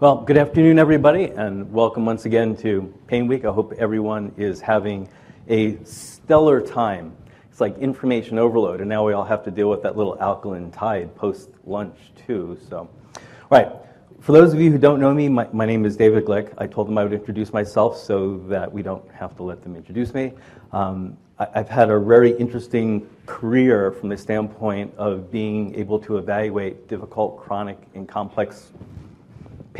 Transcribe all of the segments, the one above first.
Well, good afternoon, everybody, and welcome once again to PAINWeek. I hope everyone is having a stellar time. It's like information overload, and now we all have to deal with that little alkaline tide post lunch, too. So, right. For those of you who don't know me, my, my name is David Glick. I told them I would introduce myself so that we don't have to let them introduce me. Um, I, I've had a very interesting career from the standpoint of being able to evaluate difficult, chronic, and complex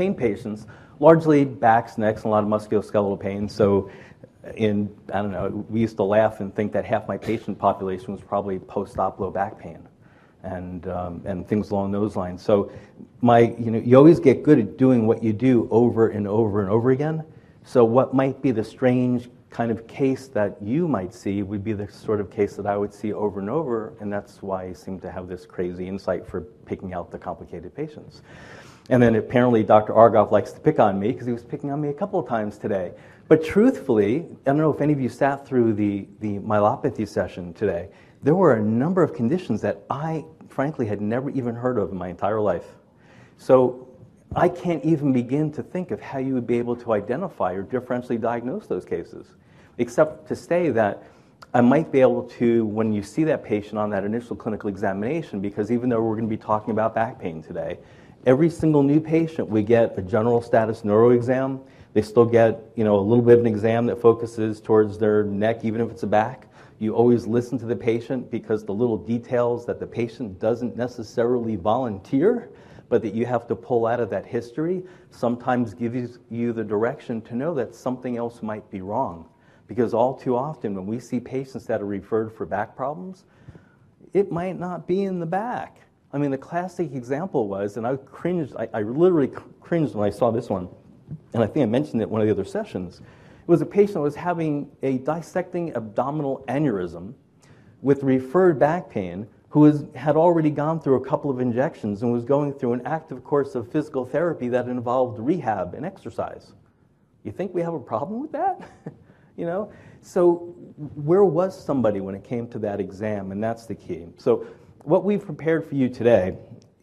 pain patients, largely backs, necks, and a lot of musculoskeletal pain. So, in I don't know, we used to laugh and think that half my patient population was probably post-op low back pain, and um, and things along those lines. So, my you know, you always get good at doing what you do over and over and over again. So, what might be the strange kind of case that you might see would be the sort of case that I would see over and over, and that's why I seem to have this crazy insight for picking out the complicated patients. And then apparently Dr. Argoff likes to pick on me because he was picking on me a couple of times today. But truthfully, I don't know if any of you sat through the, the myelopathy session today. There were a number of conditions that I, frankly, had never even heard of in my entire life. So I can't even begin to think of how you would be able to identify or differentially diagnose those cases, except to say that I might be able to, when you see that patient on that initial clinical examination, because even though we're going to be talking about back pain today, Every single new patient, we get a general status neuro exam. They still get, you know, a little bit of an exam that focuses towards their neck, even if it's a back. You always listen to the patient because the little details that the patient doesn't necessarily volunteer, but that you have to pull out of that history, sometimes gives you the direction to know that something else might be wrong. Because all too often, when we see patients that are referred for back problems, it might not be in the back. I mean, the classic example was, and I cringed, I, I literally cringed when I saw this one, and I think I mentioned it in one of the other sessions. It was a patient that was having a dissecting abdominal aneurysm with referred back pain who was, had already gone through a couple of injections and was going through an active course of physical therapy that involved rehab and exercise. You think we have a problem with that? you know? So, where was somebody when it came to that exam? And that's the key. So, what we've prepared for you today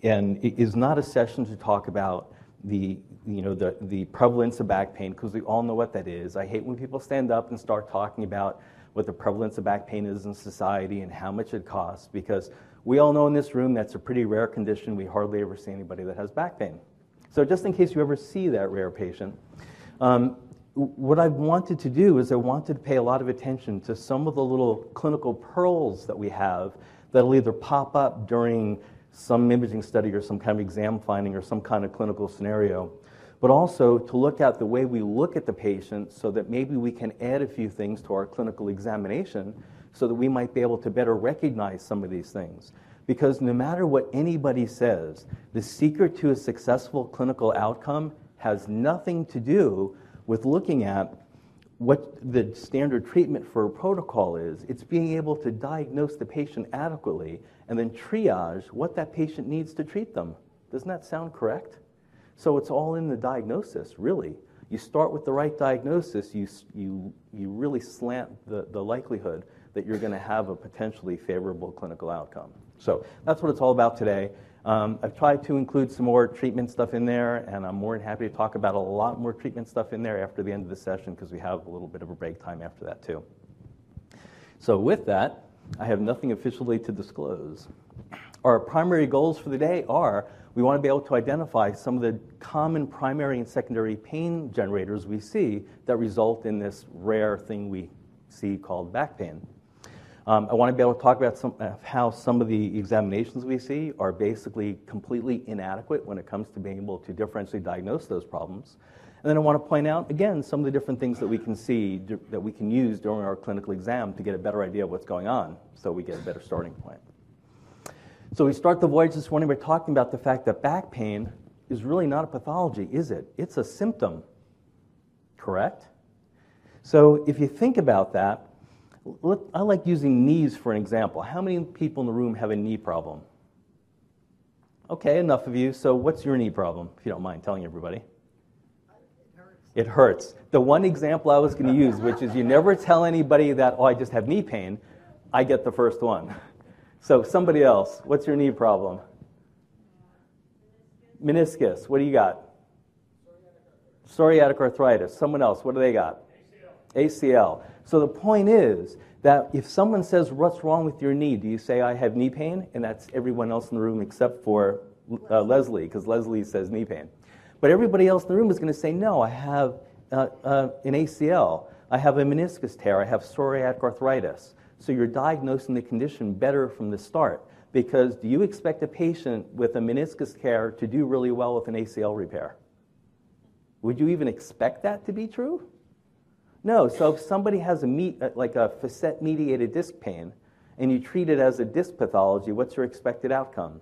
and is not a session to talk about the you know the, the prevalence of back pain because we all know what that is. I hate when people stand up and start talking about what the prevalence of back pain is in society and how much it costs because we all know in this room that's a pretty rare condition. We hardly ever see anybody that has back pain. So just in case you ever see that rare patient um, what i wanted to do is i wanted to pay a lot of attention to some of the little clinical pearls that we have that'll either pop up during some imaging study or some kind of exam finding or some kind of clinical scenario, but also to look at the way we look at the patient so that maybe we can add a few things to our clinical examination so that we might be able to better recognize some of these things. Because no matter what anybody says, the secret to a successful clinical outcome has nothing to do with looking at what the standard treatment for a protocol is. It's being able to diagnose the patient adequately and then triage what that patient needs to treat them. Doesn't that sound correct? So it's all in the diagnosis, really. You start with the right diagnosis, you, you, you really slant the, the likelihood that you're going to have a potentially favorable clinical outcome. So that's what it's all about today. Um, I've tried to include some more treatment stuff in there, and I'm more than happy to talk about a lot more treatment stuff in there after the end of the session because we have a little bit of a break time after that, too. So, with that, I have nothing officially to disclose. Our primary goals for the day are we want to be able to identify some of the common primary and secondary pain generators we see that result in this rare thing we see called back pain. Um, I want to be able to talk about some, uh, how some of the examinations we see are basically completely inadequate when it comes to being able to differentially diagnose those problems. And then I want to point out, again, some of the different things that we can see, that we can use during our clinical exam to get a better idea of what's going on so we get a better starting point. So we start the voyage this morning by talking about the fact that back pain is really not a pathology, is it? It's a symptom, correct? So if you think about that, I like using knees for an example. How many people in the room have a knee problem? Okay, enough of you. So, what's your knee problem, if you don't mind telling everybody? It hurts. The one example I was going to use, which is you never tell anybody that, oh, I just have knee pain, I get the first one. So, somebody else, what's your knee problem? Meniscus. What do you got? Psoriatic arthritis. Someone else, what do they got? ACL. ACL. So the point is that if someone says, What's wrong with your knee? Do you say, I have knee pain? And that's everyone else in the room except for uh, Leslie, because Leslie says knee pain. But everybody else in the room is going to say, No, I have uh, uh, an ACL. I have a meniscus tear. I have psoriatic arthritis. So you're diagnosing the condition better from the start. Because do you expect a patient with a meniscus tear to do really well with an ACL repair? Would you even expect that to be true? No. So if somebody has a meet, uh, like a facet mediated disc pain, and you treat it as a disc pathology, what's your expected outcome?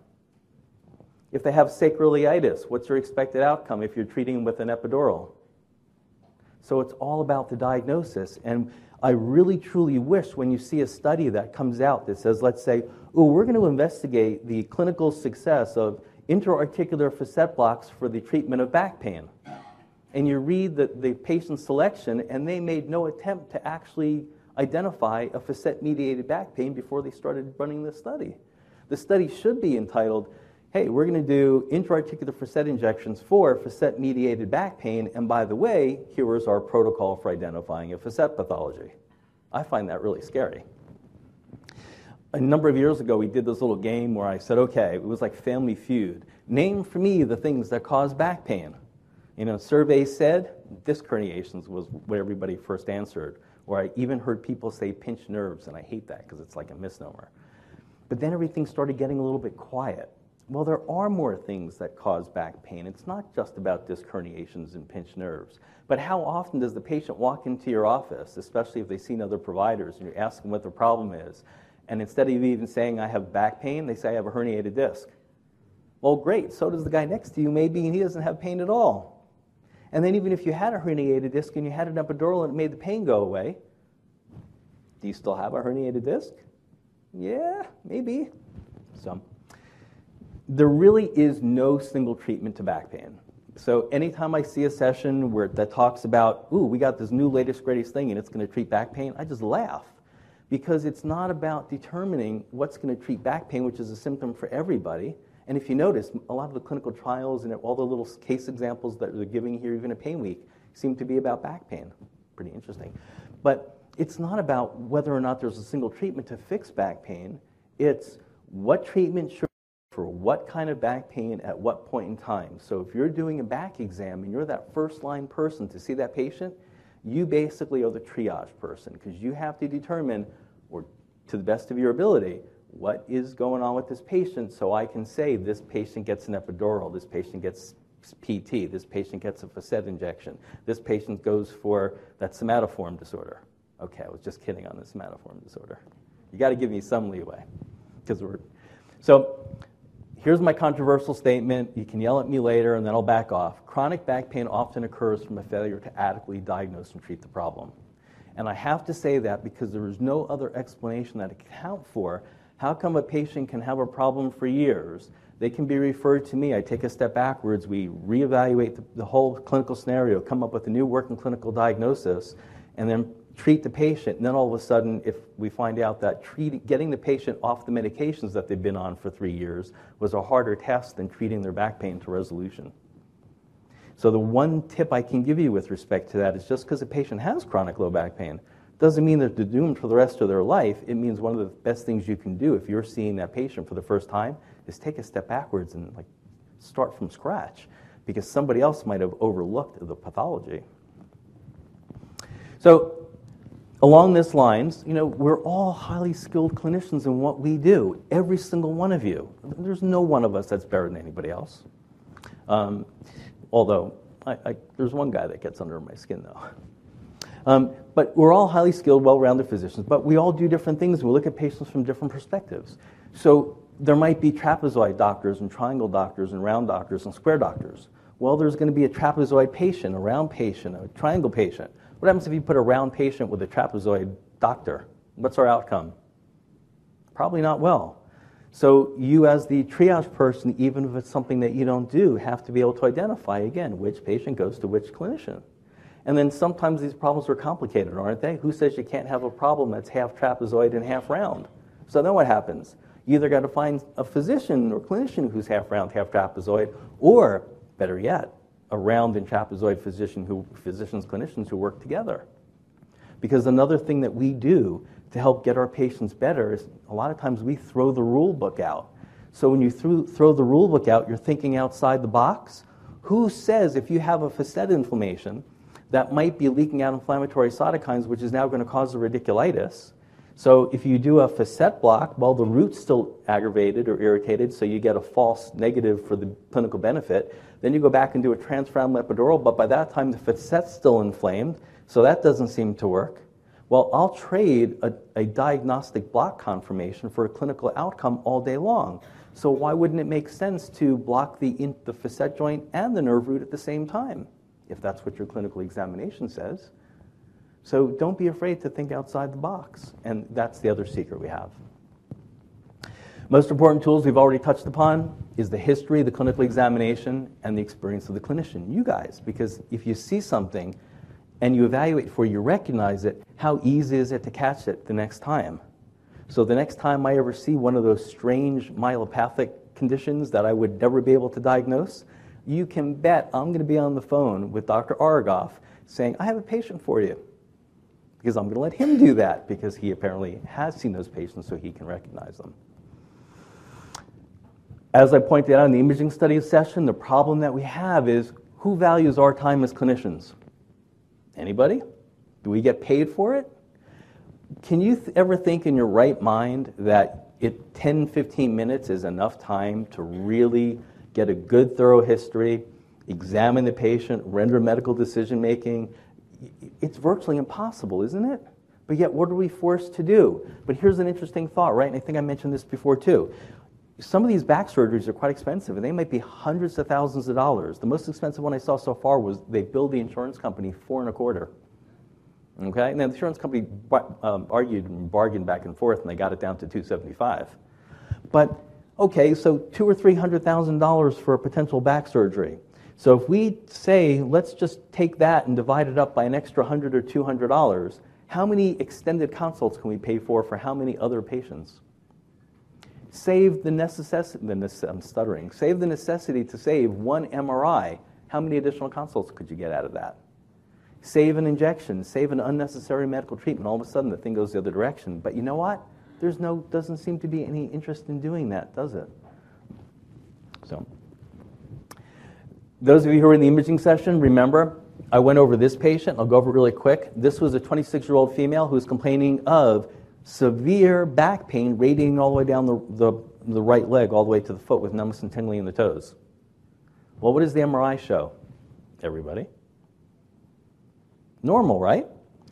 If they have sacroiliitis, what's your expected outcome if you're treating them with an epidural? So it's all about the diagnosis. And I really truly wish when you see a study that comes out that says, let's say, oh, we're going to investigate the clinical success of intra-articular facet blocks for the treatment of back pain. And you read the, the patient selection, and they made no attempt to actually identify a facet mediated back pain before they started running this study. The study should be entitled hey, we're going to do intra-articular facet injections for facet-mediated back pain, and by the way, here is our protocol for identifying a facet pathology. I find that really scary. A number of years ago, we did this little game where I said, okay, it was like Family Feud. Name for me the things that cause back pain. You know, surveys said disc herniations was what everybody first answered, or I even heard people say pinched nerves, and I hate that because it's like a misnomer. But then everything started getting a little bit quiet. Well, there are more things that cause back pain. It's not just about disc herniations and pinched nerves. But how often does the patient walk into your office, especially if they've seen other providers, and you ask them what their problem is, and instead of even saying, I have back pain, they say, I have a herniated disc. Well, great, so does the guy next to you, maybe, and he doesn't have pain at all. And then, even if you had a herniated disc and you had an epidural and it made the pain go away, do you still have a herniated disc? Yeah, maybe. So, there really is no single treatment to back pain. So anytime I see a session where that talks about, ooh, we got this new latest greatest thing and it's going to treat back pain, I just laugh because it's not about determining what's going to treat back pain, which is a symptom for everybody. And if you notice, a lot of the clinical trials and all the little case examples that they're giving here, even at PAINWeek, seem to be about back pain. Pretty interesting. But it's not about whether or not there's a single treatment to fix back pain. It's what treatment should for what kind of back pain at what point in time. So if you're doing a back exam and you're that first line person to see that patient, you basically are the triage person because you have to determine, or to the best of your ability, what is going on with this patient so I can say this patient gets an epidural, this patient gets PT, this patient gets a facet injection, this patient goes for that somatoform disorder. Okay, I was just kidding on the somatoform disorder. You got to give me some leeway because we're so Here's my controversial statement. You can yell at me later and then I'll back off. Chronic back pain often occurs from a failure to adequately diagnose and treat the problem. And I have to say that because there is no other explanation that account for how come a patient can have a problem for years. They can be referred to me. I take a step backwards. We reevaluate the, the whole clinical scenario, come up with a new working clinical diagnosis, and then treat the patient, and then all of a sudden, if we find out that treating, getting the patient off the medications that they've been on for three years was a harder task than treating their back pain to resolution. So, the one tip I can give you with respect to that is just because a patient has chronic low back pain doesn't mean they're doomed for the rest of their life. It means one of the best things you can do if you're seeing that patient for the first time is take a step backwards and like start from scratch because somebody else might have overlooked the pathology. So, along these lines, you know, we're all highly skilled clinicians in what we do, every single one of you. There's no one of us that's better than anybody else. Um, although, I, I, there's one guy that gets under my skin, though. Um, but we're all highly skilled, well rounded physicians, but we all do different things. We look at patients from different perspectives. So there might be trapezoid doctors and triangle doctors and round doctors and square doctors. Well, there's going to be a trapezoid patient, a round patient, a triangle patient. What happens if you put a round patient with a trapezoid doctor? What's our outcome? Probably not well. So, you, as the triage person, even if it's something that you don't do, have to be able to identify again which patient goes to which clinician. And then sometimes these problems are complicated, aren't they? Who says you can't have a problem that's half trapezoid and half round? So then what happens? You either got to find a physician or clinician who's half round, half trapezoid, or better yet, around and trapezoid physician who, physicians, clinicians who work together. Because another thing that we do to help get our patients better is a lot of times we throw the rule book out. So when you throw the rule book out, you're thinking outside the box. Who says if you have a facet inflammation that might be leaking out inflammatory cytokines, which is now going to cause the radiculitis? So if you do a facet block, well, the root's still aggravated or irritated, so you get a false negative for the clinical benefit. Then you go back and do a transforaminal epidural, but by that time the facet's still inflamed, so that doesn't seem to work. Well, I'll trade a, a diagnostic block confirmation for a clinical outcome all day long. So why wouldn't it make sense to block the, the facet joint and the nerve root at the same time, if that's what your clinical examination says? So don't be afraid to think outside the box. And that's the other secret we have. Most important tools we've already touched upon is the history, the clinical examination, and the experience of the clinician, you guys. Because if you see something and you evaluate before you recognize it, how easy is it to catch it the next time? So the next time I ever see one of those strange myelopathic conditions that I would never be able to diagnose, you can bet I'm going to be on the phone with Dr. Argoff saying, I have a patient for you because I'm going to let him do that because he apparently has seen those patients so he can recognize them. As I pointed out in the imaging studies session, the problem that we have is who values our time as clinicians? Anybody? Do we get paid for it? Can you th- ever think in your right mind that it 10, 15 minutes is enough time to really get a good, thorough history, examine the patient, render medical decision making, it's virtually impossible, isn't it? But yet, what are we forced to do? But here's an interesting thought, right? And I think I mentioned this before too. Some of these back surgeries are quite expensive, and they might be hundreds of thousands of dollars. The most expensive one I saw so far was they billed the insurance company four and a quarter. Okay, and the insurance company um, argued and bargained back and forth, and they got it down to 275. But okay, so two or three hundred thousand dollars for a potential back surgery. So if we say, let's just take that and divide it up by an extra 100 or $200, how many extended consults can we pay for for how many other patients? Save the necessity, I'm stuttering, save the necessity to save one MRI. How many additional consults could you get out of that? Save an injection, save an unnecessary medical treatment. All of a sudden, the thing goes the other direction. But you know what? There's no, doesn't seem to be any interest in doing that, does it? So, those of you who were in the imaging session, remember, I went over this patient. I'll go over it really quick. This was a 26 year old female who was complaining of severe back pain radiating all the way down the, the, the right leg, all the way to the foot with numbness and tingling in the toes. Well, what does the MRI show, everybody? Normal, right?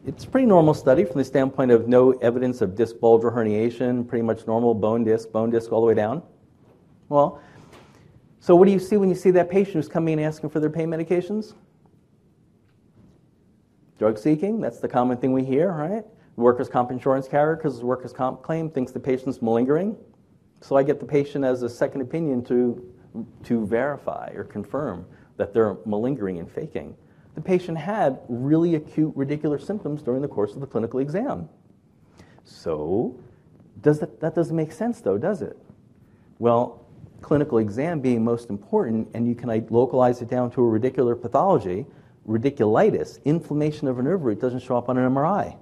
It's a pretty normal study from the standpoint of no evidence of disc bulge or herniation, pretty much normal bone disc, bone disc all the way down. Well, so, what do you see when you see that patient who's coming and asking for their pain medications? Drug seeking, that's the common thing we hear, right? Workers' comp insurance carrier, because workers' comp claim, thinks the patient's malingering. So, I get the patient as a second opinion to, to verify or confirm that they're malingering and faking. The patient had really acute radicular symptoms during the course of the clinical exam. So, does that, that doesn't make sense, though, does it? Well, clinical exam being most important, and you can localize it down to a radicular pathology, radiculitis, inflammation of a nerve root doesn't show up on an MRI.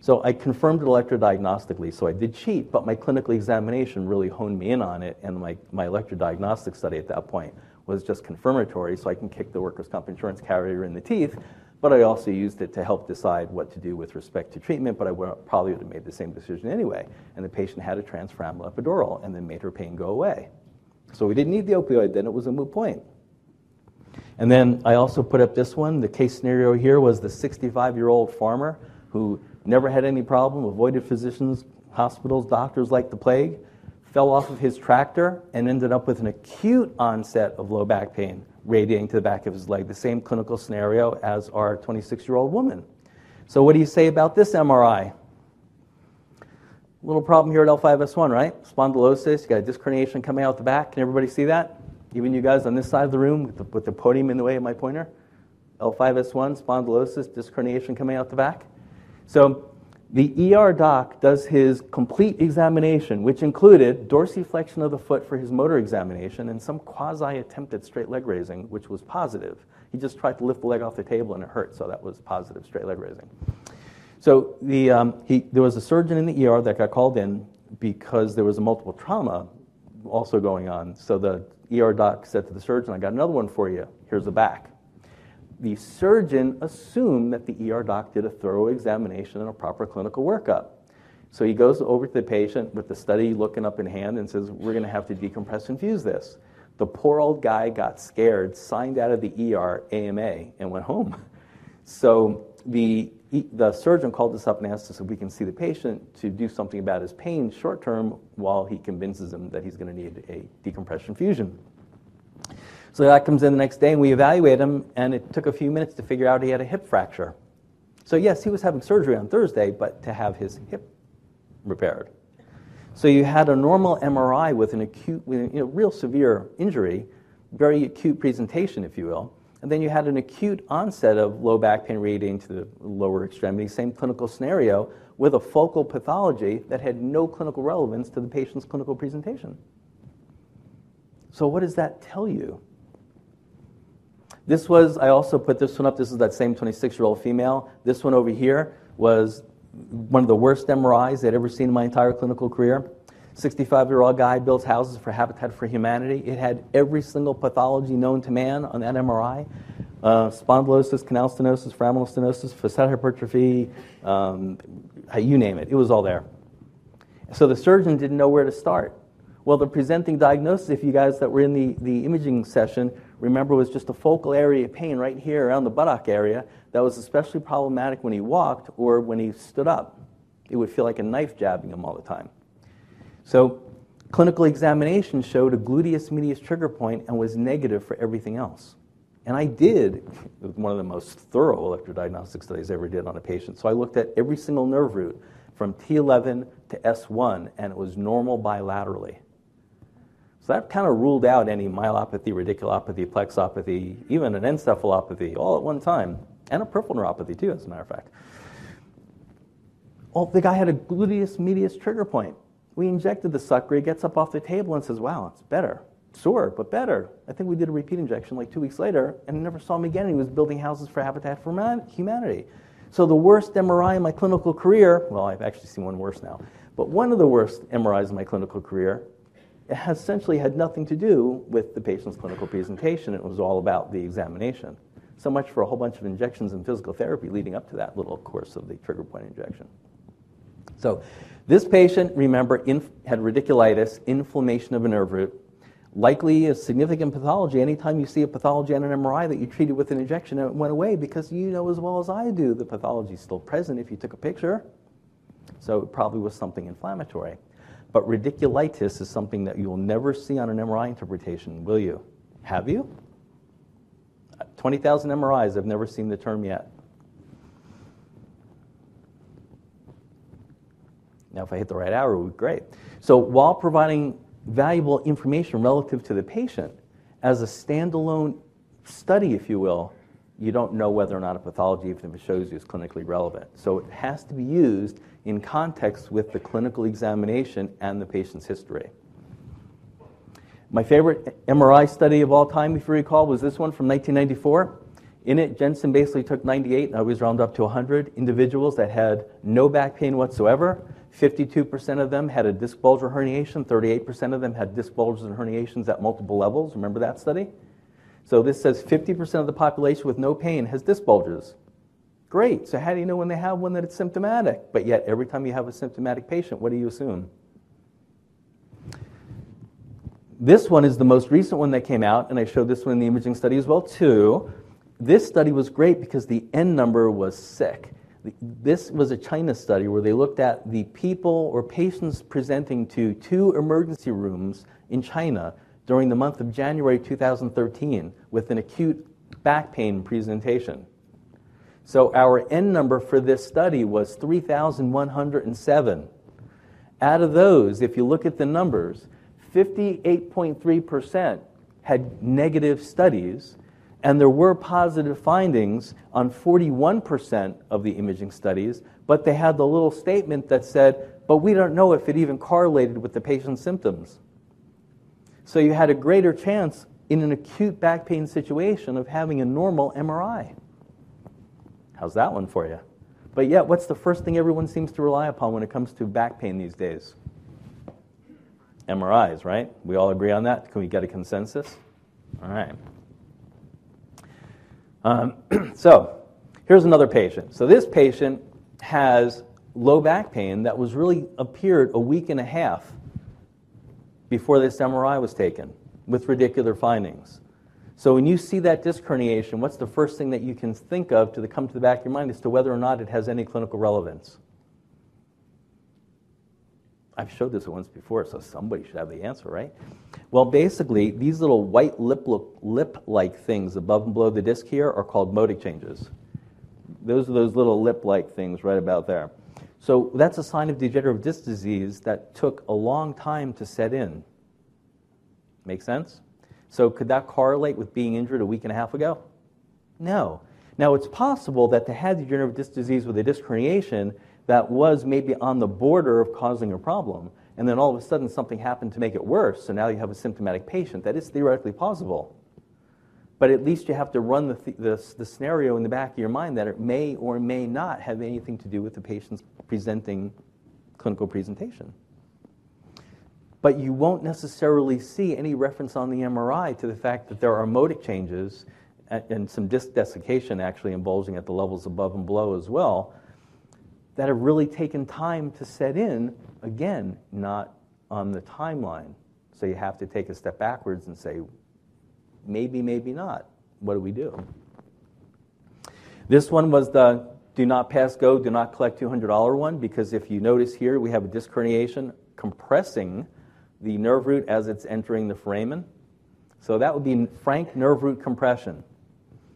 So I confirmed it electrodiagnostically. So I did cheat, but my clinical examination really honed me in on it, and my, my electrodiagnostic study at that point was just confirmatory, so I can kick the workers' comp insurance carrier in the teeth. But I also used it to help decide what to do with respect to treatment, but I would, probably would have made the same decision anyway. And the patient had a transforaminal epidural and then made her pain go away. So we didn't need the opioid then, it was a moot point. And then I also put up this one. The case scenario here was the 65 year old farmer who never had any problem, avoided physicians, hospitals, doctors like the plague, fell off of his tractor, and ended up with an acute onset of low back pain radiating to the back of his leg, the same clinical scenario as our 26 year old woman. So, what do you say about this MRI? Little problem here at L5S1, right? Spondylosis, you got a disc herniation coming out the back. Can everybody see that? Even you guys on this side of the room with the, with the podium in the way of my pointer? L5S1, spondylosis, disc herniation coming out the back. So The ER doc does his complete examination, which included dorsiflexion of the foot for his motor examination and some quasi attempt at straight leg raising, which was positive. He just tried to lift the leg off the table and it hurt, so that was positive straight leg raising. So the, um, he, there was a surgeon in the ER that got called in because there was a multiple trauma also going on. So the ER doc said to the surgeon, I got another one for you. Here's the back the surgeon assumed that the ER doc did a thorough examination and a proper clinical workup. So he goes over to the patient with the study looking up in hand and says, We're going to have to decompress and fuse this. The poor old guy got scared, signed out of the ER AMA, and went home. So the, the surgeon called us up and asked us if we can see the patient to do something about his pain short term while he convinces him that he's going to need a decompression fusion. So that comes in the next day, and we evaluate him, and it took a few minutes to figure out he had a hip fracture. So, yes, he was having surgery on Thursday, but to have his hip repaired. So, you had a normal MRI with an acute, you know, real severe injury, very acute presentation, if you will. And then you had an acute onset of low back pain radiating to the lower extremity, same clinical scenario, with a focal pathology that had no clinical relevance to the patient's clinical presentation. So, what does that tell you? This was, I also put this one up. This is that same 26 year old female. This one over here was one of the worst MRIs I'd ever seen in my entire clinical career. 65 year old guy builds houses for Habitat for Humanity. It had every single pathology known to man on that MRI uh, spondylosis, canal stenosis, foraminal stenosis, facet hypertrophy, um, you name it. It was all there. So the surgeon didn't know where to start. Well, the presenting diagnosis, if you guys that were in the, the imaging session remember it was just a focal area of pain right here around the buttock area that was especially problematic when he walked or when he stood up. It would feel like a knife jabbing him all the time. So, clinical examination showed a gluteus medius trigger point and was negative for everything else. And I did one of the most thorough electrodiagnostic studies I ever did on a patient. So I looked at every single nerve root from T11 to S1, and it was normal bilaterally. So that kind of ruled out any myelopathy, radiculopathy, plexopathy, even an encephalopathy all at one time, and a peripheral neuropathy too, as a matter of fact. Well, the guy had a gluteus medius trigger point. We injected the sucker, he gets up off the table and says, Wow, it's better. Sore, but better. I think we did a repeat injection like two weeks later, and I never saw him again. He was building houses for Habitat for Humanity. So the worst MRI in my clinical career, well, I've actually seen one worse now, but one of the worst MRIs in my clinical career essentially had nothing to do with the patient's clinical presentation. It was all about the examination. So much for a whole bunch of injections and physical therapy leading up to that little course of the trigger point injection. So, this patient, remember, inf- had radiculitis, inflammation of a nerve root, likely a significant pathology. Anytime you see a pathology on an MRI that you treated with an injection and it went away because you know as well as I do the pathology is still present if you took a picture. So, it probably was something inflammatory. But radiculitis is something that you will never see on an MRI interpretation, will you? Have you? 20,000 MRIs, I've never seen the term yet. Now, if I hit the right hour, it would be great. So, while providing valuable information relative to the patient, as a standalone study, if you will, you don't know whether or not a pathology, even if it shows you, is clinically relevant. So, it has to be used in context with the clinical examination and the patient's history. My favorite MRI study of all time, if you recall, was this one from 1994. In it, Jensen basically took 98, I always round up to 100 individuals that had no back pain whatsoever. 52% of them had a disc bulge or herniation, 38% of them had disc bulges and herniations at multiple levels. Remember that study? So this says 50% of the population with no pain has disc bulges. Great. So how do you know when they have one that it's symptomatic? But yet, every time you have a symptomatic patient, what do you assume? This one is the most recent one that came out, and I showed this one in the imaging study as well too. This study was great because the N number was sick. This was a China study where they looked at the people or patients presenting to two emergency rooms in China during the month of January 2013 with an acute back pain presentation. So our N number for this study was 3,107. Out of those, if you look at the numbers, 58.3% had negative studies, And there were positive findings on 41% of the imaging studies, but they had the little statement that said, but we don't know if it even correlated with the patient's symptoms. So you had a greater chance in an acute back pain situation of having a normal MRI. How's that one for you? But yet, what's the first thing everyone seems to rely upon when it comes to back pain these days? MRIs, right? We all agree on that? Can we get a consensus? All right. Um, so, here's another patient. So, this patient has low back pain that was really appeared a week and a half before this MRI was taken with radicular findings. So when you see that disc herniation, what's the first thing that you can think of to come to the back of your mind as to whether or not it has any clinical relevance? I've showed this once before, so somebody should have the answer, right? Well, basically, these little white lip-like things above and below the disc here are called modic changes. Those are those little lip-like things right about there. So that's a sign of degenerative disc disease that took a long time to set in. Make sense? So could that correlate with being injured a week and a half ago? No. Now it's possible that to have degenerative disc disease with a disc herniation that was maybe on the border of causing a problem, and then all of a sudden something happened to make it worse, so now you have a symptomatic patient. That is theoretically possible. But at least you have to run the, th- the, the, scenario in the back of your mind that it may or may not have anything to do with the patient's presenting clinical presentation but you won't necessarily see any reference on the MRI to the fact that there are modic changes and some disc desiccation actually involving at the levels above and below as well that have really taken time to set in, again, not on the timeline. So you have to take a step backwards and say, maybe, maybe not. What do we do? This one was the do not pass go, do not collect $200 one, because if you notice here, we have a disc herniation compressing the nerve root as it's entering the foramen. So that would be frank nerve root compression.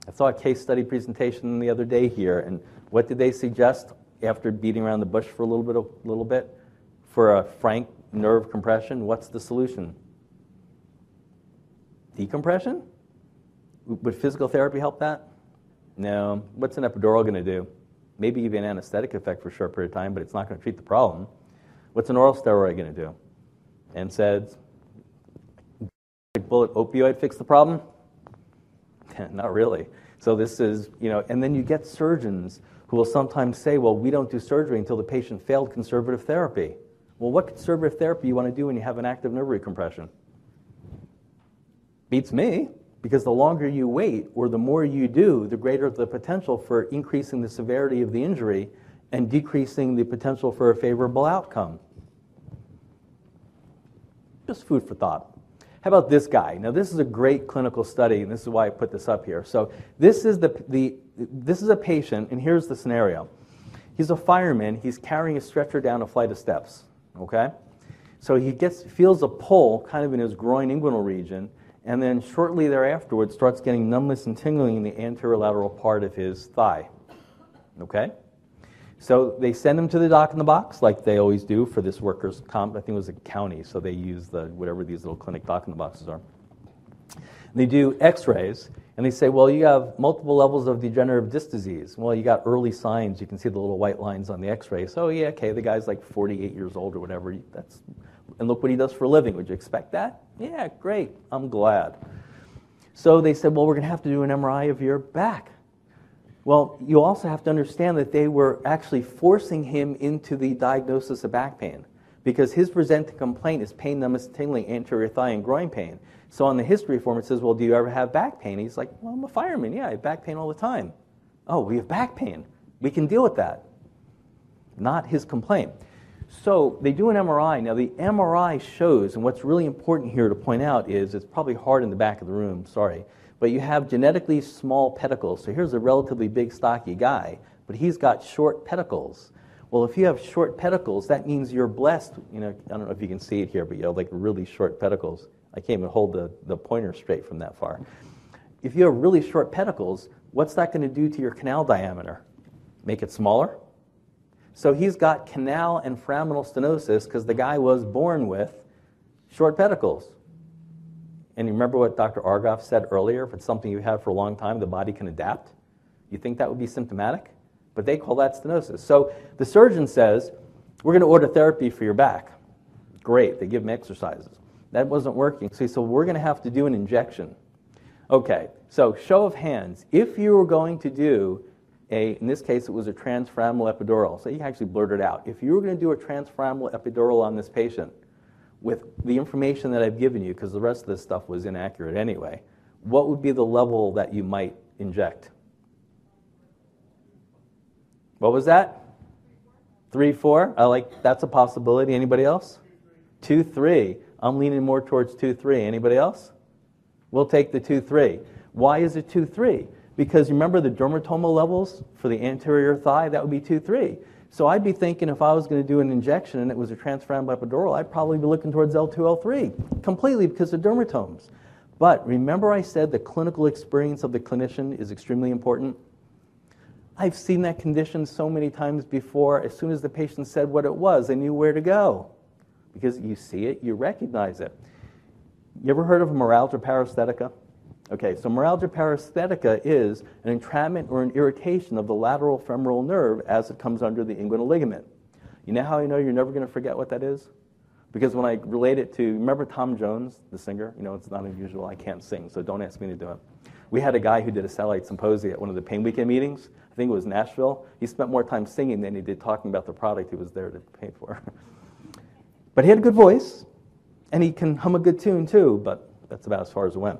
I saw a case study presentation the other day here, and what did they suggest after beating around the bush for a little bit? A little bit for a frank nerve compression. What's the solution? Decompression? Would physical therapy help that? No. What's an epidural going to do? Maybe give you an anesthetic effect for a short period of time, but it's not going to treat the problem. What's an oral steroid going to do? And said, bullet opioid fix the problem? Not really. So this is, you know, and then you get surgeons who will sometimes say, well, we don't do surgery until the patient failed conservative therapy. Well, what conservative therapy you want to do when you have an active nerve recompression? Beats me, because the longer you wait or the more you do, the greater the potential for increasing the severity of the injury and decreasing the potential for a favorable outcome. Just food for thought. How about this guy? Now, this is a great clinical study, and this is why I put this up here. So, this is, the, the, this is a patient, and here's the scenario. He's a fireman. He's carrying a stretcher down a flight of steps. Okay? So, he gets, feels a pull kind of in his groin inguinal region, and then shortly thereafter starts getting numbness and tingling in the anterolateral part of his thigh. Okay? So they send them to the doc in the box, like they always do for this workers' comp. I think it was a county, so they use the whatever these little clinic doc in the boxes are. They do X-rays, and they say, well, you have multiple levels of degenerative disc disease. Well, you got early signs. You can see the little white lines on the X-ray. So oh, yeah, okay, the guy's like 48 years old or whatever. That's, and look what he does for a living. Would you expect that? Yeah, great. I'm glad. So they said, well, we're going to have to do an MRI of your back. Well, you also have to understand that they were actually forcing him into the diagnosis of back pain because his presenting complaint is pain, numbness, tingling, anterior thigh, and groin pain. So on the history form, it says, Well, do you ever have back pain? He's like, Well, I'm a fireman. Yeah, I have back pain all the time. Oh, we have back pain. We can deal with that. Not his complaint. So they do an MRI. Now, the MRI shows, and what's really important here to point out is it's probably hard in the back of the room, sorry but you have genetically small pedicles. So here's a relatively big, stocky guy, but he's got short pedicles. Well, if you have short pedicles, that means you're blessed. You know, I don't know if you can see it here, but you have like really short pedicles. I can't even hold the, the pointer straight from that far. If you have really short pedicles, what's that going to do to your canal diameter? Make it smaller? So he's got canal and foraminal stenosis because the guy was born with short pedicles And you remember what Dr. Argoff said earlier? If it's something you have for a long time, the body can adapt. You think that would be symptomatic? But they call that stenosis. So the surgeon says, We're going to order therapy for your back. Great. They give him exercises. That wasn't working. So he said, We're going to have to do an injection. Okay, so show of hands. If you were going to do a, in this case, it was a transforaminal epidural. So he actually blurted out. If you were going to do a transforaminal epidural on this patient with the information that I've given you, because the rest of this stuff was inaccurate anyway, what would be the level that you might inject? What was that? Three, four? I like that's a possibility. Anybody else? Two, three. I'm leaning more towards two, three. Anybody else? We'll take the two, three. Why is it two, three? Because remember the dermatomal levels for the anterior thigh? That would be two, three. So I'd be thinking if I was going to do an injection and it was a transforaminal epidural, I'd probably be looking towards L2, L3 completely because of dermatomes. But remember I said the clinical experience of the clinician is extremely important? I've seen that condition so many times before. As soon as the patient said what it was, they knew where to go because you see it, you recognize it. You ever heard of a meralgia paresthetica? Okay, so meralgia paresthetica is an entrapment or an irritation of the lateral femoral nerve as it comes under the inguinal ligament. You know how I know you're never going to forget what that is? Because when I relate it to, remember Tom Jones, the singer? You know, it's not unusual. I can't sing, so don't ask me to do it. We had a guy who did a satellite symposium at one of the Pain Weekend meetings. I think it was Nashville. He spent more time singing than he did talking about the product he was there to pay for. but he had a good voice, and he can hum a good tune too, but that's about as far as it went.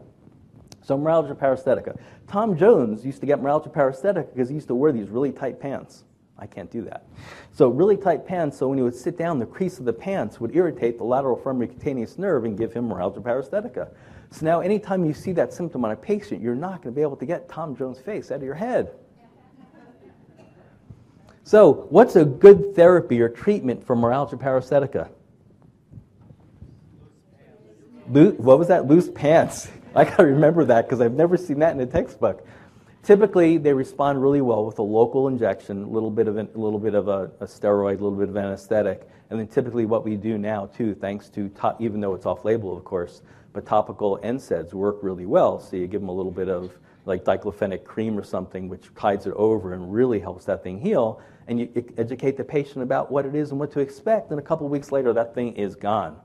So meralgia paresthetica. Tom Jones used to get meralgia paresthetica because he used to wear these really tight pants. I can't do that. So really tight pants, so when he would sit down, the crease of the pants would irritate the lateral femoral cutaneous nerve and give him meralgia paresthetica. So now anytime you see that symptom on a patient, you're not going to be able to get Tom Jones' face out of your head. So, what's a good therapy or treatment for meralgia paresthetica? what was that? Loose pants. I got to remember that because I've never seen that in a textbook. Typically, they respond really well with a local injection, a little bit of, an, a, little bit of a, a, steroid, a little bit of anesthetic, and then typically what we do now too, thanks to even though it's off-label, of course, but topical NSAIDs work really well. So you give them a little bit of like diclofenac cream or something, which tides it over and really helps that thing heal. And you educate the patient about what it is and what to expect. And a couple weeks later, that thing is gone.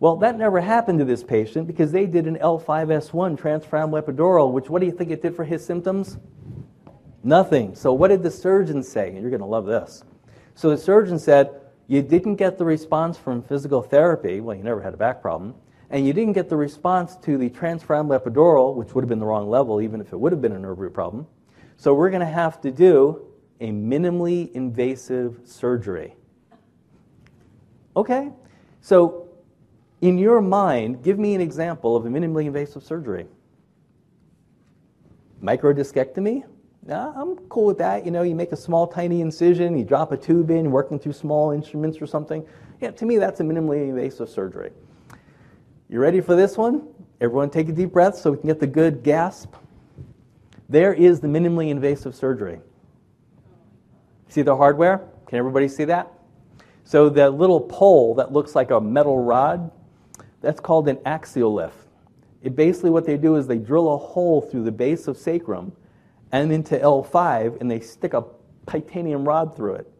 Well, that never happened to this patient because they did an L5S1 transforaminal epidural, which what do you think it did for his symptoms? Nothing. So what did the surgeon say? And you're going to love this. So the surgeon said, you didn't get the response from physical therapy. Well, you never had a back problem. And you didn't get the response to the transforaminal epidural, which would have been the wrong level, even if it would have been a nerve root problem. So we're going to have to do a minimally invasive surgery. Okay? So in your mind, give me an example of a minimally invasive surgery. Microdiscectomy? Yeah, I'm cool with that. You know, you make a small, tiny incision, you drop a tube in, working through small instruments or something. Yeah, to me, that's a minimally invasive surgery. You ready for this one? Everyone take a deep breath so we can get the good gasp. There is the minimally invasive surgery. See the hardware? Can everybody see that? So the little pole that looks like a metal rod that's called an AxiaLIF. It basically what they do is they drill a hole through the base of sacrum and into L5 and they stick a titanium rod through it.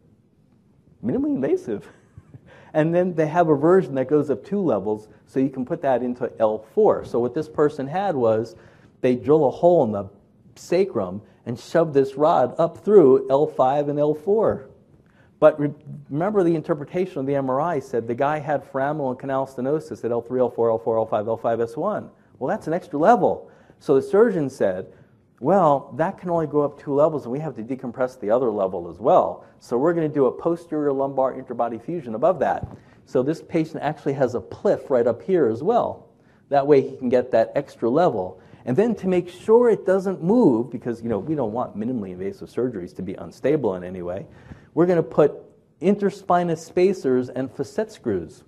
Minimally invasive. and then they have a version that goes up two levels so you can put that into L4. So what this person had was they drill a hole in the sacrum and shove this rod up through L5 and L4. But re- remember the interpretation of the MRI said the guy had foraminal and canal stenosis at L3, L4, L4, L5, L5S1. Well, that's an extra level. So the surgeon said, well, that can only go up two levels, and we have to decompress the other level as well. So we're going to do a posterior lumbar interbody fusion above that. So this patient actually has a PLIF right up here as well. That way he can get that extra level. And then to make sure it doesn't move, because you know we don't want minimally invasive surgeries to be unstable in any way, we're going to put interspinous spacers and facet screws.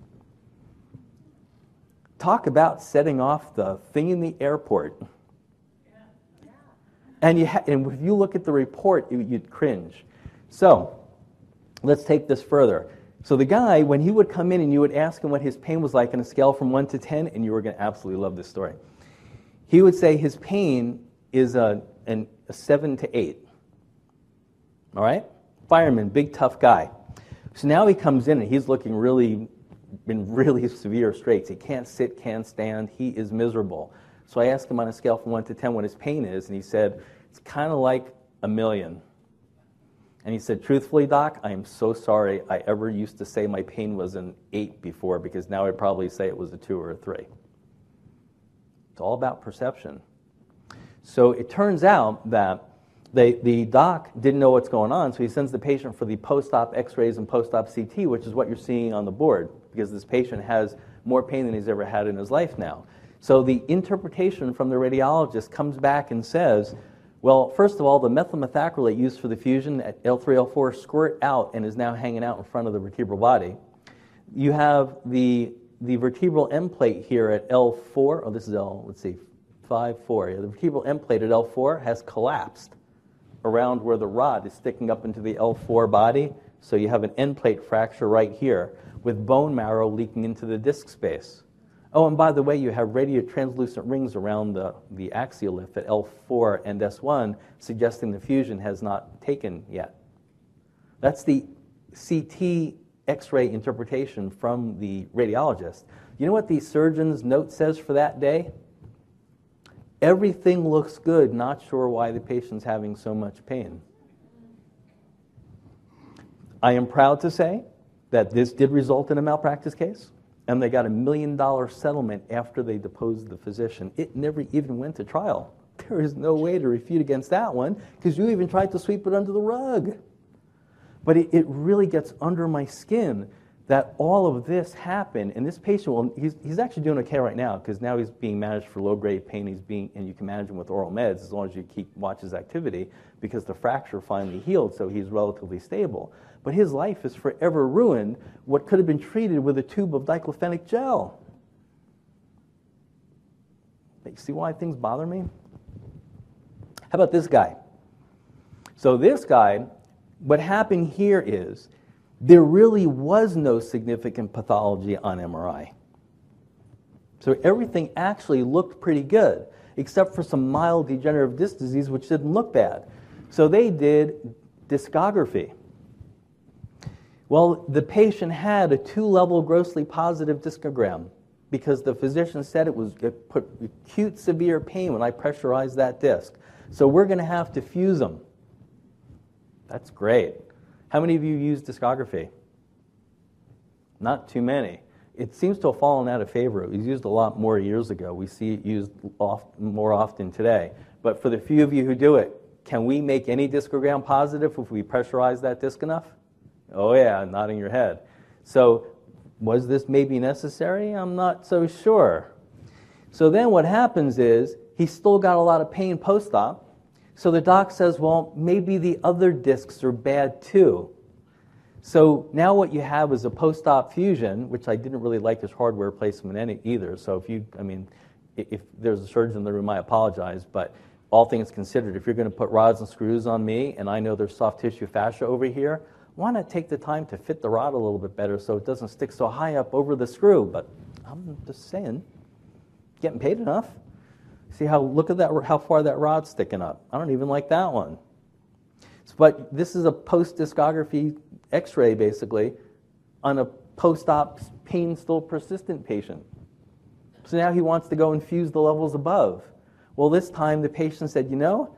Talk about setting off the thing in the airport. And, you ha- and if you look at the report, you'd cringe. So, let's take this further. So the guy, when he would come in and you would ask him what his pain was like on a scale from 1 to 10, and you were going to absolutely love this story, he would say his pain is a, an, a 7 to 8. All right? Fireman, big tough guy. So now he comes in and he's looking really, in really severe straits. He can't sit, can't stand, he is miserable. So I asked him on a scale from 1 to 10 what his pain is, and he said, it's kind of like a million. And he said, Truthfully, Doc, I am so sorry I ever used to say my pain was an eight before because now I'd probably say it was a two or a three. It's all about perception. So it turns out that they, the doc didn't know what's going on, so he sends the patient for the post op x rays and post op CT, which is what you're seeing on the board, because this patient has more pain than he's ever had in his life now. So the interpretation from the radiologist comes back and says, well, first of all, the methyl methacrylate used for the fusion at L3, L4 squirt out and is now hanging out in front of the vertebral body. You have the, the vertebral end plate here at L4. Oh, this is L, let's see, 5, 4. Yeah, the vertebral end plate at L4 has collapsed around where the rod is sticking up into the L4 body. So you have an end plate fracture right here with bone marrow leaking into the disc space. Oh, and by the way, you have radiotranslucent rings around the, the AxiaLIF at L4 and S1, suggesting the fusion has not taken yet. That's the CT X ray interpretation from the radiologist. You know what the surgeon's note says for that day? Everything looks good, not sure why the patient's having so much pain. I am proud to say that this did result in a malpractice case and they got a million dollar settlement after they deposed the physician. It never even went to trial. There is no way to refute against that one because you even tried to sweep it under the rug. But it, it, really gets under my skin that all of this happened. And this patient, well, he's, he's actually doing okay right now because now he's being managed for low grade pain. He's being, and you can manage him with oral meds as long as you keep watch his activity because the fracture finally healed, so he's relatively stable but his life is forever ruined, what could have been treated with a tube of diclofenac gel. You see why things bother me? How about this guy? So, this guy, what happened here is there really was no significant pathology on MRI. So, everything actually looked pretty good, except for some mild degenerative disc disease, which didn't look bad. So, they did discography. Well, the patient had a two level grossly positive discogram because the physician said it was it put acute severe pain when I pressurized that disc. So we're going to have to fuse them. That's great. How many of you use discography? Not too many. It seems to have fallen out of favor. It was used a lot more years ago. We see it used more often today. But for the few of you who do it, can we make any discogram positive if we pressurize that disc enough? Oh, yeah, nodding your head. So, was this maybe necessary? I'm not so sure. So, then what happens is he's still got a lot of pain post op. So, the doc says, well, maybe the other discs are bad too. So, now what you have is a post op fusion, which I didn't really like his hardware placement any, either. So, if you, I mean, if there's a surgeon in the room, I apologize, but all things considered, if you're going to put rods and screws on me and I know there's soft tissue fascia over here, why not take the time to fit the rod a little bit better so it doesn't stick so high up over the screw? But I'm just saying, getting paid enough. See how look at that how far that rod's sticking up. I don't even like that one. But this is a post discography X-ray basically on a post-op pain still persistent patient. So now he wants to go and fuse the levels above. Well, this time the patient said, you know,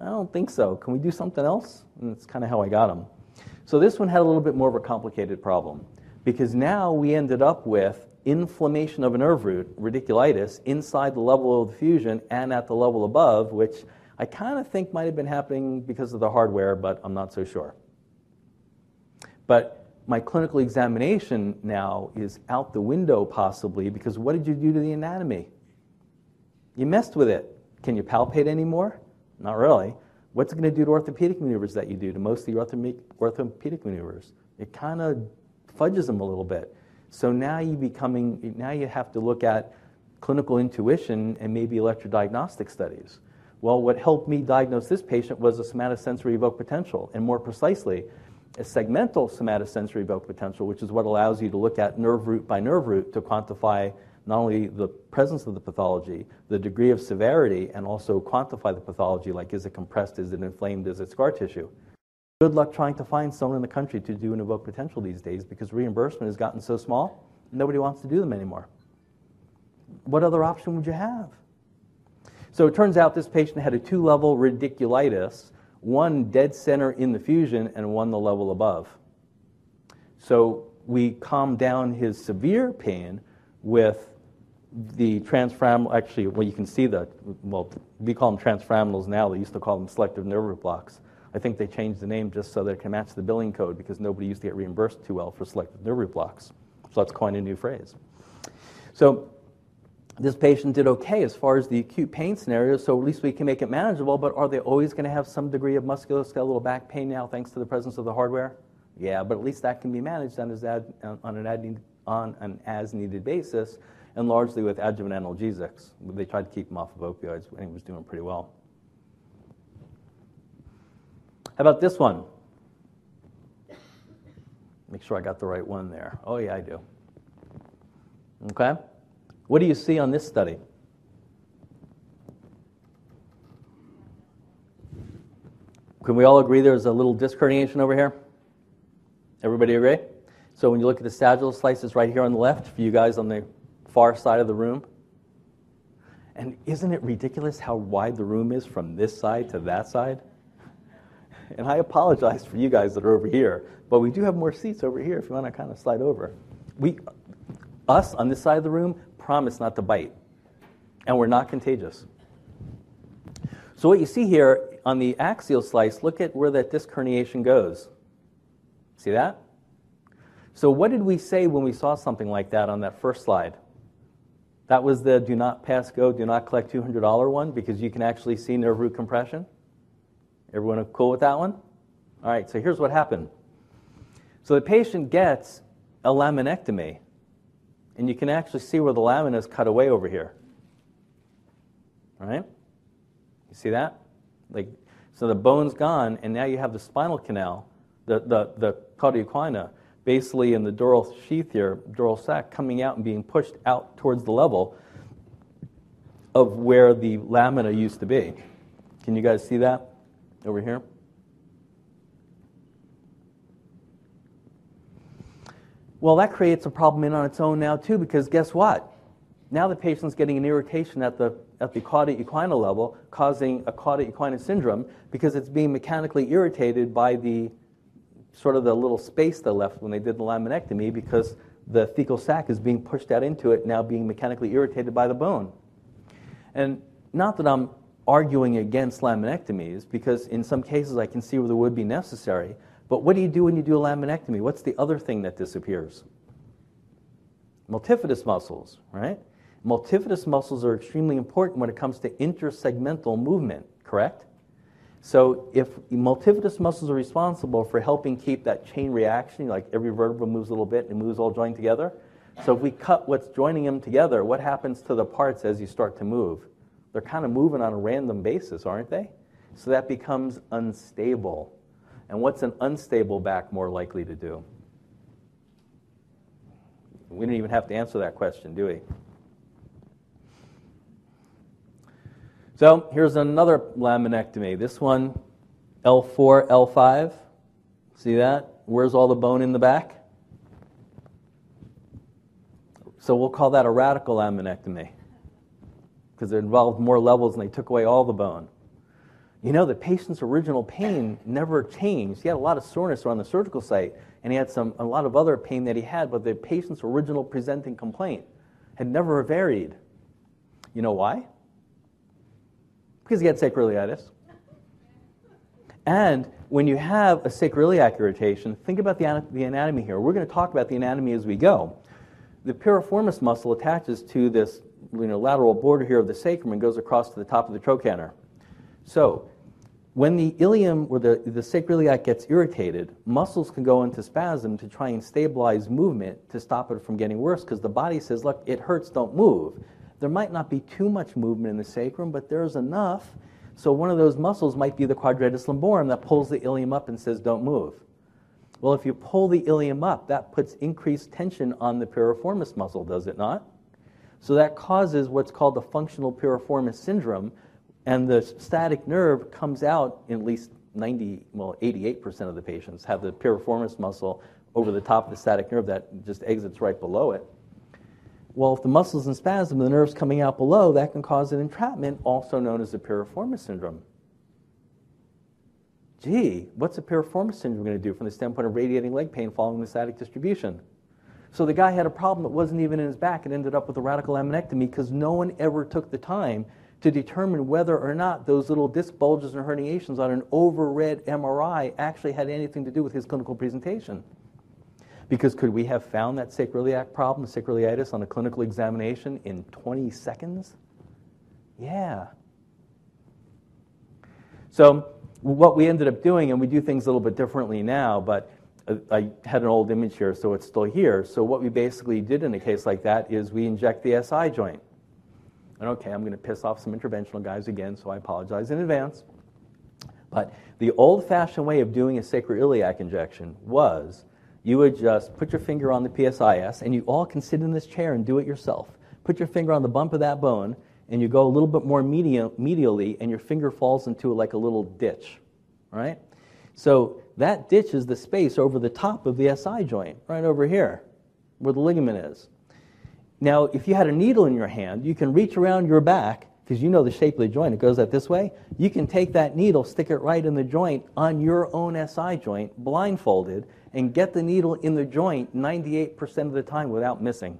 I don't think so. Can we do something else? And that's kind of how I got him. So this one had a little bit more of a complicated problem because now we ended up with inflammation of a nerve root, radiculitis, inside the level of the fusion and at the level above, which I kind of think might have been happening because of the hardware, but I'm not so sure. But my clinical examination now is out the window possibly because what did you do to the anatomy? You messed with it. Can you palpate anymore? Not really. What's it going to do to orthopedic maneuvers that you do, to most of the orthopedic maneuvers? It kind of fudges them a little bit. So now you becoming now you have to look at clinical intuition and maybe electrodiagnostic studies. Well, what helped me diagnose this patient was a somatosensory evoked potential, and more precisely, a segmental somatosensory evoked potential, which is what allows you to look at nerve root by nerve root to quantify not only the presence of the pathology, the degree of severity, and also quantify the pathology, like is it compressed, is it inflamed, is it scar tissue. Good luck trying to find someone in the country to do an evoked potential these days because reimbursement has gotten so small, nobody wants to do them anymore. What other option would you have? So it turns out this patient had a two level radiculitis, one dead center in the fusion and one the level above. So we calmed down his severe pain with the transforaminal, actually, well, you can see that, well, we call them transforaminals now. They used to call them selective nerve blocks. I think they changed the name just so that it can match the billing code because nobody used to get reimbursed too well for selective nerve root blocks. So let's coin a new phrase. So this patient did okay as far as the acute pain scenario, so at least we can make it manageable, but are they always going to have some degree of musculoskeletal back pain now thanks to the presence of the hardware? Yeah, but at least that can be managed on, on an, on an as needed basis and largely with adjuvant analgesics. They tried to keep him off of opioids, and he was doing pretty well. How about this one? Make sure I got the right one there. Oh, yeah, I do. Okay? What do you see on this study? Can we all agree there's a little disc herniation over here? Everybody agree? So when you look at the sagittal slices right here on the left, for you guys on the far side of the room, and isn't it ridiculous how wide the room is from this side to that side? And I apologize for you guys that are over here, but we do have more seats over here if you want to kind of slide over. We, us on this side of the room, promise not to bite, and we're not contagious. So what you see here on the axial slice, look at where that disc herniation goes. See that? So what did we say when we saw something like that on that first slide? That was the do not pass go, do not collect $200 one because you can actually see nerve root compression. Everyone cool with that one? All right, so here's what happened. So the patient gets a laminectomy, and you can actually see where the lamina is cut away over here. All right? You see that? Like, so the bone's gone, and now you have the spinal canal, the, the, the cauda equina, basically in the dural sheath here, dural sac, coming out and being pushed out towards the level of where the lamina used to be. Can you guys see that? Over here. Well, that creates a problem in on its own now, too, because guess what? Now the patient's getting an irritation at the, at the cauda equina level, causing a cauda equina syndrome because it's being mechanically irritated by the sort of the little space that left when they did the laminectomy because the thecal sac is being pushed out into it, now being mechanically irritated by the bone. And not that I'm arguing against laminectomies because in some cases I can see where they would be necessary. But what do you do when you do a laminectomy? What's the other thing that disappears? Multifidus muscles, right? Multifidus muscles are extremely important when it comes to intersegmental movement, correct? So if multifidus muscles are responsible for helping keep that chain reaction, like every vertebra moves a little bit and moves all joined together. So if we cut what's joining them together, what happens to the parts as you start to move? They're kind of moving on a random basis, aren't they? So that becomes unstable. And what's an unstable back more likely to do? We don't even have to answer that question, do we? So here's another laminectomy. This one, L4, L5. See that? Where's all the bone in the back? So we'll call that a radical laminectomy because it involved more levels and they took away all the bone. You know, the patient's original pain never changed. He had a lot of soreness around the surgical site, and he had some, a lot of other pain that he had, but the patient's original presenting complaint had never varied. You know why? Because he had sacroiliitis. And when you have a sacroiliac irritation, think about the, the anatomy here. We're going to talk about the anatomy as we go. The piriformis muscle attaches to this you know, lateral border here of the sacrum and goes across to the top of the trochanter. So, when the ilium or the, the sacroiliac gets irritated, muscles can go into spasm to try and stabilize movement to stop it from getting worse because the body says, look, it hurts, don't move. There might not be too much movement in the sacrum, but there's enough. So one of those muscles might be the quadratus lumborum that pulls the ilium up and says, don't move. Well, if you pull the ilium up, that puts increased tension on the piriformis muscle, does it not? So that causes what's called the functional piriformis syndrome, and the sciatic nerve comes out in at least 90, well, 88% of the patients have the piriformis muscle over the top of the sciatic nerve that just exits right below it. Well, if the muscle's in spasm and the nerve's coming out below, that can cause an entrapment, also known as the piriformis syndrome. Gee, what's a piriformis syndrome going to do from the standpoint of radiating leg pain following the sciatic distribution? So the guy had a problem that wasn't even in his back and ended up with a radical laminectomy because no one ever took the time to determine whether or not those little disc bulges and herniations on an overread MRI actually had anything to do with his clinical presentation. Because could we have found that sacroiliac problem, sacroiliitis, on a clinical examination in 20 seconds? Yeah. So what we ended up doing, and we do things a little bit differently now, but I had an old image here, so it's still here. So what we basically did in a case like that is we inject the SI joint. And okay, I'm going to piss off some interventional guys again, so I apologize in advance. But the old fashioned way of doing a sacroiliac injection was you would just put your finger on the PSIS, and you all can sit in this chair and do it yourself. Put your finger on the bump of that bone, and you go a little bit more medial, medially, and your finger falls into like a little ditch, right? So that ditch is the space over the top of the SI joint, right over here, where the ligament is. Now, if you had a needle in your hand, you can reach around your back, because you know the shape of the joint, it goes out this way. You can take that needle, stick it right in the joint on your own SI joint, blindfolded, and get the needle in the joint 98% of the time without missing.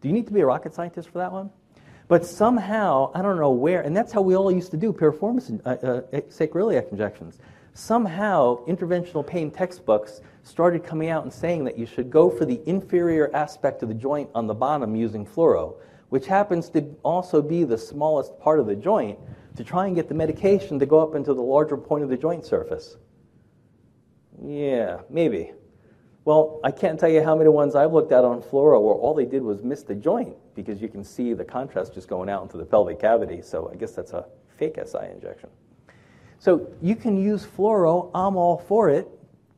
Do you need to be a rocket scientist for that one? But somehow, I don't know where, and that's how we all used to do piriformis uh, uh, sacroiliac injections. Somehow, interventional pain textbooks started coming out and saying that you should go for the inferior aspect of the joint on the bottom using fluoro, which happens to also be the smallest part of the joint, to try and get the medication to go up into the larger point of the joint surface. Yeah, maybe. Well, I can't tell you how many ones I've looked at on fluoro where all they did was miss the joint because you can see the contrast just going out into the pelvic cavity. So I guess that's a fake SI injection. So you can use fluoro. I'm all for it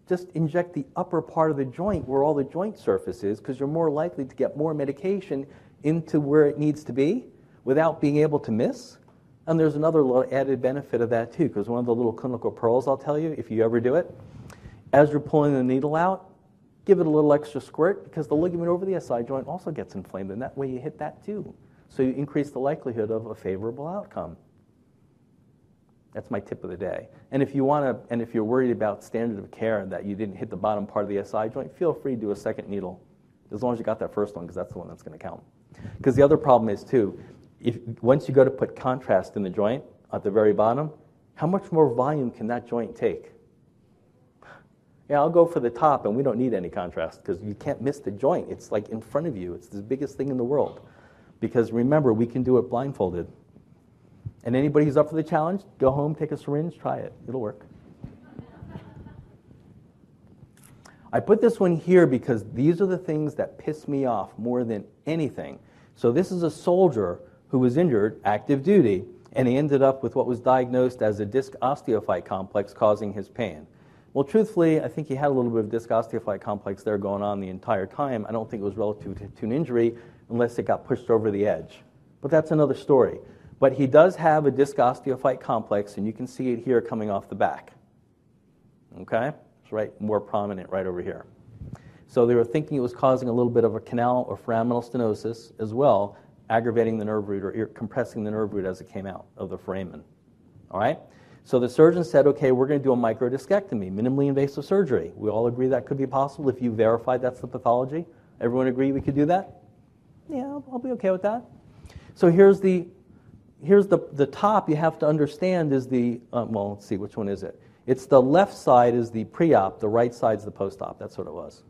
just inject the upper part of the joint where all the joint surface is because you're more likely to get more medication into where it needs to be without being able to miss. And there's another little added benefit of that too, because one of the little clinical pearls I'll tell you, if you ever do it, as you're pulling the needle out, give it a little extra squirt because the ligament over the SI joint also gets inflamed, and that way you hit that too. So you increase the likelihood of a favorable outcome. That's my tip of the day. And if you want to, and if you're worried about standard of care and that you didn't hit the bottom part of the SI joint, feel free to do a second needle, as long as you got that first one, because that's the one that's going to count. Because the other problem is too, if once you go to put contrast in the joint at the very bottom, how much more volume can that joint take? Yeah, I'll go for the top, and we don't need any contrast because you can't miss the joint. It's like in front of you. It's the biggest thing in the world. Because remember, we can do it blindfolded. And anybody who's up for the challenge, go home, take a syringe, try it. It'll work. I put this one here because these are the things that piss me off more than anything. So, this is a soldier who was injured, active duty, and he ended up with what was diagnosed as a disc osteophyte complex causing his pain. Well, truthfully, I think he had a little bit of disc osteophyte complex there going on the entire time. I don't think it was relative to an injury unless it got pushed over the edge. But that's another story. But he does have a disc osteophyte complex, and you can see it here coming off the back. Okay? It's right more prominent right over here. So they were thinking it was causing a little bit of a canal or foraminal stenosis as well, aggravating the nerve root or compressing the nerve root as it came out of the foramen. All right? So the surgeon said, okay, we're going to do a microdiscectomy, minimally invasive surgery. We all agree that could be possible if you verified that's the pathology. Everyone agree we could do that? Yeah, I'll be okay with that. So here's the here's the, the top you have to understand is the, um, well, let's see, which one is it? It's the left side is the pre-op, the right side is the post-op. That's what it was.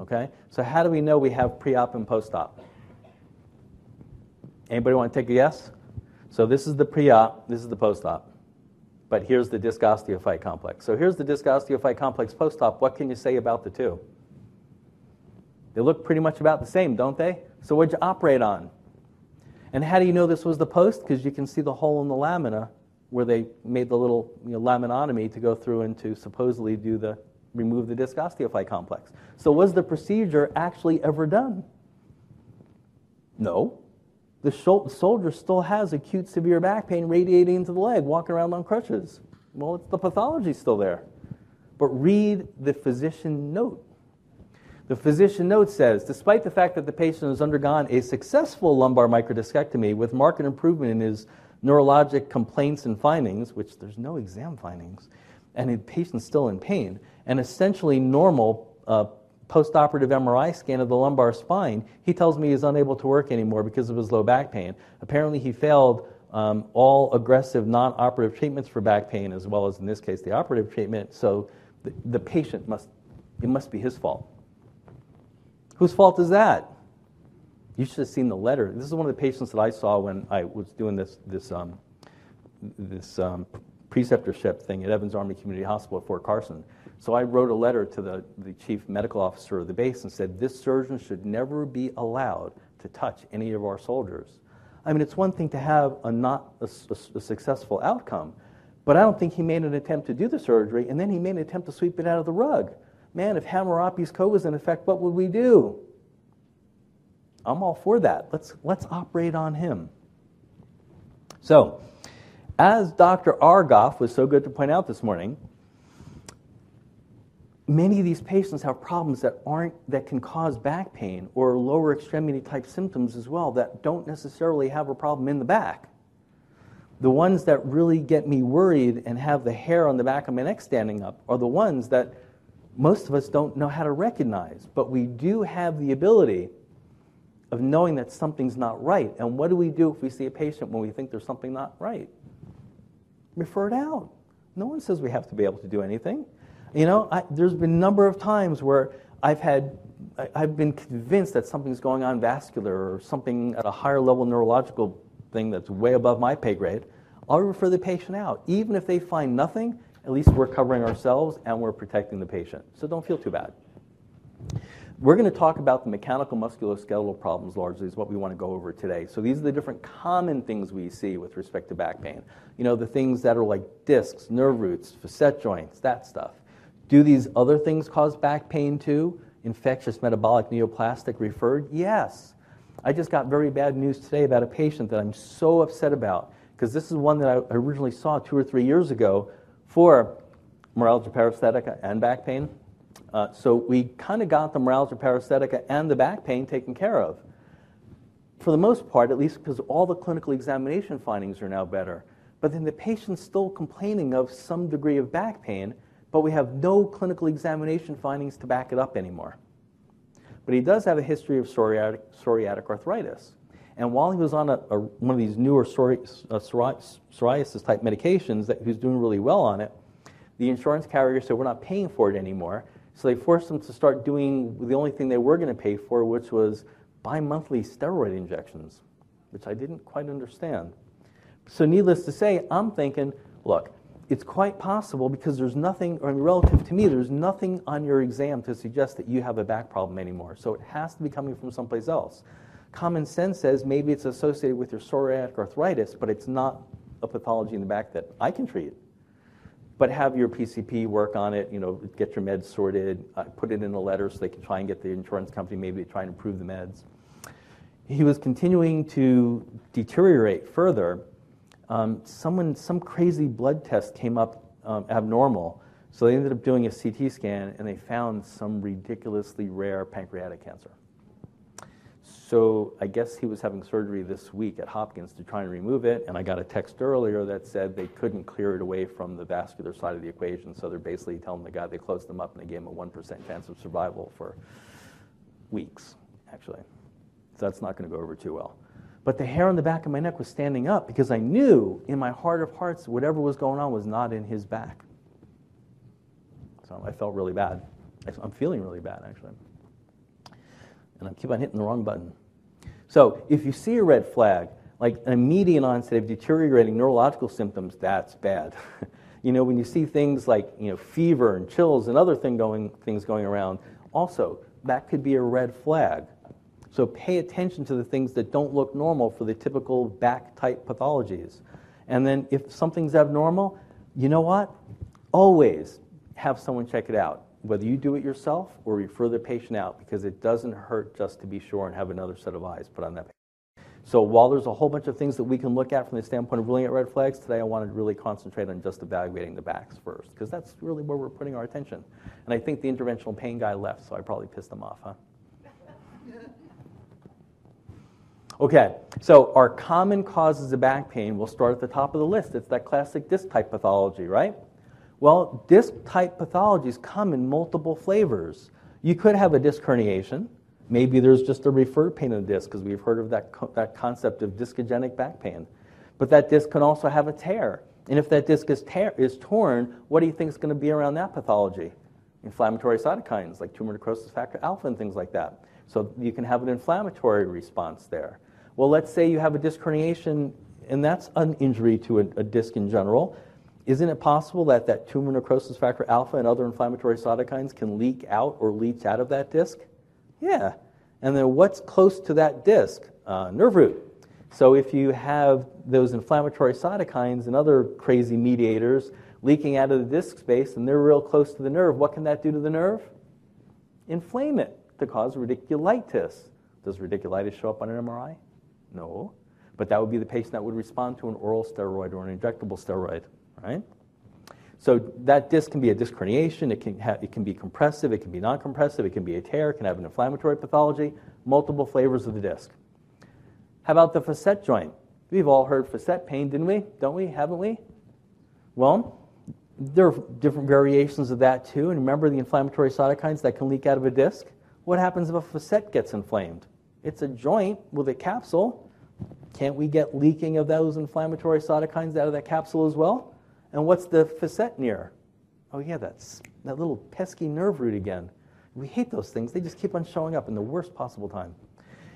Okay? So how do we know we have pre-op and post-op? Anybody want to take a guess? So this is the pre-op, this is the post-op. But here's the disc osteophyte complex. So here's the disc osteophyte complex post-op. What can you say about the two? They look pretty much about the same, don't they? So what'd you operate on? And how do you know this was the post? Because you can see the hole in the lamina where they made the little you know, laminotomy to go through and to supposedly do the remove the disc osteophyte complex. So, was the procedure actually ever done? No. The soldier still has acute severe back pain radiating into the leg, walking around on crutches. Well, the pathology still there. But read the physician note. The physician note says despite the fact that the patient has undergone a successful lumbar microdiscectomy with marked improvement in his neurologic complaints and findings, which there's no exam findings, and the patient's still in pain, an essentially normal uh, postoperative MRI scan of the lumbar spine, he tells me he's unable to work anymore because of his low back pain. Apparently, he failed um, all aggressive non operative treatments for back pain, as well as in this case, the operative treatment. So the, the patient must, it must be his fault. Whose fault is that? You should have seen the letter. This is one of the patients that I saw when I was doing this, this, um, this um, preceptorship thing at Evans Army Community Hospital at Fort Carson. So I wrote a letter to the, the chief medical officer of the base and said, This surgeon should never be allowed to touch any of our soldiers. I mean, it's one thing to have a not a, a, a successful outcome, but I don't think he made an attempt to do the surgery and then he made an attempt to sweep it out of the rug. Man, if Hammurabi's code was in effect, what would we do? I'm all for that. Let's, let's operate on him. So, as Dr. Argoff was so good to point out this morning, many of these patients have problems that aren't that can cause back pain or lower extremity type symptoms as well that don't necessarily have a problem in the back. The ones that really get me worried and have the hair on the back of my neck standing up are the ones that most of us don't know how to recognize, but we do have the ability of knowing that something's not right. And what do we do if we see a patient when we think there's something not right? Refer it out. No one says we have to be able to do anything. You know, I, there's been a number of times where I've had, I, I've been convinced that something's going on vascular or something at a higher level neurological thing that's way above my pay grade. I'll refer the patient out. Even if they find nothing, at least we're covering ourselves and we're protecting the patient. So don't feel too bad. We're going to talk about the mechanical musculoskeletal problems largely is what we want to go over today. So these are the different common things we see with respect to back pain. You know, the things that are like discs, nerve roots, facet joints, that stuff. Do these other things cause back pain too? Infectious metabolic neoplastic referred? Yes. I just got very bad news today about a patient that I'm so upset about because this is one that I originally saw two or three years ago for meralgia paresthetica and back pain. Uh, so we kind of got the meralgia paresthetica and the back pain taken care of. For the most part, at least because all the clinical examination findings are now better. But then the patient's still complaining of some degree of back pain, but we have no clinical examination findings to back it up anymore. But he does have a history of psoriatic, psoriatic arthritis. And while he was on a, a, one of these newer uh, psoriasis type medications that he was doing really well on it, the insurance carrier said, We're not paying for it anymore. So they forced him to start doing the only thing they were going to pay for, which was bi monthly steroid injections, which I didn't quite understand. So, needless to say, I'm thinking, look, it's quite possible because there's nothing, or relative to me, there's nothing on your exam to suggest that you have a back problem anymore. So, it has to be coming from someplace else. Common sense says maybe it's associated with your psoriatic arthritis, but it's not a pathology in the back that I can treat but have your PCP work on it, you know, get your meds sorted, uh, put it in a letter so they can try and get the insurance company maybe to try and improve the meds. He was continuing to deteriorate further. Um, someone, some crazy blood test came up um, abnormal, so they ended up doing a CT scan and they found some ridiculously rare pancreatic cancer. So I guess he was having surgery this week at Hopkins to try and remove it, and I got a text earlier that said they couldn't clear it away from the vascular side of the equation, so they're basically telling the guy they closed them up and they gave him a 1% chance of survival for weeks, actually. So that's not going to go over too well. But the hair on the back of my neck was standing up because I knew in my heart of hearts whatever was going on was not in his back. So I felt really bad. I'm feeling really bad, actually. And I keep on hitting the wrong button. So if you see a red flag, like an immediate onset of deteriorating neurological symptoms, that's bad. you know, when you see things like you know, fever and chills and other thing going, things going around, also, that could be a red flag. So pay attention to the things that don't look normal for the typical back type pathologies. And then if something's abnormal, you know what? Always have someone check it out. Whether you do it yourself or refer the patient out because it doesn't hurt just to be sure and have another set of eyes put on that patient. So while there's a whole bunch of things that we can look at from the standpoint of ruling out red flags, today I wanted to really concentrate on just evaluating the backs first because that's really where we're putting our attention. And I think the interventional pain guy left, so I probably pissed him off, huh? Okay, so our common causes of back pain, we'll start at the top of the list. It's that classic disc type pathology, right? Well, disc type pathologies come in multiple flavors. You could have a disc herniation. Maybe there's just a referred pain of the disc because we've heard of that, co- that concept of discogenic back pain. But that disc can also have a tear. And if that disc is, tear, is torn, what do you think is going to be around that pathology? Inflammatory cytokines like tumor necrosis factor alpha and things like that. So you can have an inflammatory response there. Well, let's say you have a disc herniation, and that's an injury to a, a disc in general. Isn't it possible that that tumor necrosis factor alpha and other inflammatory cytokines can leak out or leach out of that disc? Yeah. And then what's close to that disc? Uh, nerve root. So if you have those inflammatory cytokines and other crazy mediators leaking out of the disc space and they're real close to the nerve, what can that do to the nerve? Inflame it to cause radiculitis. Does radiculitis show up on an MRI? No. But that would be the patient that would respond to an oral steroid or an injectable steroid, right? So that disc can be a disc herniation, it can, ha- it can be compressive, it can be non-compressive, it can be a tear, it can have an inflammatory pathology, multiple flavors of the disc. How about the facet joint? We've all heard facet pain, didn't we? Don't we? Haven't we? Well, there are different variations of that too. And remember the inflammatory cytokines that can leak out of a disc? What happens if a facet gets inflamed? It's a joint with a capsule. Can't we get leaking of those inflammatory cytokines out of that capsule as well? And what's the facet near? Oh, yeah, that's that little pesky nerve root again. We hate those things. They just keep on showing up in the worst possible time.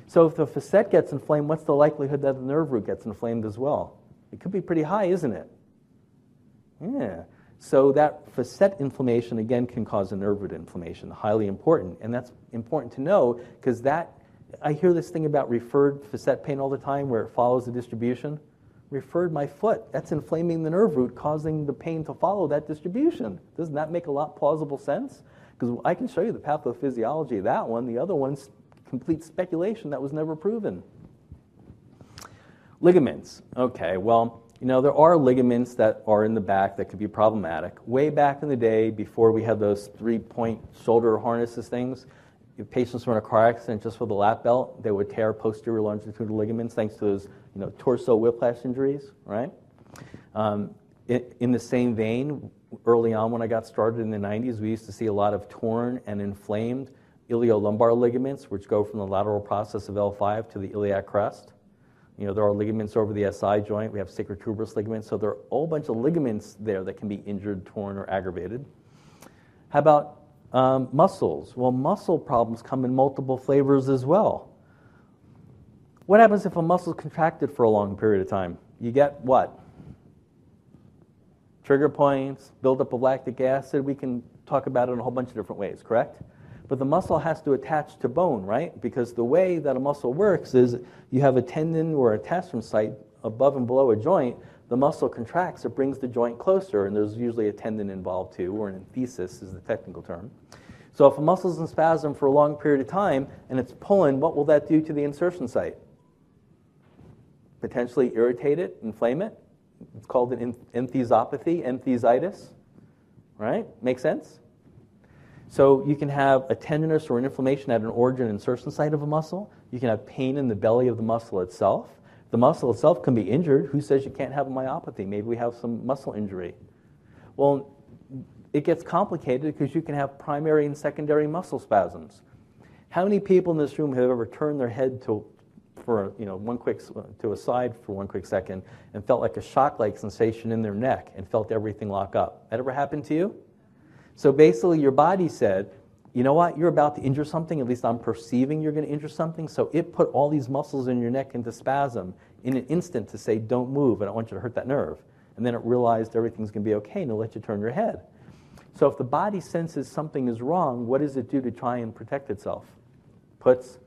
So if the facet gets inflamed, what's the likelihood that the nerve root gets inflamed as well? It could be pretty high, isn't it? Yeah. So that facet inflammation again can cause a nerve root inflammation, highly important, and that's important to know because that I hear this thing about referred facet pain all the time where it follows the distribution. Referred my foot. That's inflaming the nerve root, causing the pain to follow that distribution. Doesn't that make a lot plausible sense? Because I can show you the pathophysiology of that one. The other one's complete speculation that was never proven. Ligaments. Okay, well, you know, there are ligaments that are in the back that could be problematic. Way back in the day, before we had those three point shoulder harnesses things, if patients were in a car accident just with a lap belt, they would tear posterior longitudinal ligaments thanks to those you know, torso whiplash injuries, right? Um, in the same vein, early on when I got started in the 90s, we used to see a lot of torn and inflamed iliolumbar ligaments, which go from the lateral process of L5 to the iliac crest. You know, there are ligaments over the SI joint. We have sacrotuberous ligaments. So there are a whole bunch of ligaments there that can be injured, torn, or aggravated. How about um, muscles. Well, muscle problems come in multiple flavors as well. What happens if a muscle is contracted for a long period of time? You get what? Trigger points, buildup of lactic acid. We can talk about it in a whole bunch of different ways, correct? But the muscle has to attach to bone, right? Because the way that a muscle works is you have a tendon or a attachment site above and below a joint the muscle contracts, it brings the joint closer, and there's usually a tendon involved too, or an enthesis is the technical term. So if a muscle's in spasm for a long period of time and it's pulling, what will that do to the insertion site? Potentially irritate it, inflame it. It's called an enthesopathy, enthesitis. Right? Make sense? So you can have a tenderness or an inflammation at an origin insertion site of a muscle. You can have pain in the belly of the muscle itself. The muscle itself can be injured. Who says you can't have a myopathy? Maybe we have some muscle injury. Well, it gets complicated because you can have primary and secondary muscle spasms. How many people in this room have ever turned their head to, for you know, one quick to a side for one quick second and felt like a shock-like sensation in their neck and felt everything lock up? That ever happened to you? So basically, your body said, you know what, you're about to injure something, at least I'm perceiving you're going to injure something. So it put all these muscles in your neck into spasm in an instant to say, don't move, I don't want you to hurt that nerve. And then it realized everything's going to be okay and it'll let you turn your head. So if the body senses something is wrong, what does it do to try and protect itself? Puts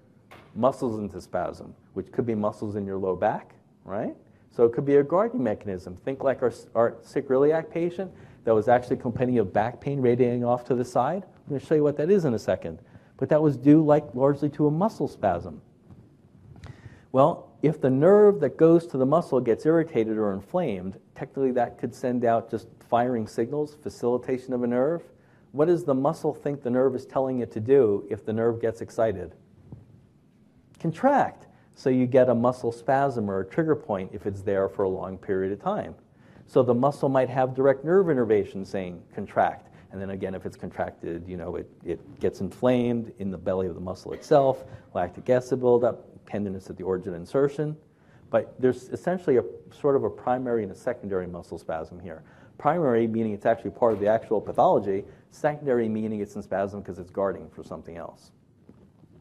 muscles into spasm, which could be muscles in your low back, right? So it could be a guarding mechanism. Think like our, our sacroiliac patient that was actually complaining of back pain radiating off to the side. I'm going to show you what that is in a second. But that was due like largely to a muscle spasm. Well, if the nerve that goes to the muscle gets irritated or inflamed, technically that could send out just firing signals, facilitation of a nerve. What does the muscle think the nerve is telling it to do if the nerve gets excited? Contract. So you get a muscle spasm or a trigger point if it's there for a long period of time. So the muscle might have direct nerve innervation saying contract. And then again, if it's contracted, you know, it, it gets inflamed in the belly of the muscle itself, lactic acid buildup, tenderness at the origin insertion. But there's essentially a sort of a primary and a secondary muscle spasm here. Primary meaning it's actually part of the actual pathology, secondary meaning it's in spasm because it's guarding for something else.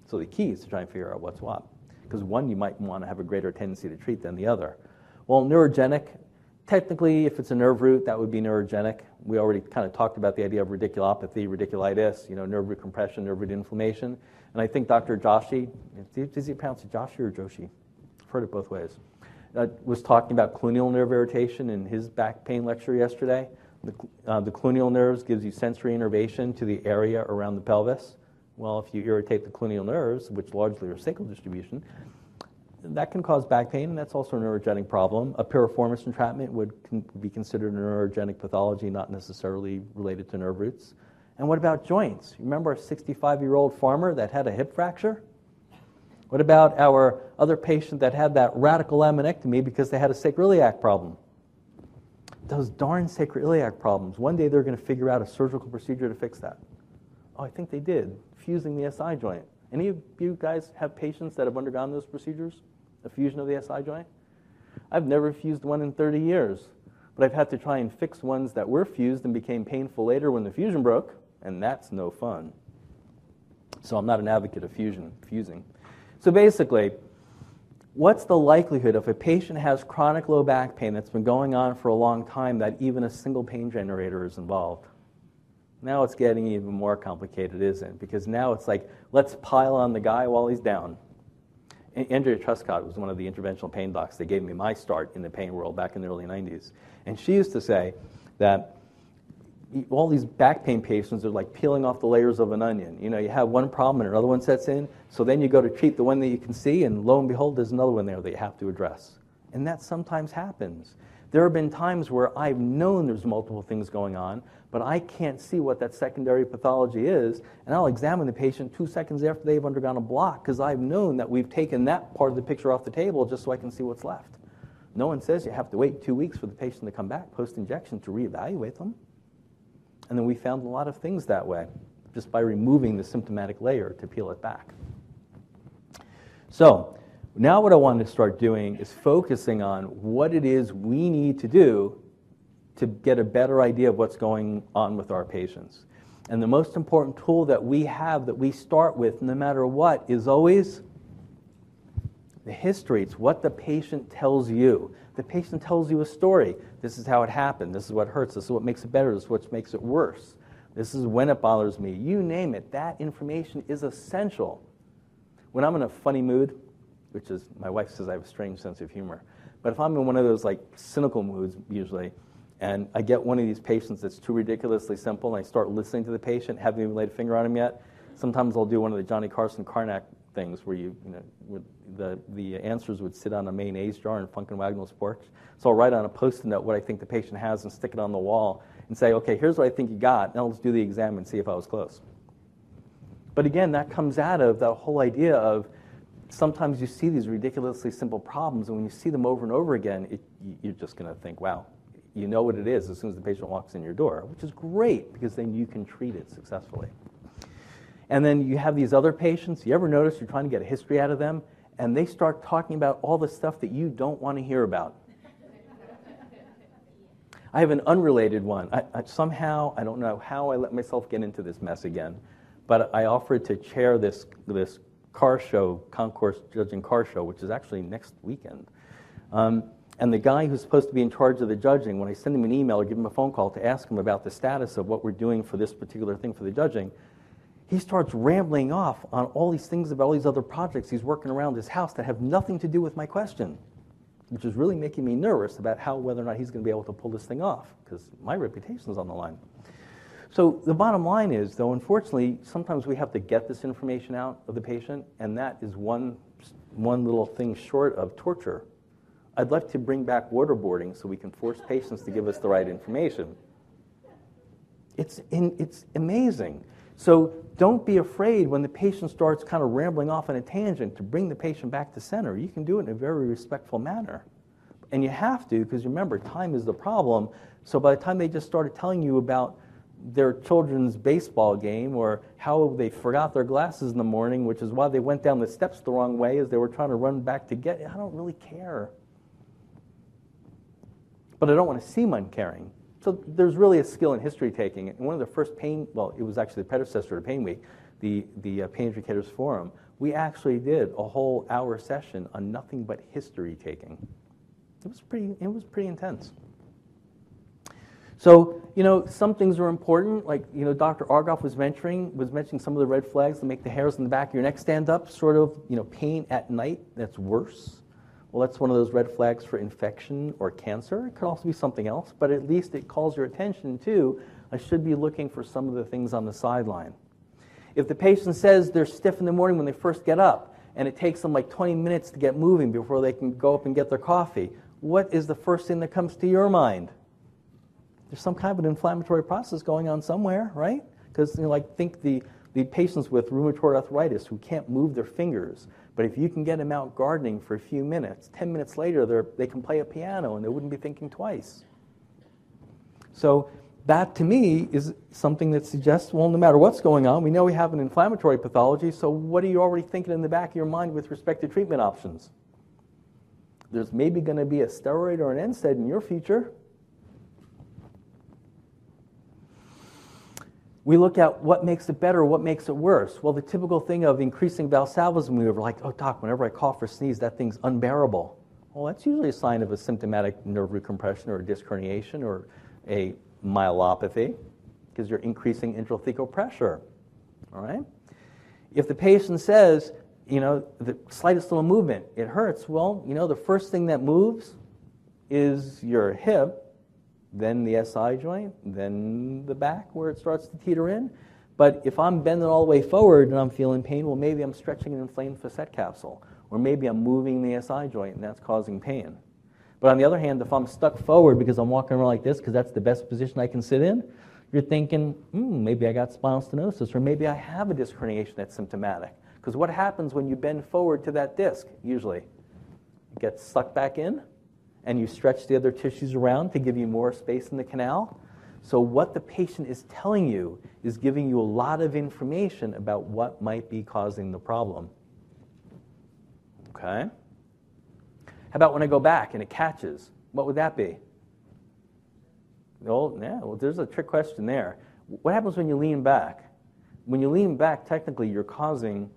So the key is to try and figure out what's what. Because one you might want to have a greater tendency to treat than the other. Well, neurogenic, technically, if it's a nerve root, that would be neurogenic. We already kind of talked about the idea of radiculopathy, radiculitis, you know, nerve root compression, nerve root inflammation. And I think Dr. Joshi, does he pronounce it Joshi or Joshi? I've heard it both ways. Uh, was talking about cluneal nerve irritation in his back pain lecture yesterday. The, uh, the cluneal nerves gives you sensory innervation to the area around the pelvis. Well, if you irritate the cluneal nerves, which largely are sacral distribution, that can cause back pain, and that's also a neurogenic problem. A piriformis entrapment would be considered a neurogenic pathology, not necessarily related to nerve roots. And what about joints? Remember a 65 year old farmer that had a hip fracture? What about our other patient that had that radical laminectomy because they had a sacroiliac problem? Those darn sacroiliac problems. One day they're going to figure out a surgical procedure to fix that. Oh, I think they did, fusing the SI joint. Any of you guys have patients that have undergone those procedures? A fusion of the SI joint? I've never fused one in 30 years, but I've had to try and fix ones that were fused and became painful later when the fusion broke, and that's no fun. So I'm not an advocate of fusion, fusing. So basically, what's the likelihood if a patient has chronic low back pain that's been going on for a long time that even a single pain generator is involved? Now it's getting even more complicated, isn't it? Because now it's like, let's pile on the guy while he's down. Andrea Truscott was one of the interventional pain docs that gave me my start in the pain world back in the early 90s. And she used to say that all these back pain patients are like peeling off the layers of an onion. You know, you have one problem and another one sets in, so then you go to treat the one that you can see, and lo and behold, there's another one there that you have to address. And that sometimes happens. There have been times where I've known there's multiple things going on, but I can't see what that secondary pathology is, and I'll examine the patient two seconds after they've undergone a block because I've known that we've taken that part of the picture off the table just so I can see what's left. No one says you have to wait two weeks for the patient to come back post injection to reevaluate them. And then we found a lot of things that way, just by removing the symptomatic layer to peel it back. So, now what I want to start doing is focusing on what it is we need to do to get a better idea of what's going on with our patients. And the most important tool that we have that we start with, no matter what, is always the history. It's what the patient tells you. The patient tells you a story. This is how it happened. This is what hurts. This is what makes it better. This is what makes it worse. This is when it bothers me. You name it. That information is essential. When I'm in a funny mood, which is my wife says I have a strange sense of humor, but if I'm in one of those like cynical moods, usually, and I get one of these patients that's too ridiculously simple, and I start listening to the patient, haven't even laid a finger on him yet. Sometimes I'll do one of the Johnny Carson Karnak things where you, you know, the, the answers would sit on a mayonnaise jar in Funk and Wagnalls' porch. So I'll write on a post-it note what I think the patient has and stick it on the wall and say, okay, here's what I think you got. Now let's do the exam and see if I was close. But again, that comes out of that whole idea of sometimes you see these ridiculously simple problems, and when you see them over and over again, it, you're just going to think, wow, you know what it is as soon as the patient walks in your door, which is great because then you can treat it successfully. And then you have these other patients. You ever notice you're trying to get a history out of them, and they start talking about all the stuff that you don't want to hear about? I have an unrelated one. I, I, somehow, I don't know how I let myself get into this mess again, but I offered to chair this, this car show, concourse judging car show, which is actually next weekend. Um, and the guy who's supposed to be in charge of the judging, when I send him an email or give him a phone call to ask him about the status of what we're doing for this particular thing for the judging, he starts rambling off on all these things about all these other projects he's working around his house that have nothing to do with my question, which is really making me nervous about how whether or not he's going to be able to pull this thing off because my reputation is on the line. So the bottom line is, though, unfortunately, sometimes we have to get this information out of the patient, and that is one, one little thing short of torture. I'd love to bring back waterboarding so we can force patients to give us the right information. It's, in, it's amazing. So don't be afraid when the patient starts kind of rambling off on a tangent to bring the patient back to center. You can do it in a very respectful manner. And you have to, because remember, time is the problem. So by the time they just started telling you about their children's baseball game or how they forgot their glasses in the morning, which is why they went down the steps the wrong way as they were trying to run back to get it, I don't really care. But I don't want to seem uncaring. So there's really a skill in history taking. And one of the first pain, well, it was actually the predecessor to PAINWeek, the, the uh, Pain Educators Forum. We actually did a whole hour session on nothing but history taking. It was pretty, it was pretty intense. So, you know, some things are important, like, you know, Dr. Argoff was mentioning, was mentioning some of the red flags that make the hairs in the back of your neck stand up, sort of, you know, pain at night, that's worse. Well, that's one of those red flags for infection or cancer. It could also be something else, but at least it calls your attention to, I should be looking for some of the things on the sideline. If the patient says they're stiff in the morning when they first get up, and it takes them like 20 minutes to get moving before they can go up and get their coffee, what is the first thing that comes to your mind? There's some kind of an inflammatory process going on somewhere, right? Because you know, like think the, the patients with rheumatoid arthritis who can't move their fingers, but if you can get them out gardening for a few minutes, 10 minutes later they can play a piano and they wouldn't be thinking twice. So that to me is something that suggests, well, no matter what's going on, we know we have an inflammatory pathology, so what are you already thinking in the back of your mind with respect to treatment options? There's maybe going to be a steroid or an NSAID in your future. We look at what makes it better, what makes it worse. Well, the typical thing of increasing Valsalva's, we were like, oh, doc, whenever I cough or sneeze, that thing's unbearable. Well, that's usually a sign of a symptomatic nerve recompression or a disc herniation or a myelopathy because you're increasing intrathecal pressure. All right? If the patient says, you know, the slightest little movement, it hurts, well, you know, the first thing that moves is your hip then the SI joint, then the back where it starts to teeter in. But if I'm bending all the way forward and I'm feeling pain, well, maybe I'm stretching an inflamed facet capsule, or maybe I'm moving the SI joint and that's causing pain. But on the other hand, if I'm stuck forward because I'm walking around like this because that's the best position I can sit in, you're thinking, hmm, maybe I got spinal stenosis, or maybe I have a disc herniation that's symptomatic. Because what happens when you bend forward to that disc, usually? It gets sucked back in, and you stretch the other tissues around to give you more space in the canal. So, what the patient is telling you is giving you a lot of information about what might be causing the problem. Okay? How about when I go back and it catches? What would that be? Oh, yeah, well, there's a trick question there. What happens when you lean back? When you lean back, technically, you're causing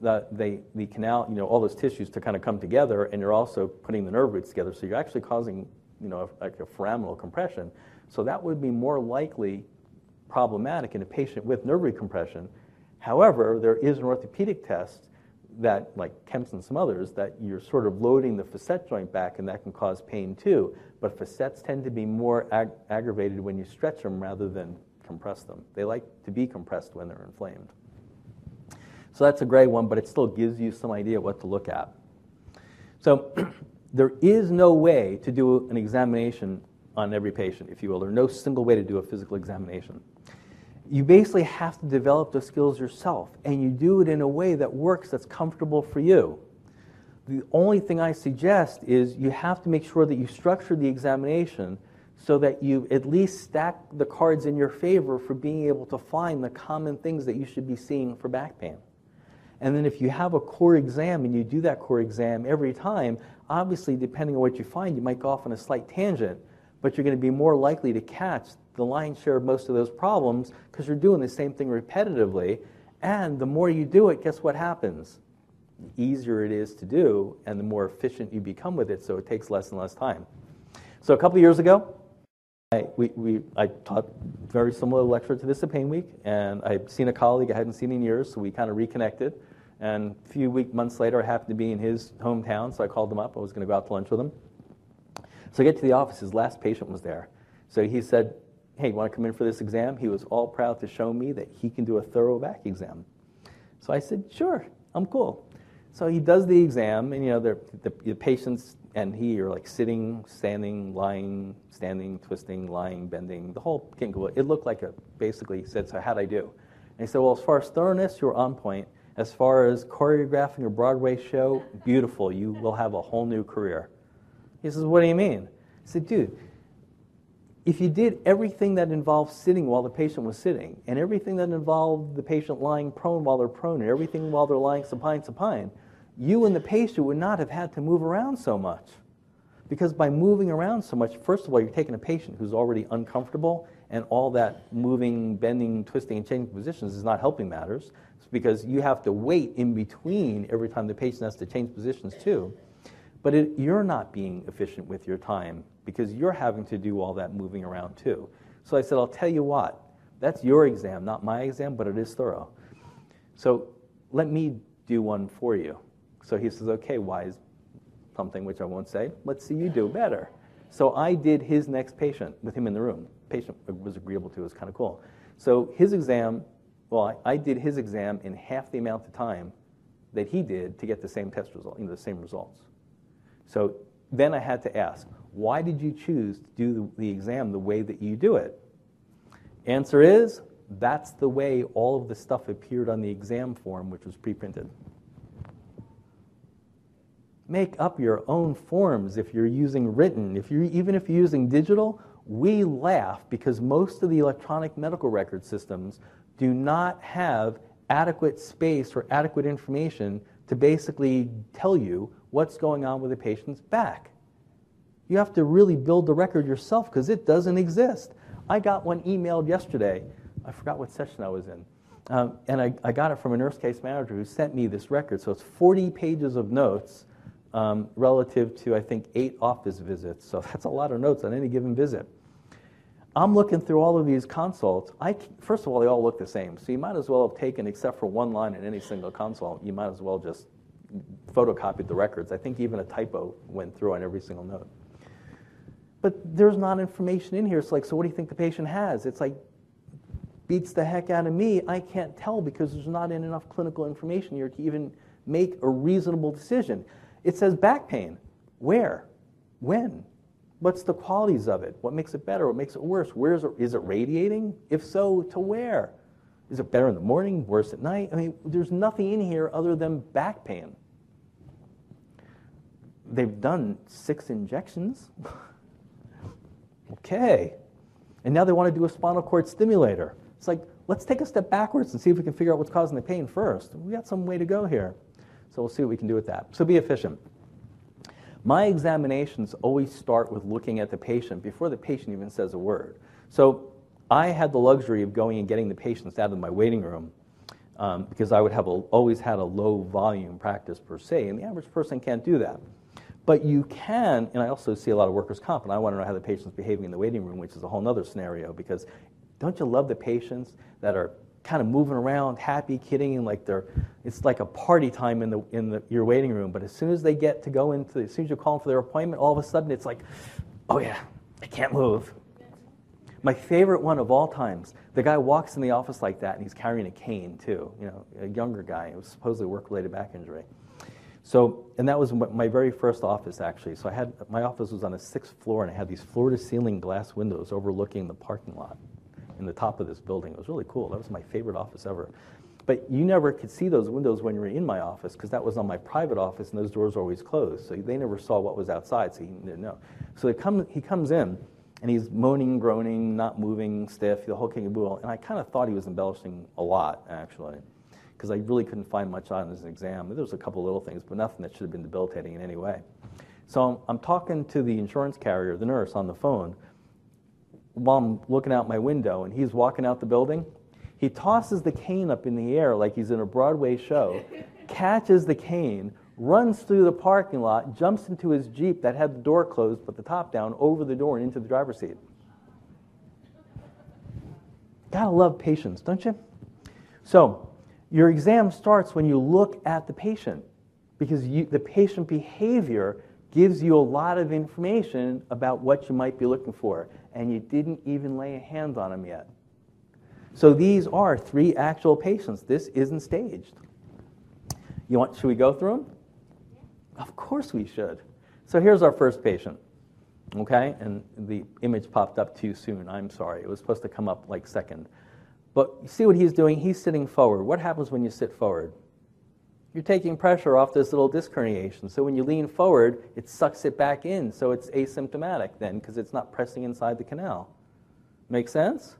the, the, the canal, you know, all those tissues to kind of come together, and you're also putting the nerve roots together. So you're actually causing, you know, like a foraminal compression. So that would be more likely problematic in a patient with nerve root compression. However, there is an orthopedic test that, like Kemp's and some others, that you're sort of loading the facet joint back, and that can cause pain too. But facets tend to be more ag- aggravated when you stretch them rather than compress them. They like to be compressed when they're inflamed. So that's a gray one, but it still gives you some idea what to look at. So there is no way to do an examination on every patient, if you will. There's no single way to do a physical examination. You basically have to develop the skills yourself, and you do it in a way that works, that's comfortable for you. The only thing I suggest is you have to make sure that you structure the examination so that you at least stack the cards in your favor for being able to find the common things that you should be seeing for back pain. And then if you have a core exam and you do that core exam every time, obviously, depending on what you find, you might go off on a slight tangent, but you're going to be more likely to catch the lion's share of most of those problems because you're doing the same thing repetitively. And the more you do it, guess what happens? The easier it is to do, and the more efficient you become with it, so it takes less and less time. So a couple years ago, I, we, we, I taught very similar lecture to this at PAINWeek, and I'd seen a colleague I hadn't seen in years, so we kind of reconnected. And a few week, months later, I happened to be in his hometown, so I called him up. I was going to go out to lunch with him. So I get to the office. His last patient was there. So he said, hey, you want to come in for this exam? He was all proud to show me that he can do a thorough back exam. So I said, sure, I'm cool. So he does the exam, and you know, the, the patients and he are like sitting, standing, lying, standing, twisting, lying, bending, the whole king. It looked like a basically he said, so how'd I do? And he said, well, as far as thoroughness, you're on point. As far as choreographing a Broadway show, beautiful. You will have a whole new career. He says, what do you mean? I said, dude, if you did everything that involved sitting while the patient was sitting, and everything that involved the patient lying prone while they're prone, and everything while they're lying supine, supine, you and the patient would not have had to move around so much. Because by moving around so much, first of all, you're taking a patient who's already uncomfortable, and all that moving, bending, twisting, and changing positions is not helping matters. It's because you have to wait in between every time the patient has to change positions, too. But it, you're not being efficient with your time because you're having to do all that moving around, too. So I said, I'll tell you what, that's your exam, not my exam, but it is thorough. So let me do one for you. So he says, okay, wise something which I won't say. Let's see you do better. So I did his next patient with him in the room. Patient was agreeable to. It was kind of cool. So his exam, well, I, I did his exam in half the amount of time that he did to get the same test result, you know, the same results. So then I had to ask, why did you choose to do the, the exam the way that you do it? Answer is, that's the way all of the stuff appeared on the exam form, which was pre-printed. Make up your own forms if you're using written. If you're, even if you're using digital, we laugh because most of the electronic medical record systems do not have adequate space or adequate information to basically tell you what's going on with the patient's back. You have to really build the record yourself because it doesn't exist. I got one emailed yesterday. I forgot what session I was in. Um, and I, I, got it from a nurse case manager who sent me this record. So it's 40 pages of notes um, relative to, I think, eight office visits. So that's a lot of notes on any given visit. I'm looking through all of these consults. I, first of all, they all look the same. So you might as well have taken, except for one line in any single consult, you might as well just photocopied the records. I think even a typo went through on every single note. But there's not information in here. It's like, so what do you think the patient has? It's like, beats the heck out of me. I can't tell because there's not enough clinical information here to even make a reasonable decision. It says back pain. Where? When? What's the qualities of it? What makes it better? What makes it worse? Where is it, is it radiating? If so, to where? Is it better in the morning, worse at night? I mean, there's nothing in here other than back pain. They've done six injections. okay. And now they want to do a spinal cord stimulator. It's like, let's take a step backwards and see if we can figure out what's causing the pain first. We got some way to go here. So we'll see what we can do with that. So be efficient. My examinations always start with looking at the patient before the patient even says a word. So I had the luxury of going and getting the patients out of my waiting room um, because I would have a, always had a low volume practice per se, and the average person can't do that. But you can, and I also see a lot of workers' comp, and I want to know how the patient's behaving in the waiting room, which is a whole other scenario because don't you love the patients that are kind of moving around, happy, kidding, and like they're, it's like a party time in the in the your waiting room. But as soon as they get to go into, as soon as you call them for their appointment, all of a sudden it's like, oh yeah, I can't move. My favorite one of all times, the guy walks in the office like that, and he's carrying a cane too. You know, a younger guy. It was supposedly work-related back injury. So, and that was my very first office actually. So I had my office was on a sixth floor, and I had these floor-to-ceiling glass windows overlooking the parking lot in the top of this building. It was really cool. That was my favorite office ever. But you never could see those windows when you were in my office because that was on my private office and those doors were always closed. So they never saw what was outside, so he didn't know. So he, come, he comes in and he's moaning, groaning, not moving, stiff, the whole king of boodle. And I kind of thought he was embellishing a lot, actually, because I really couldn't find much on his exam. There was a couple little things, but nothing that should have been debilitating in any way. So I'm, I'm talking to the insurance carrier, the nurse, on the phone while I'm looking out my window and he's walking out the building, he tosses the cane up in the air like he's in a Broadway show, catches the cane, runs through the parking lot, jumps into his Jeep that had the door closed but the top down over the door and into the driver's seat. Gotta love patience, don't you? So, your exam starts when you look at the patient because you, the patient behavior gives you a lot of information about what you might be looking for, and you didn't even lay a hand on them yet. So these are three actual patients. This isn't staged. You want, should we go through them? Of course we should. So here's our first patient. Okay, and the image popped up too soon. I'm sorry. It was supposed to come up like second. But you see what he's doing? He's sitting forward. What happens when you sit forward? You're taking pressure off this little disc herniation. So when you lean forward, it sucks it back in. So it's asymptomatic then because it's not pressing inside the canal. Make sense?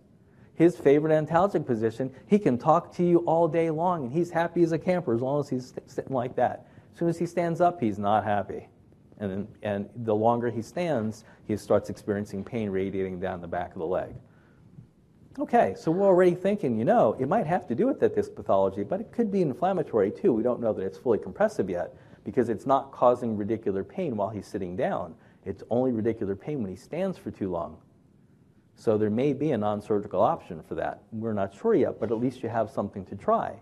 His favorite antalgic position, he can talk to you all day long and he's happy as a camper as long as he's sitting like that. As soon as he stands up, he's not happy. And, and the longer he stands, he starts experiencing pain radiating down the back of the leg. Okay, so we're already thinking, you know, it might have to do with that disc pathology, but it could be inflammatory too. We don't know that it's fully compressive yet because it's not causing radicular pain while he's sitting down. It's only radicular pain when he stands for too long. So there may be a non surgical option for that. We're not sure yet, but at least you have something to try.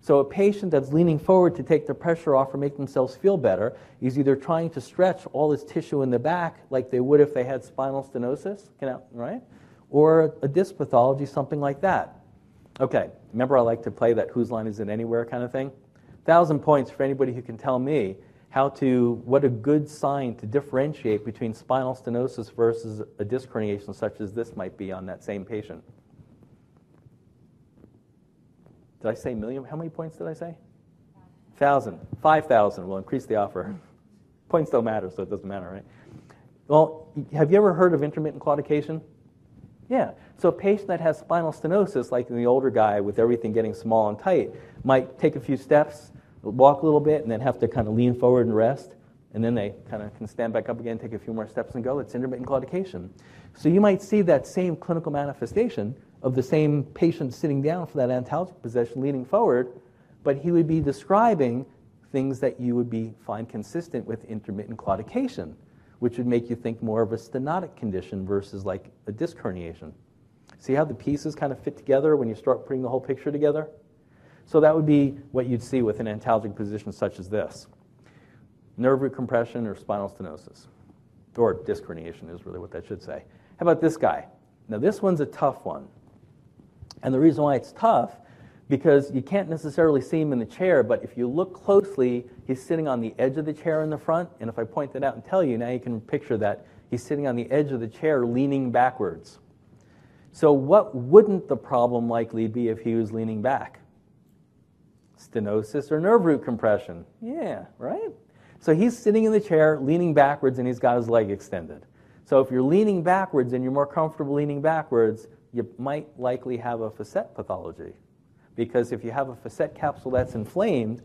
So a patient that's leaning forward to take the pressure off or make themselves feel better is either trying to stretch all this tissue in the back like they would if they had spinal stenosis, right? Or a disc pathology, something like that. Okay, remember I like to play that whose line is it anywhere kind of thing? Thousand points for anybody who can tell me how to, what a good sign to differentiate between spinal stenosis versus a disc herniation such as this might be on that same patient. Did I say million? How many points did I say? Thousand. Five thousand. We'll increase the offer. Points don't matter, so it doesn't matter, right? Well, have you ever heard of intermittent claudication? Yeah. So a patient that has spinal stenosis, like the older guy with everything getting small and tight, might take a few steps, walk a little bit, and then have to kind of lean forward and rest. And then they kind of can stand back up again, take a few more steps and go. It's intermittent claudication. So you might see that same clinical manifestation of the same patient sitting down for that antalgic position, leaning forward, but he would be describing things that you would be find consistent with intermittent claudication which would make you think more of a stenotic condition versus like a disc herniation. See how the pieces kind of fit together when you start putting the whole picture together? So that would be what you'd see with an antalgic position such as this. Nerve root compression or spinal stenosis. Or disc herniation is really what that should say. How about this guy? Now this one's a tough one. And the reason why it's tough because you can't necessarily see him in the chair, but if you look closely, he's sitting on the edge of the chair in the front. And if I point that out and tell you, now you can picture that he's sitting on the edge of the chair leaning backwards. So, what wouldn't the problem likely be if he was leaning back? Stenosis or nerve root compression? Yeah, right? So, he's sitting in the chair leaning backwards and he's got his leg extended. So, if you're leaning backwards and you're more comfortable leaning backwards, you might likely have a facet pathology because if you have a facet capsule that's inflamed,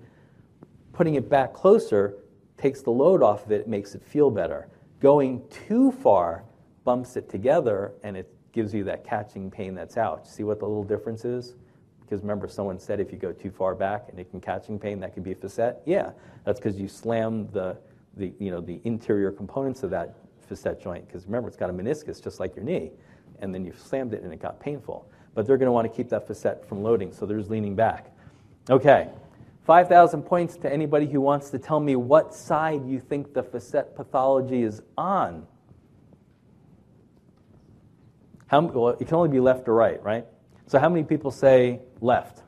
putting it back closer takes the load off of it, makes it feel better. Going too far bumps it together and it gives you that catching pain that's out. See what the little difference is? Because remember, someone said if you go too far back and it can catching pain, that can be a facet. Yeah, that's because you slam the, the, you know, the interior components of that facet joint. Because remember, it's got a meniscus just like your knee, and then you slammed it and it got painful but they're going to want to keep that facet from loading, so there's leaning back. Okay, 5,000 points to anybody who wants to tell me what side you think the facet pathology is on. How, well, it can only be left or right, right? So how many people say left?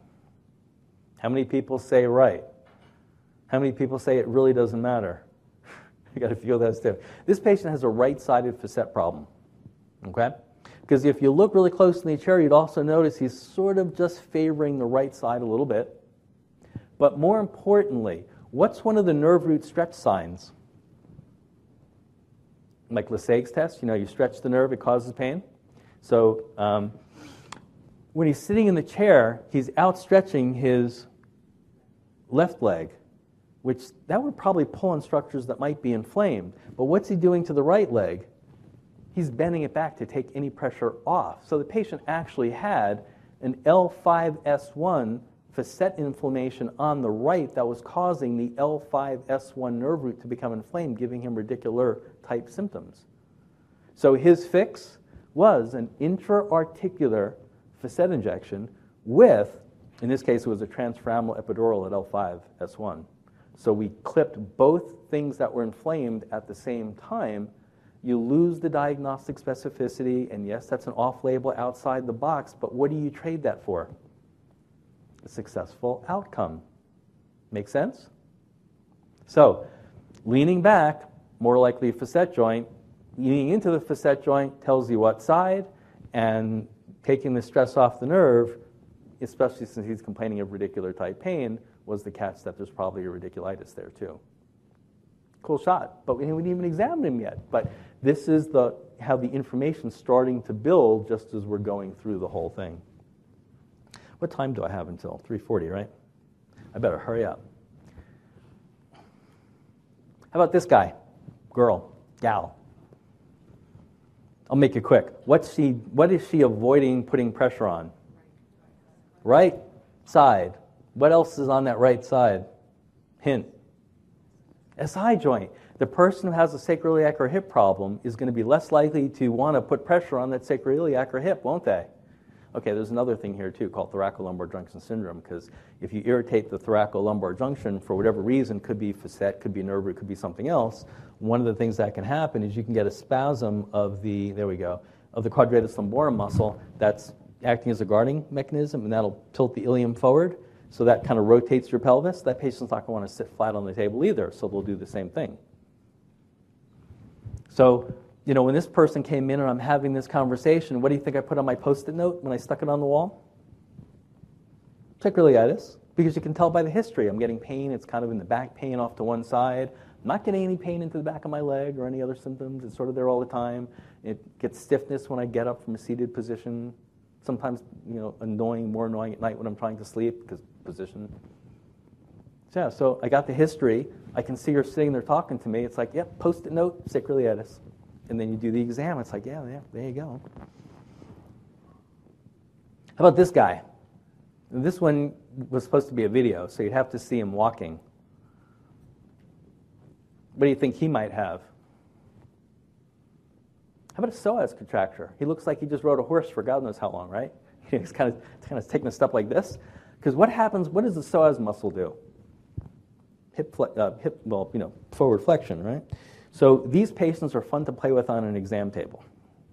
How many people say right? How many people say it really doesn't matter? you got to feel those too. This patient has a right-sided facet problem. Okay? Because if you look really close in the chair, you'd also notice he's sort of just favoring the right side a little bit. But more importantly, what's one of the nerve root stretch signs? Like Lasègue's test, you know, you stretch the nerve, it causes pain. So um, when he's sitting in the chair, he's outstretching his left leg, which that would probably pull on structures that might be inflamed. But what's he doing to the right leg? He's bending it back to take any pressure off. So the patient actually had an L5S1 facet inflammation on the right that was causing the L5S1 nerve root to become inflamed, giving him radicular type symptoms. So his fix was an intra-articular facet injection with, in this case, it was a transforaminal epidural at L5S1. So we clipped both things that were inflamed at the same time. You lose the diagnostic specificity, and yes, that's an off label outside the box, but what do you trade that for? A successful outcome. Make sense? So, leaning back, more likely facet joint, leaning into the facet joint tells you what side, and taking the stress off the nerve, especially since he's complaining of radicular type pain, was the catch that there's probably a radiculitis there too. Cool shot, but we didn't even examine him yet. But this is the, how the information's starting to build just as we're going through the whole thing. What time do I have until? 3.40, right? I better hurry up. How about this guy? Girl, gal. I'll make it quick. What's she, what is she avoiding putting pressure on? Right side. What else is on that right side? Hint. SI joint. The person who has a sacroiliac or hip problem is going to be less likely to want to put pressure on that sacroiliac or hip, won't they? Okay, there's another thing here too called thoracolumbar junction syndrome because if you irritate the thoracolumbar junction for whatever reason, could be facet, could be nerve, it could be something else, one of the things that can happen is you can get a spasm of the, there we go, of the quadratus lumborum muscle that's acting as a guarding mechanism and that'll tilt the ilium forward. So that kind of rotates your pelvis. That patient's not going to want to sit flat on the table either, so they'll do the same thing. So you know, when this person came in and I'm having this conversation, what do you think I put on my post it note when I stuck it on the wall? Sacroiliitis, because you can tell by the history. I'm getting pain, it's kind of in the back pain off to one side. I'm not getting any pain into the back of my leg or any other symptoms. It's sort of there all the time. It gets stiffness when I get up from a seated position. Sometimes, you know, annoying, more annoying at night when I'm trying to sleep because position. So, yeah, so I got the history. I can see her sitting there talking to me. It's like, yep, post it note, sacroiliitis and then you do the exam. It's like, yeah, yeah, there you go. How about this guy? This one was supposed to be a video, so you'd have to see him walking. What do you think he might have? How about a psoas contracture? He looks like he just rode a horse for God knows how long, right? He's kind of, kind of taking a step like this. Because what happens, what does the psoas muscle do? Hip, uh, hip, well, you know, forward flexion, right? So these patients are fun to play with on an exam table.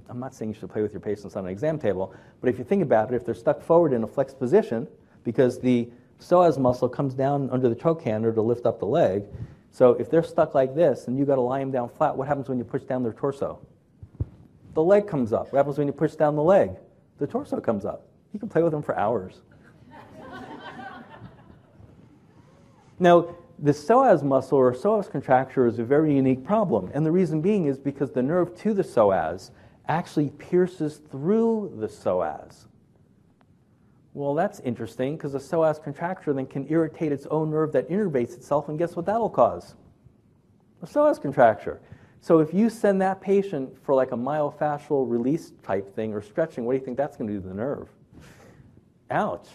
I'm not saying you should play with your patients on an exam table, but if you think about it, if they're stuck forward in a flexed position, because the psoas muscle comes down under the trochanter to lift up the leg, so if they're stuck like this and you got to lie them down flat, what happens when you push down their torso? The leg comes up. What happens when you push down the leg? The torso comes up. You can play with them for hours. Now, the psoas muscle or psoas contracture is a very unique problem. And the reason being is because the nerve to the psoas actually pierces through the psoas. Well, that's interesting because the psoas contracture then can irritate its own nerve that innervates itself, and guess what that'll cause? A psoas contracture. So if you send that patient for like a myofascial release type thing or stretching, what do you think that's going to do to the nerve? Ouch.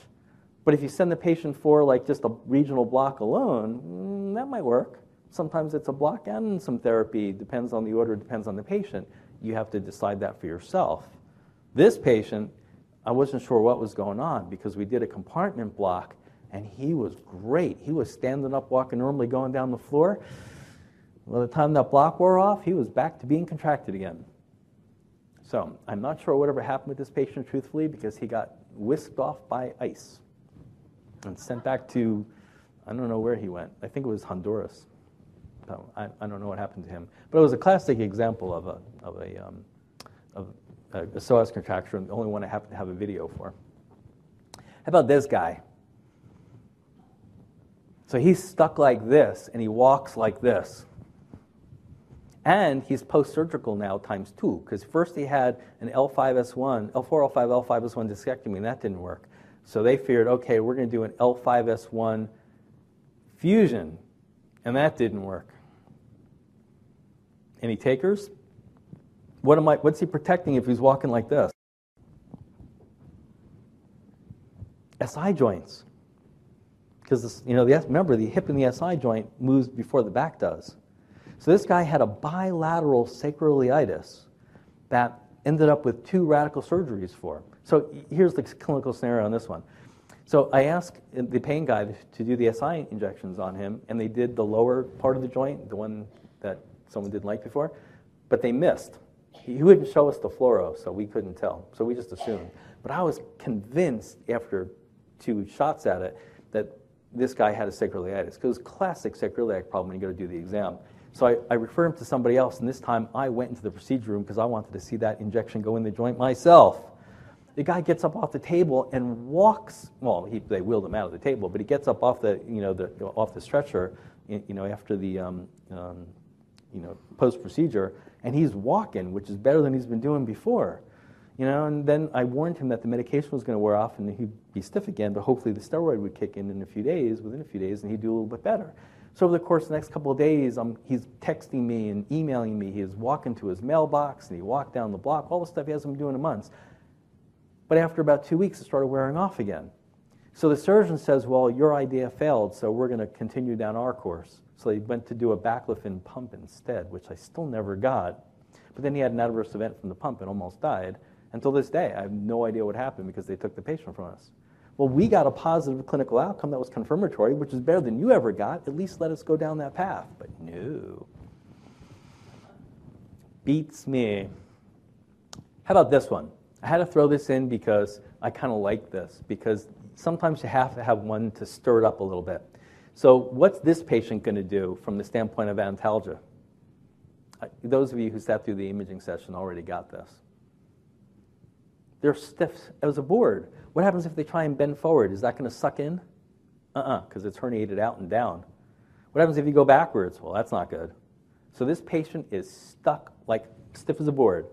But if you send the patient for like just a regional block alone, mm, that might work. Sometimes it's a block and some therapy, depends on the order, depends on the patient. You have to decide that for yourself. This patient, I wasn't sure what was going on because we did a compartment block and he was great. He was standing up, walking normally, going down the floor. By the time that block wore off, he was back to being contracted again. So I'm not sure whatever happened with this patient, truthfully, because he got whisked off by ICE and sent back to, I don't know where he went. I think it was Honduras. I, I don't know what happened to him. But it was a classic example of a, of a, um, of a, a psoas contracture, the only one I happen to have a video for. How about this guy? So he's stuck like this, and he walks like this. And he's post surgical now times two, because first he had an L5S1, L4, L5, L5S1 discectomy, and that didn't work. So they figured, okay, we're going to do an L5S1 fusion, and that didn't work. Any takers? What am I, what's he protecting if he's walking like this? SI joints. Because, you know, the, remember, the hip and the SI joint moves before the back does. So this guy had a bilateral sacroiliitis that ended up with two radical surgeries for. So here's the clinical scenario on this one. So I asked the pain guy to do the SI injections on him, and they did the lower part of the joint, the one that someone didn't like before, but they missed. He wouldn't show us the fluoro, so we couldn't tell. So we just assumed. But I was convinced after two shots at it that this guy had a sacroiliitis, because it was classic sacroiliac problem when you go to do the exam. So I, I referred him to somebody else, and this time I went into the procedure room because I wanted to see that injection go in the joint myself. The guy gets up off the table and walks. Well, he, they wheeled him out of the table, but he gets up off the, you know, the, off the stretcher, you know, after the, um, um, you know, post procedure, and he's walking, which is better than he's been doing before. You know, and then I warned him that the medication was going to wear off and he'd be stiff again, but hopefully the steroid would kick in in a few days, within a few days, and he'd do a little bit better. So over the course of the next couple of days, um, he's texting me and emailing me. He's walking to his mailbox and he walked down the block, all the stuff he hasn't been doing in months. But after about two weeks, it started wearing off again. So the surgeon says, Well, your idea failed, so we're going to continue down our course. So he went to do a baclofen pump instead, which I still never got. But then he had an adverse event from the pump and almost died. Until this day, I have no idea what happened because they took the patient from us. Well, we got a positive clinical outcome that was confirmatory, which is better than you ever got. At least let us go down that path. But no. Beats me. How about this one? I had to throw this in because I kind of like this, because sometimes you have to have one to stir it up a little bit. So, what's this patient going to do from the standpoint of antalgia? Those of you who sat through the imaging session already got this. They're stiff as a board. What happens if they try and bend forward? Is that going to suck in? Uh uh-uh, uh, because it's herniated out and down. What happens if you go backwards? Well, that's not good. So, this patient is stuck like stiff as a board.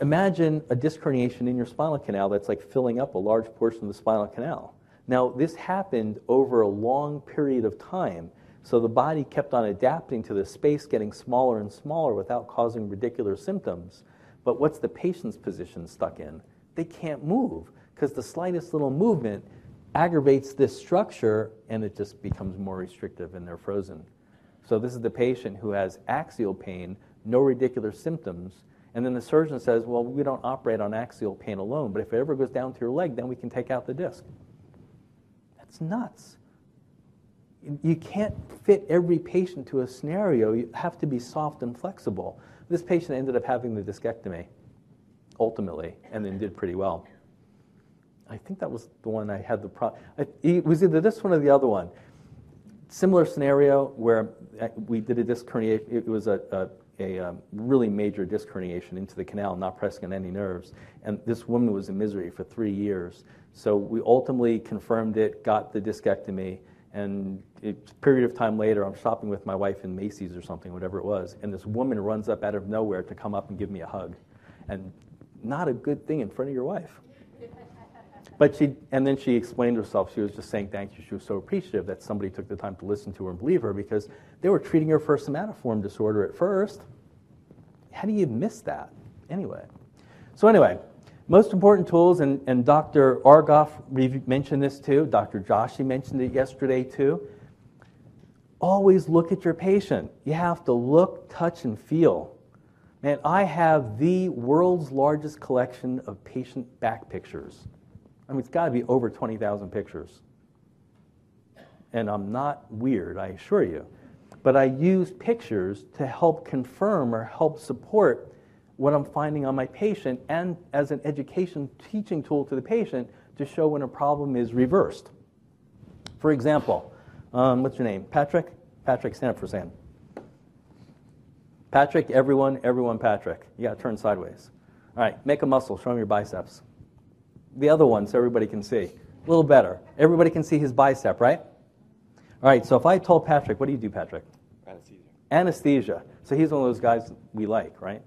Imagine a disc herniation in your spinal canal that's like filling up a large portion of the spinal canal. Now, this happened over a long period of time, so the body kept on adapting to the space getting smaller and smaller without causing ridiculous symptoms. But what's the patient's position stuck in? They can't move because the slightest little movement aggravates this structure and it just becomes more restrictive and they're frozen. So, this is the patient who has axial pain, no ridiculous symptoms, and then the surgeon says, well, we don't operate on axial pain alone, but if it ever goes down to your leg, then we can take out the disc. That's nuts. You can't fit every patient to a scenario. You have to be soft and flexible. This patient ended up having the discectomy, ultimately, and then did pretty well. I think that was the one I had the problem. It was either this one or the other one. Similar scenario where uh, we did a disc herniation. It was a, a a um, really major disc herniation into the canal, not pressing on any nerves. And this woman was in misery for three years. So we ultimately confirmed it, got the discectomy, and a period of time later, I'm shopping with my wife in Macy's or something, whatever it was, and this woman runs up out of nowhere to come up and give me a hug. And not a good thing in front of your wife. But she, and then she explained herself. She was just saying thank you. She was so appreciative that somebody took the time to listen to her and believe her because they were treating her for somatoform disorder at first. How do you miss that? Anyway. So, anyway, most important tools, and, and Dr. Argoff mentioned this too, Dr. Joshi mentioned it yesterday too. Always look at your patient. You have to look, touch, and feel. Man, I have the world's largest collection of patient back pictures. I mean, it's got to be over 20,000 pictures. And I'm not weird, I assure you. But I use pictures to help confirm or help support what I'm finding on my patient and as an education teaching tool to the patient to show when a problem is reversed. For example, um, what's your name? Patrick? Patrick, stand up for Sam. Patrick, everyone, everyone, Patrick. You got to turn sideways. All right, make a muscle. Show me your biceps the other one so everybody can see. A little better. Everybody can see his bicep, right? All right, so if I told Patrick, what do you do, Patrick? Anesthesia. Anesthesia. So he's one of those guys we like, right?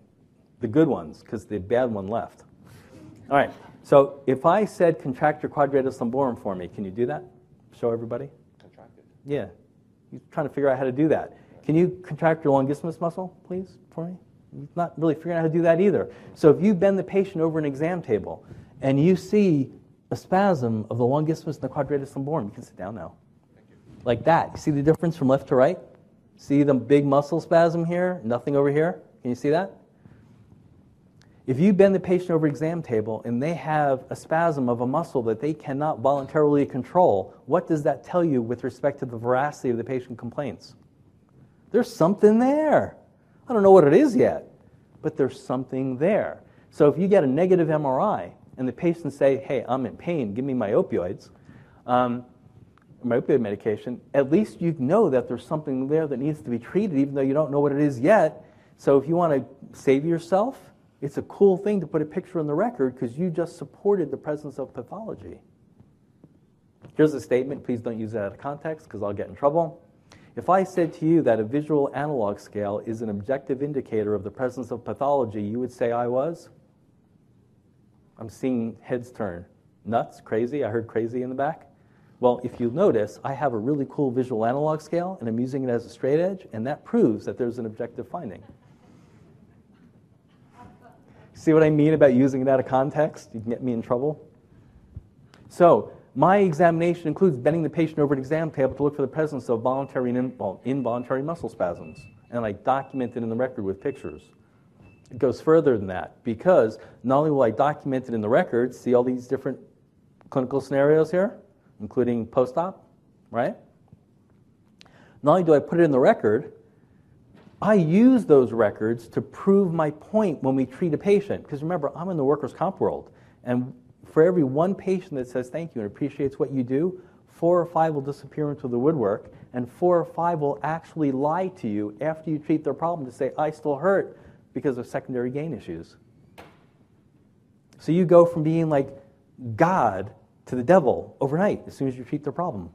The good ones, because the bad one left. All right, so if I said contract your quadratus lumborum for me, can you do that? Show everybody? Contract it. Yeah. He's trying to figure out how to do that. Can you contract your longissimus muscle, please, for me? He's not really figuring out how to do that either. So if you bend the patient over an exam table and you see a spasm of the longissimus and the quadratus lumborum, you can sit down now. Like that. You see the difference from left to right? See the big muscle spasm here, nothing over here? Can you see that? If you bend the patient over exam table and they have a spasm of a muscle that they cannot voluntarily control, what does that tell you with respect to the veracity of the patient complaints? There's something there. I don't know what it is yet, but there's something there. So if you get a negative MRI and the patient say, "Hey, I'm in pain. Give me my opioids," um, my opioid medication, at least you know that there's something there that needs to be treated, even though you don't know what it is yet. So if you want to save yourself, it's a cool thing to put a picture in the record because you just supported the presence of pathology. Here's a statement. Please don't use it out of context because I'll get in trouble. If I said to you that a visual analog scale is an objective indicator of the presence of pathology, you would say I was? I'm seeing heads turn. Nuts? Crazy? I heard crazy in the back. Well, if you notice, I have a really cool visual analog scale, and I'm using it as a straight edge, and that proves that there's an objective finding. See what I mean about using it out of context? You can get me in trouble. So, my examination includes bending the patient over an exam table to look for the presence of voluntary and involuntary muscle spasms. And I document it in the record with pictures. It goes further than that because not only will I document it in the record, see all these different clinical scenarios here, including post op, right? Not only do I put it in the record, I use those records to prove my point when we treat a patient. Because remember, I'm in the workers' comp world. And for every one patient that says thank you and appreciates what you do, four or five will disappear into the woodwork, and four or five will actually lie to you after you treat their problem to say, I still hurt because of secondary gain issues. So you go from being like God to the devil overnight as soon as you treat their problem.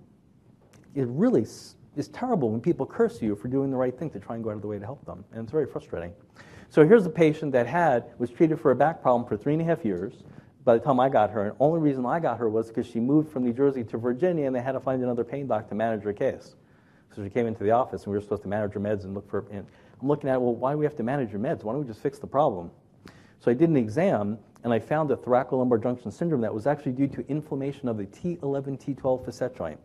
It really is terrible when people curse you for doing the right thing to try and go out of the way to help them. And it's very frustrating. So here's a patient that had was treated for a back problem for three and a half years. By the time I got her, and the only reason I got her was because she moved from New Jersey to Virginia, and they had to find another pain doc to manage her case. So she came into the office, and we were supposed to manage her meds and look for. I'm looking at, well, why do we have to manage your meds? Why don't we just fix the problem? So I did an exam, and I found a thoracolumbar junction syndrome that was actually due to inflammation of the T11, T12 facet joint.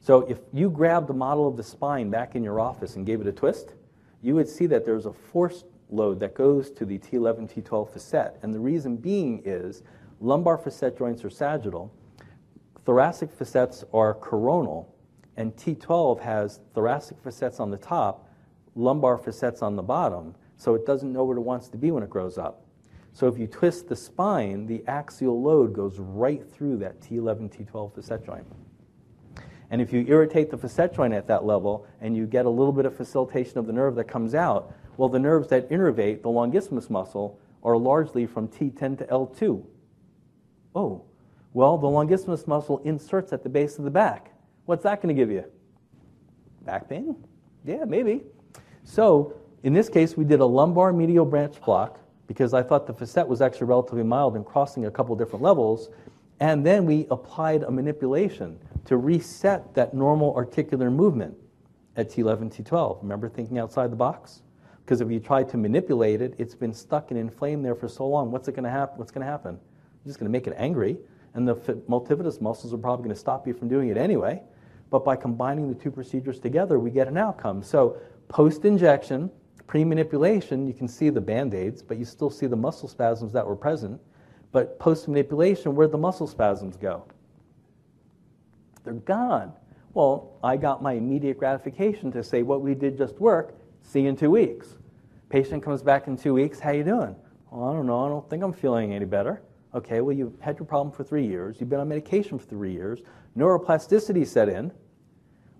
So if you grabbed the model of the spine back in your office and gave it a twist, you would see that there's a force load that goes to the T11, T12 facet. And the reason being is lumbar facet joints are sagittal, thoracic facets are coronal, and T12 has thoracic facets on the top, lumbar facets on the bottom, so it doesn't know where it wants to be when it grows up. So if you twist the spine, the axial load goes right through that T11, T12 facet joint. And if you irritate the facet joint at that level and you get a little bit of facilitation of the nerve that comes out, well, the nerves that innervate the longissimus muscle are largely from T10 to L2. Oh, well, the longissimus muscle inserts at the base of the back. What's that going to give you? Back pain? Yeah, maybe. So, in this case, we did a lumbar medial branch block because I thought the facet was actually relatively mild and crossing a couple different levels. And then we applied a manipulation to reset that normal articular movement at T11, T12. Remember thinking outside the box? Because if you try to manipulate it, it's been stuck and inflamed there for so long. What's it going to happen? What's going to happen? You're just going to make it angry, and the multifidus muscles are probably going to stop you from doing it anyway. But by combining the two procedures together, we get an outcome. So post injection, pre manipulation, you can see the band aids, but you still see the muscle spasms that were present. But post manipulation, where'd the muscle spasms go? They're gone. Well, I got my immediate gratification to say what we did just work. See you in two weeks. Patient comes back in two weeks. How you doing? Well, I don't know. I don't think I'm feeling any better. Okay, well, you've had your problem for three years. You've been on medication for three years. Neuroplasticity set in.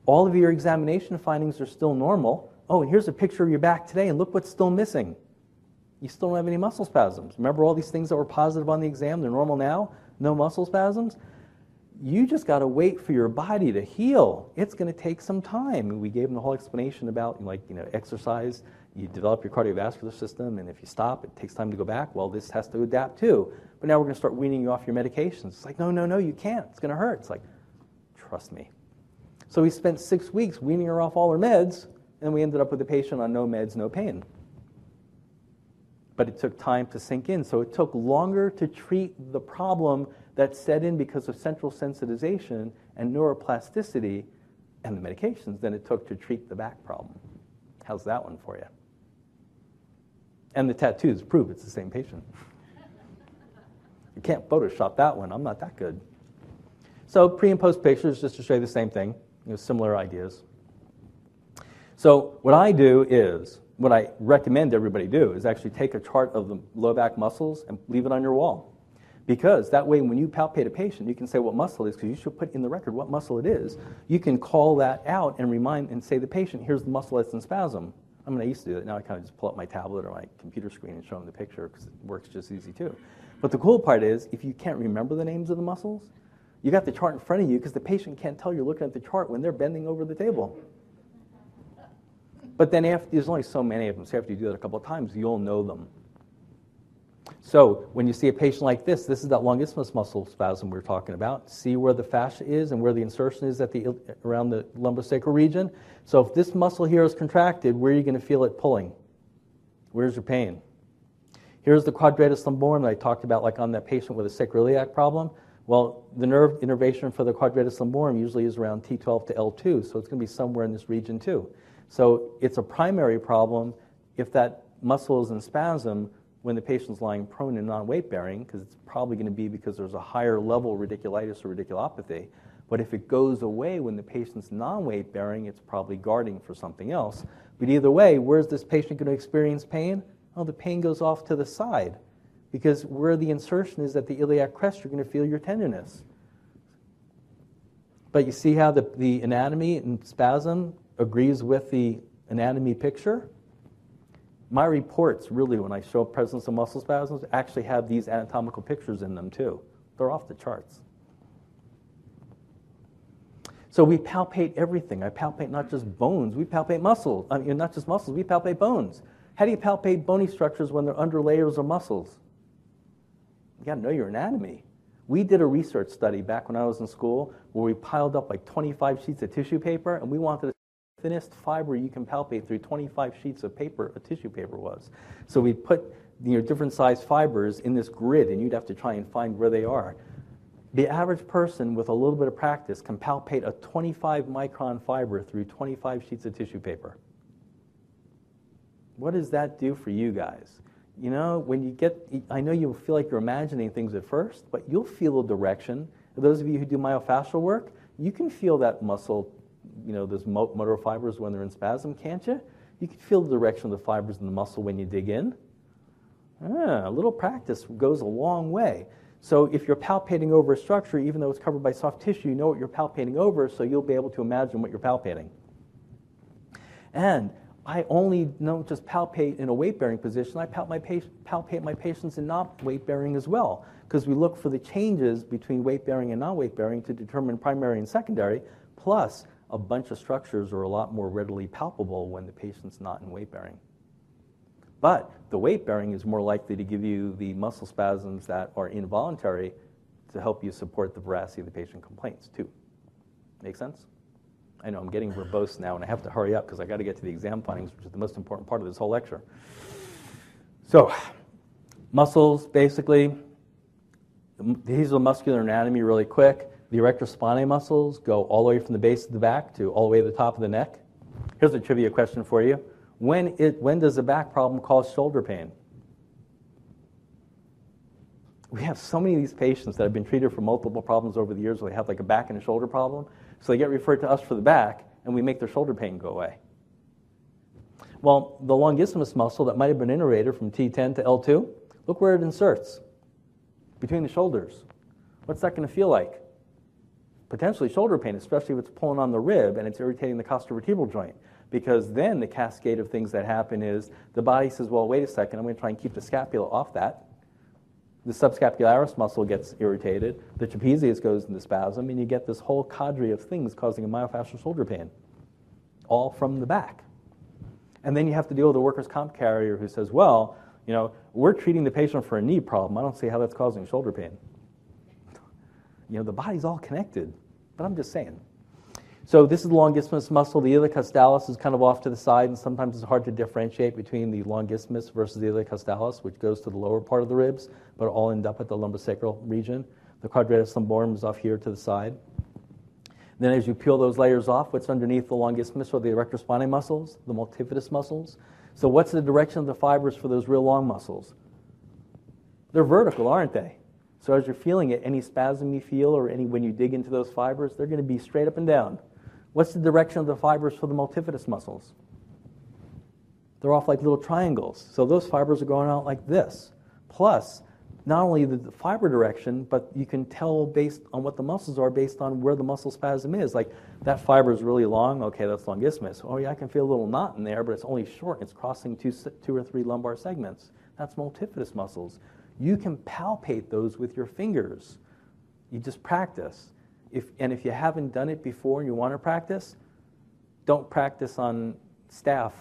All of your examination findings are still normal. Oh, and here's a picture of your back today, and look what's still missing. You still don't have any muscle spasms. Remember all these things that were positive on the exam? They're normal now? No muscle spasms? you just got to wait for your body to heal. It's going to take some time. We gave them the whole explanation about like you know exercise. You develop your cardiovascular system, and if you stop, it takes time to go back. Well, this has to adapt too. But now we're going to start weaning you off your medications. It's like no, no, no, you can't. It's going to hurt. It's like, trust me. So we spent six weeks weaning her off all her meds, and we ended up with a patient on no meds, no pain. But it took time to sink in. So it took longer to treat the problem that set in because of central sensitization and neuroplasticity and the medications than it took to treat the back problem. How's that one for you? And the tattoos prove it's the same patient. you can't Photoshop that one. I'm not that good. So pre and post pictures, just to show you the same thing, you know, similar ideas. So what I do is, what I recommend everybody do is actually take a chart of the low back muscles and leave it on your wall. Because that way, when you palpate a patient, you can say what muscle it is, because you should put in the record what muscle it is. You can call that out and remind and say the patient, here's the muscle that's in spasm. I mean, I used to do that. Now I kind of just pull up my tablet or my computer screen and show them the picture because it works just easy too. But the cool part is, if you can't remember the names of the muscles, you got the chart in front of you because the patient can't tell you're looking at the chart when they're bending over the table. But then after, there's only so many of them, so after you do that a couple of times, you'll know them. So when you see a patient like this, this is that long longissimus muscle spasm we are talking about. See where the fascia is and where the insertion is at the, around the lumbosacral region. So if this muscle here is contracted, where are you going to feel it pulling? Where's your pain? Here's the quadratus lumborum that I talked about, like on that patient with a sacroiliac problem. Well, the nerve innervation for the quadratus lumborum usually is around T12 to L2, so it's going to be somewhere in this region too. So it's a primary problem if that muscle is in spasm when the patient's lying prone and non-weight bearing, because it's probably going to be because there's a higher level radiculitis or radiculopathy. But if it goes away when the patient's non-weight bearing, it's probably guarding for something else. But either way, where's this patient going to experience pain? Oh, the pain goes off to the side because where the insertion is at the iliac crest, you're going to feel your tenderness. But you see how the, the anatomy and spasm agrees with the anatomy picture? my reports, really, when I show presence of muscle spasms, actually have these anatomical pictures in them too. They're off the charts. So we palpate everything. I palpate not just bones, we palpate muscles. I mean, not just muscles, we palpate bones. How do you palpate bony structures when they're under layers of muscles? You got to know your anatomy. We did a research study back when I was in school where we piled up like 25 sheets of tissue paper and we wanted to thinnest fiber you can palpate through 25 sheets of paper, a tissue paper was. So we put you know, different size fibers in this grid, and you'd have to try and find where they are. The average person with a little bit of practice can palpate a 25 micron fiber through 25 sheets of tissue paper. What does that do for you guys? You know, when you get, I know you feel like you're imagining things at first, but you'll feel a direction. Those of you who do myofascial work, you can feel that muscle you know, those motor fibers when they're in spasm, can't you? You can feel the direction of the fibers in the muscle when you dig in. Ah, a little practice goes a long way. So if you're palpating over a structure, even though it's covered by soft tissue, you know what you're palpating over, so you'll be able to imagine what you're palpating. And I only don't just palpate in a weight-bearing position. I my, palpate my patients in not weight-bearing as well, because we look for the changes between weight-bearing and non-weight-bearing to determine primary and secondary. Plus, a bunch of structures are a lot more readily palpable when the patient's not in weight bearing. But the weight bearing is more likely to give you the muscle spasms that are involuntary to help you support the veracity of the patient complaints, too. Make sense? I know I'm getting verbose now, and I have to hurry up because I got to get to the exam findings, which is the most important part of this whole lecture. So, muscles, basically, the muscular anatomy really quick. The erector spinae muscles go all the way from the base of the back to all the way to the top of the neck. Here's a trivia question for you. When, it, when does a back problem cause shoulder pain? We have so many of these patients that have been treated for multiple problems over the years where they have like a back and a shoulder problem. So they get referred to us for the back, and we make their shoulder pain go away. Well, the longissimus muscle that might have been innervated from T10 to L2, look where it inserts between the shoulders. What's that going to feel like? Potentially shoulder pain, especially if it's pulling on the rib and it's irritating the costovertebral joint. Because then the cascade of things that happen is the body says, well, wait a second, I'm going to try and keep the scapula off that. The subscapularis muscle gets irritated, the trapezius goes into spasm, and you get this whole cadre of things causing a myofascial shoulder pain, all from the back. And then you have to deal with a workers' comp carrier who says, well, you know, we're treating the patient for a knee problem. I don't see how that's causing shoulder pain. You know, the body's all connected. But I'm just saying. So this is the longissimus muscle. The iliocostalis is kind of off to the side, and sometimes it's hard to differentiate between the longissimus versus the iliocostalis, which goes to the lower part of the ribs, but all end up at the lumbosacral region. The quadratus lumborum is off here to the side. Then as you peel those layers off, what's underneath the longissimus are the erector spinae muscles, the multifidus muscles. So, what's the direction of the fibers for those real long muscles? They're vertical, aren't they? So, as you're feeling it, any spasm you feel or any when you dig into those fibers, they're going to be straight up and down. What's the direction of the fibers for the multifidus muscles? They're off like little triangles. So, those fibers are going out like this. Plus, not only the, fiber direction, but you can tell based on what the muscles are based on where the muscle spasm is. Like that fiber is really long, okay, that's longissimus. Oh yeah, I can feel a little knot in there, but it's only short. It's crossing two, two or three lumbar segments. That's multifidus muscles. You can palpate those with your fingers. You just practice. If, and if you haven't done it before and you want to practice, don't practice on staff,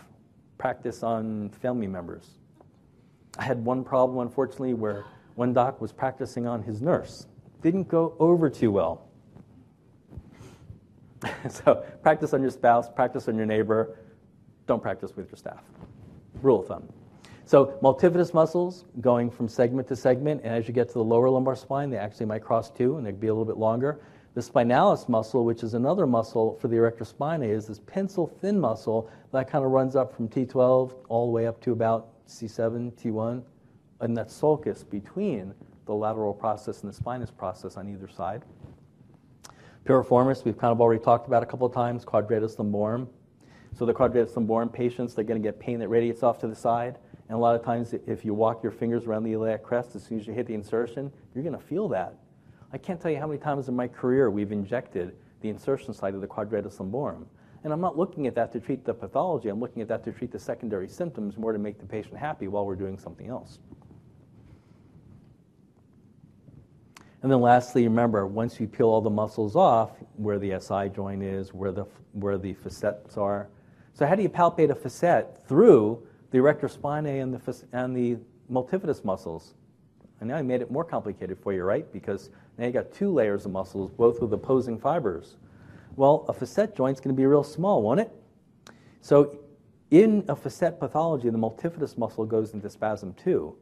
practice on family members. I had one problem, unfortunately, where one doc was practicing on his nurse. Didn't go over too well. so practice on your spouse, practice on your neighbor, don't practice with your staff. Rule of thumb. So multifidus muscles going from segment to segment, and as you get to the lower lumbar spine, they actually might cross too, and they'd be a little bit longer. The spinalis muscle, which is another muscle for the erector spinae, is this pencil thin muscle that kind of runs up from T12 all the way up to about C7, T1, and that sulcus between the lateral process and the spinous process on either side. Piriformis, we've kind of already talked about a couple of times, quadratus lumborum. So the quadratus lumborum patients, they're going to get pain that radiates off to the side. And a lot of times, if you walk your fingers around the iliac crest, as soon as you hit the insertion, you're going to feel that. I can't tell you how many times in my career we've injected the insertion site of the quadratus lumborum. And I'm not looking at that to treat the pathology, I'm looking at that to treat the secondary symptoms more to make the patient happy while we're doing something else. And then lastly, remember, once you peel all the muscles off, where the SI joint is, where the, where the facets are. So how do you palpate a facet? Through the erector spinae and the, and the multifidus muscles. And now I made it more complicated for you, right? Because now you got two layers of muscles, both with opposing fibers. Well, a facet joint's going to be real small, won't it? So in a facet pathology, the multifidus muscle goes into spasm too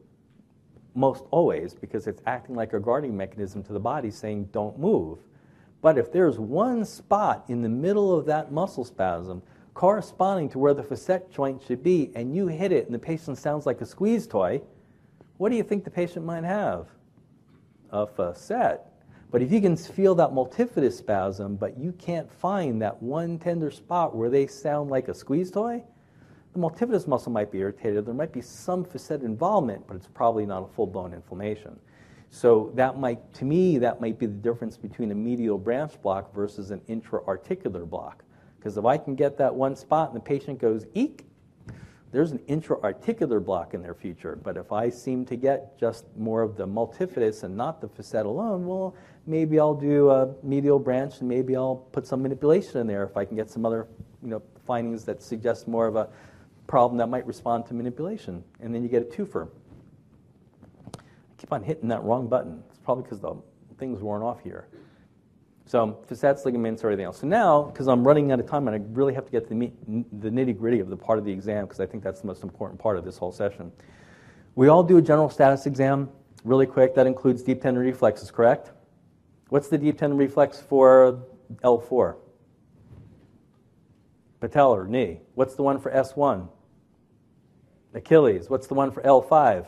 most always because it's acting like a guarding mechanism to the body saying, don't move. But if there's one spot in the middle of that muscle spasm corresponding to where the facet joint should be, and you hit it and the patient sounds like a squeeze toy, what do you think the patient might have? A facet. But if you can feel that multifidus spasm, but you can't find that one tender spot where they sound like a squeeze toy, the multifidus muscle might be irritated. There might be some facet involvement, but it's probably not a full-blown inflammation. So that might, to me, that might be the difference between a medial branch block versus an intra-articular block. Because if I can get that one spot and the patient goes, eek, there's an intra-articular block in their future. But if I seem to get just more of the multifidus and not the facet alone, well, maybe I'll do a medial branch and maybe I'll put some manipulation in there if I can get some other you know, findings that suggest more of a problem that might respond to manipulation. And then you get a twofer. I keep on hitting that wrong button. It's probably because the thing's worn off here. So um, facets, ligaments, or anything else. So now, because I'm running out of time and I really have to get to the, the nitty gritty of the part of the exam, because I think that's the most important part of this whole session. We all do a general status exam really quick. That includes deep tendon reflexes, correct? What's the deep tendon reflex for L4? Patellar, knee. What's the one for S1? Achilles. What's the one for L5?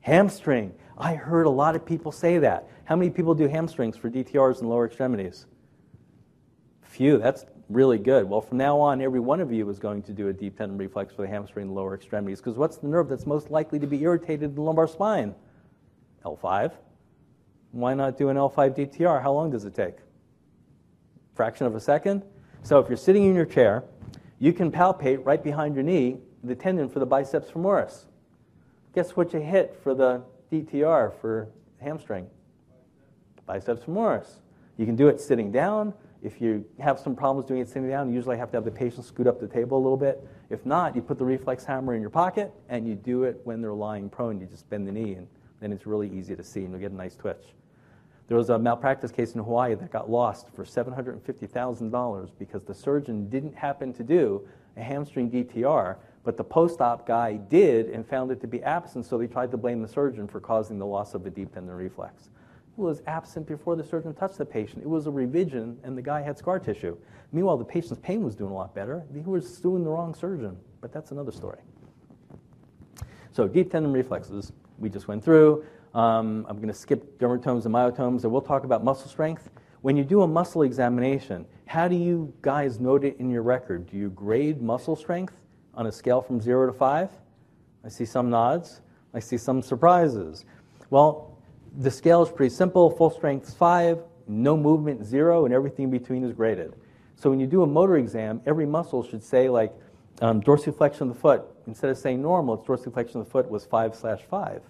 Hamstring. I heard a lot of people say that. How many people do hamstrings for DTRs and lower extremities? Few. That's really good. Well, from now on, every one of you is going to do a deep tendon reflex for the hamstring and lower extremities because what's the nerve that's most likely to be irritated in the lumbar spine? L5. Why not do an L5 DTR? How long does it take? Fraction of a second? So if you're sitting in your chair, you can palpate right behind your knee the tendon for the biceps femoris. Guess what you hit for the DTR for hamstring? Biceps femoris. You can do it sitting down. If you have some problems doing it sitting down, you usually have to have the patient scoot up the table a little bit. If not, you put the reflex hammer in your pocket and you do it when they're lying prone. You just bend the knee, and then it's really easy to see, and you'll get a nice twitch. There was a malpractice case in Hawaii that got lost for $750,000 because the surgeon didn't happen to do a hamstring DTR, but the post op guy did and found it to be absent, so they tried to blame the surgeon for causing the loss of the deep tendon reflex. Was absent before the surgeon touched the patient. It was a revision, and the guy had scar tissue. Meanwhile, the patient's pain was doing a lot better. He was suing the wrong surgeon, but that's another story. So, deep tendon reflexes, we just went through. Um, I'm going to skip dermatomes and myotomes, and we'll talk about muscle strength. When you do a muscle examination, how do you guys note it in your record? Do you grade muscle strength on a scale from zero to five? I see some nods. I see some surprises. Well, the scale is pretty simple. Full strength is five, no movement zero, and everything in between is graded. So when you do a motor exam, every muscle should say like um, dorsiflexion of the foot. Instead of saying normal, its dorsiflexion of the foot was five slash five,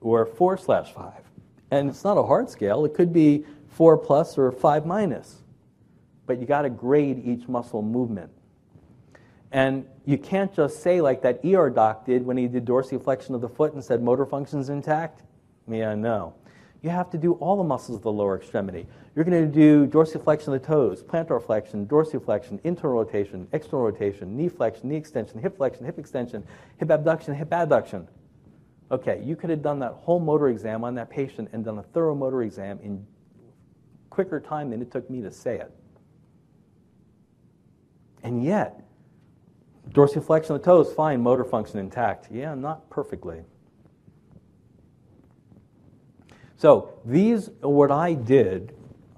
or four slash five. And it's not a hard scale. It could be four plus or five minus. But you got to grade each muscle movement. And you can't just say like that ER doc did when he did dorsiflexion of the foot and said motor function's intact. Yeah, no. You have to do all the muscles of the lower extremity. You're going to do dorsiflexion of the toes, plantar flexion, dorsiflexion, internal rotation, external rotation, knee flexion, knee extension, hip flexion, hip extension, hip abduction, hip adduction. Okay, you could have done that whole motor exam on that patient and done a thorough motor exam in quicker time than it took me to say it. And yet, dorsiflexion of the toes, fine, motor function intact. Yeah, not perfectly. So these, what I did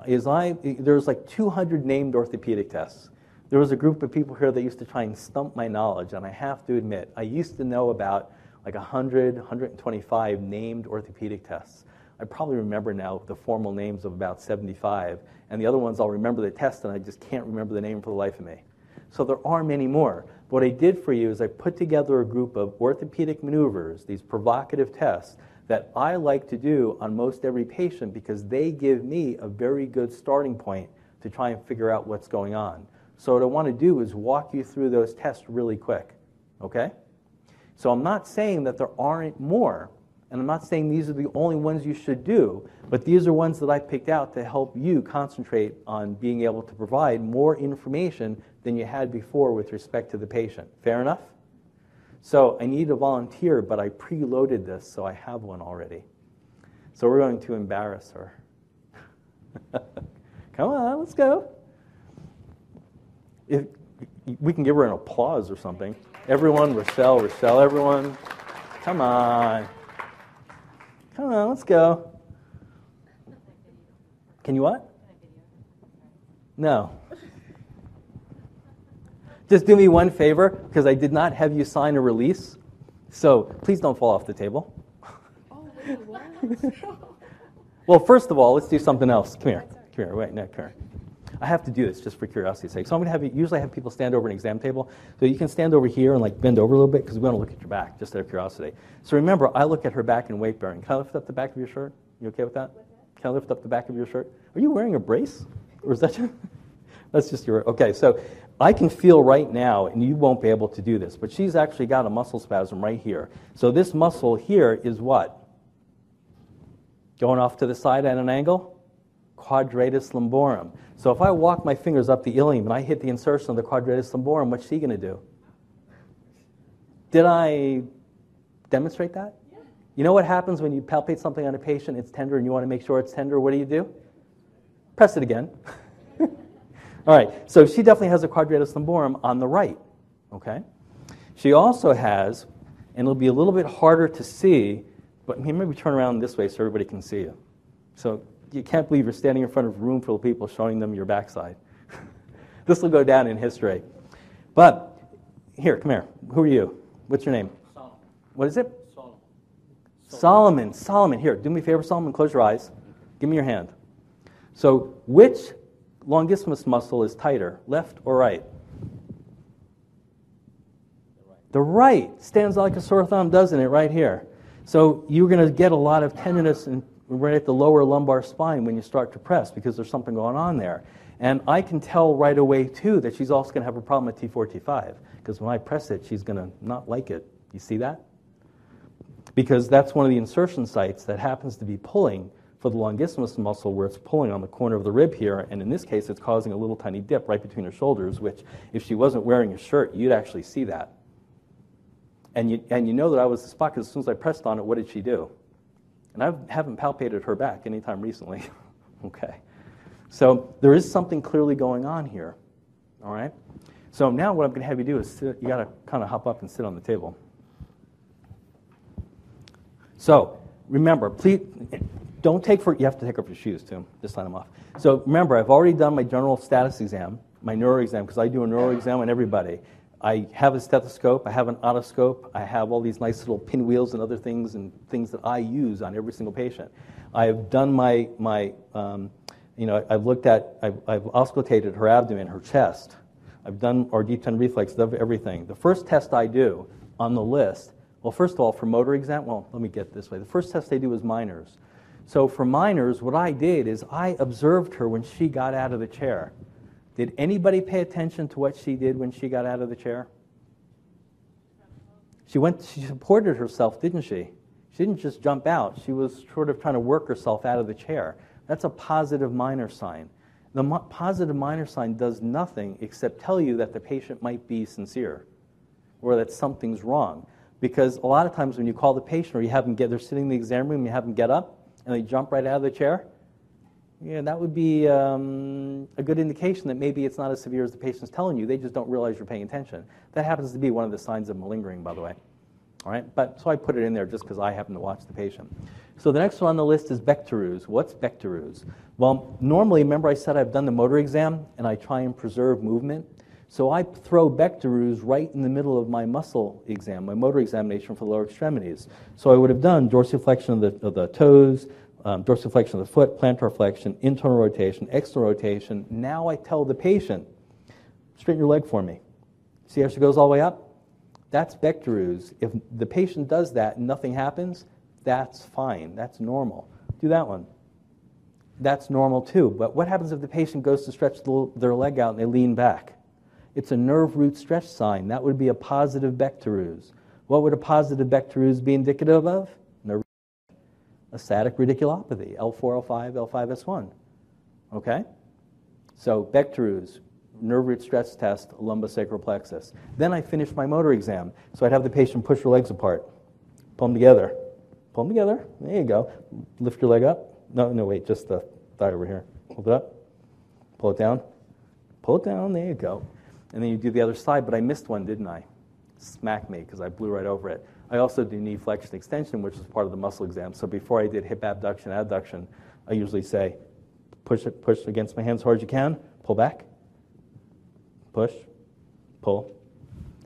is I, there's like 200 named orthopedic tests. There was a group of people here that used to try and stump my knowledge, and I have to admit, I used to know about like 100, 125 named orthopedic tests. I probably remember now the formal names of about 75, and the other ones I'll remember the test, and I just can't remember the name for the life of me. So there are many more. What I did for you is I put together a group of orthopedic maneuvers, these provocative tests, that I like to do on most every patient because they give me a very good starting point to try and figure out what's going on. So, what I want to do is walk you through those tests really quick. Okay? So, I'm not saying that there aren't more, and I'm not saying these are the only ones you should do, but these are ones that I picked out to help you concentrate on being able to provide more information than you had before with respect to the patient. Fair enough? So I need a volunteer, but I preloaded this, so I have one already. So we're going to embarrass her. Come on, let's go. If we can give her an applause or something. Everyone, Rochelle, Rochelle, everyone. Come on. Come on, let's go. Can you what? No. Just do me one favor, because I did not have you sign a release. So please don't fall off the table. Oh, wait, well, first of all, let's do something else. Come here. Come here. Wait, no, come here. I have to do this just for curiosity's sake. So I'm going to have you, usually I have people stand over an exam table. So you can stand over here and like bend over a little bit because we want to look at your back, just out of curiosity. So remember, I look at her back in weight bearing. Can I lift up the back of your shirt? You okay with that? Can I lift up the back of your shirt? Are you wearing a brace? Or is that your? That's just your. Okay, so I can feel right now, and you won't be able to do this, but she's actually got a muscle spasm right here. So this muscle here is what? Going off to the side at an angle? Quadratus lumborum. So if I walk my fingers up the ilium and I hit the insertion of the quadratus lumborum, what's she going to do? Did I demonstrate that? Yeah. You know what happens when you palpate something on a patient, it's tender, and you want to make sure it's tender? What do you do? Press it again. All right, so she definitely has a quadratus lumborum on the right, okay? She also has, and it'll be a little bit harder to see, but maybe turn around this way so everybody can see you. So you can't believe you're standing in front of a room full of people showing them your backside. this will go down in history. But here, come here. Who are you? What's your name? Solomon. What is it? Solomon. Solomon. Solomon. Here, do me a favor, Solomon. Close your eyes. Give me your hand. So, which longissimus muscle is tighter, left or right? The right stands like a sore thumb, doesn't it, right here? So you're going to get a lot of tenderness in, right at the lower lumbar spine when you start to press because there's something going on there. And I can tell right away, too, that she's also going to have a problem with T4, T5 because when I press it, she's going to not like it. You see that? Because that's one of the insertion sites that happens to be pulling for the longissimus muscle where it's pulling on the corner of the rib here, and in this case, it's causing a little tiny dip right between her shoulders, which, if she wasn't wearing a shirt, you'd actually see that. And you, and you know that I was the spot because as soon as I pressed on it, what did she do? And I haven't palpated her back anytime recently. okay. So there is something clearly going on here. All right? So now what I'm going to have you do is sit, you got to kind of hop up and sit on the table. So remember, please don't take for you have to take off your shoes too. Just let them off. So remember, I've already done my general status exam, my neuro exam, because I do a neuro exam on everybody. I have a stethoscope, I have an otoscope, I have all these nice little pinwheels and other things and things that I use on every single patient. I've done my, my um, you know, I've looked at, I've, I've auscultated her abdomen, her chest. I've done our deep 10 reflex, everything. The first test I do on the list, well, first of all, for motor exam, well, let me get this way. The first test they do is Minor's. So for Minor's, what I did is I observed her when she got out of the chair. Did anybody pay attention to what she did when she got out of the chair? She went, she supported herself, didn't she? She didn't just jump out. She was sort of trying to work herself out of the chair. That's a positive minor sign. The mo- positive minor sign does nothing except tell you that the patient might be sincere or that something's wrong. Because a lot of times when you call the patient or you have them get, they're sitting in the exam room, you have them get up and they jump right out of the chair, yeah, that would be um, a good indication that maybe it's not as severe as the patient's telling you. They just don't realize you're paying attention. That happens to be one of the signs of malingering, by the way. All right, but so I put it in there just because I happen to watch the patient. So the next one on the list is Bechterew's. What's Bechterew's? Well, normally, remember I said I've done the motor exam and I try and preserve movement. So I throw Bechterew's right in the middle of my muscle exam, my motor examination for the lower extremities. So I would have done dorsiflexion of the, of the toes, um, dorsiflexion of the foot, plantar flexion, internal rotation, external rotation. Now I tell the patient, straighten your leg for me. See how she goes all the way up? That's Bechterew's. If the patient does that and nothing happens, that's fine. That's normal. Do that one. That's normal too. But what happens if the patient goes to stretch the, their leg out and they lean back? It's a nerve root stretch sign. That would be a positive Bechterew's. What would a positive Bechterew's be indicative of? a static radiculopathy, L4, L5, L5S1. Okay? So Bechterew's, nerve root stretch test, lumbosacral plexus. Then I finish my motor exam. So I'd have the patient push her legs apart, pull them together. Pull them together. There you go. Lift your leg up. No, no, wait, just the thigh over here. Hold it up. Pull it down. Pull it down. There you go. And then you do the other side, but I missed one, didn't I? Smack me because I blew right over it. I also do knee flexion extension, which is part of the muscle exam. So before I did hip abduction, adduction, I usually say, push it, push against my hands hard as you can, pull back, push, pull.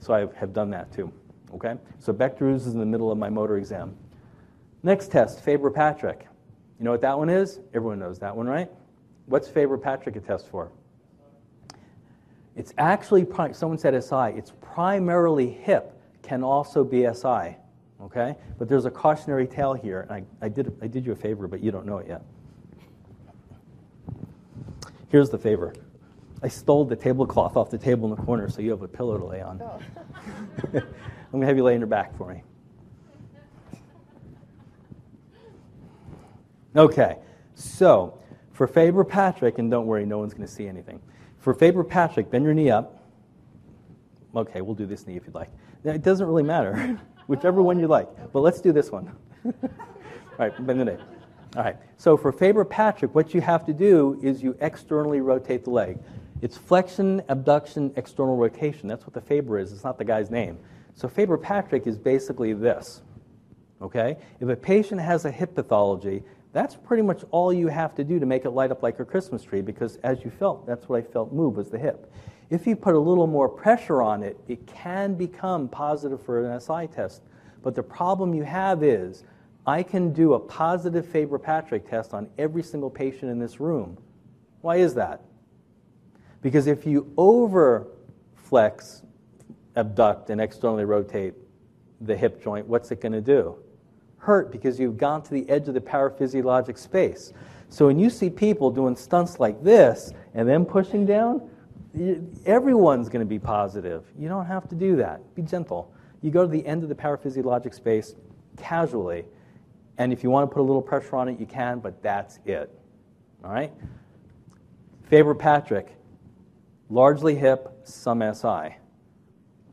So I have done that too. Okay? So Bechterew's is in the middle of my motor exam. Next test, Faber-Patrick. You know what that one is? Everyone knows that one, right? What's Faber-Patrick a test for? It's actually, someone said SI, it's primarily hip can also be SI. Okay? But there's a cautionary tale here. I, I, did, I did you a favor, but you don't know it yet. Here's the favor. I stole the tablecloth off the table in the corner so you have a pillow to lay on. Oh. I'm going to have you lay on your back for me. Okay, so for Faber Patrick, and don't worry, no one's going to see anything. For Faber Patrick, bend your knee up. Okay, we'll do this knee if you'd like. It doesn't really matter, whichever one you like. But let's do this one. All right, bend the knee. All right, so for Faber Patrick, what you have to do is you externally rotate the leg. It's flexion, abduction, external rotation. That's what the Faber is. It's not the guy's name. So Faber Patrick is basically this. Okay? If a patient has a hip pathology, that's pretty much all you have to do to make it light up like a Christmas tree because as you felt, that's what I felt move was the hip. If you put a little more pressure on it, it can become positive for an SI test. But the problem you have is I can do a positive Faber-Patrick test on every single patient in this room. Why is that? Because if you over flex, abduct, and externally rotate the hip joint, what's it going to do? Hurt because you've gone to the edge of the paraphysiologic space. So when you see people doing stunts like this and then pushing down, everyone's going to be positive. You don't have to do that. Be gentle. You go to the end of the paraphysiologic space casually, and if you want to put a little pressure on it, you can, but that's it. All right? Faber Patrick, largely hip, some SI.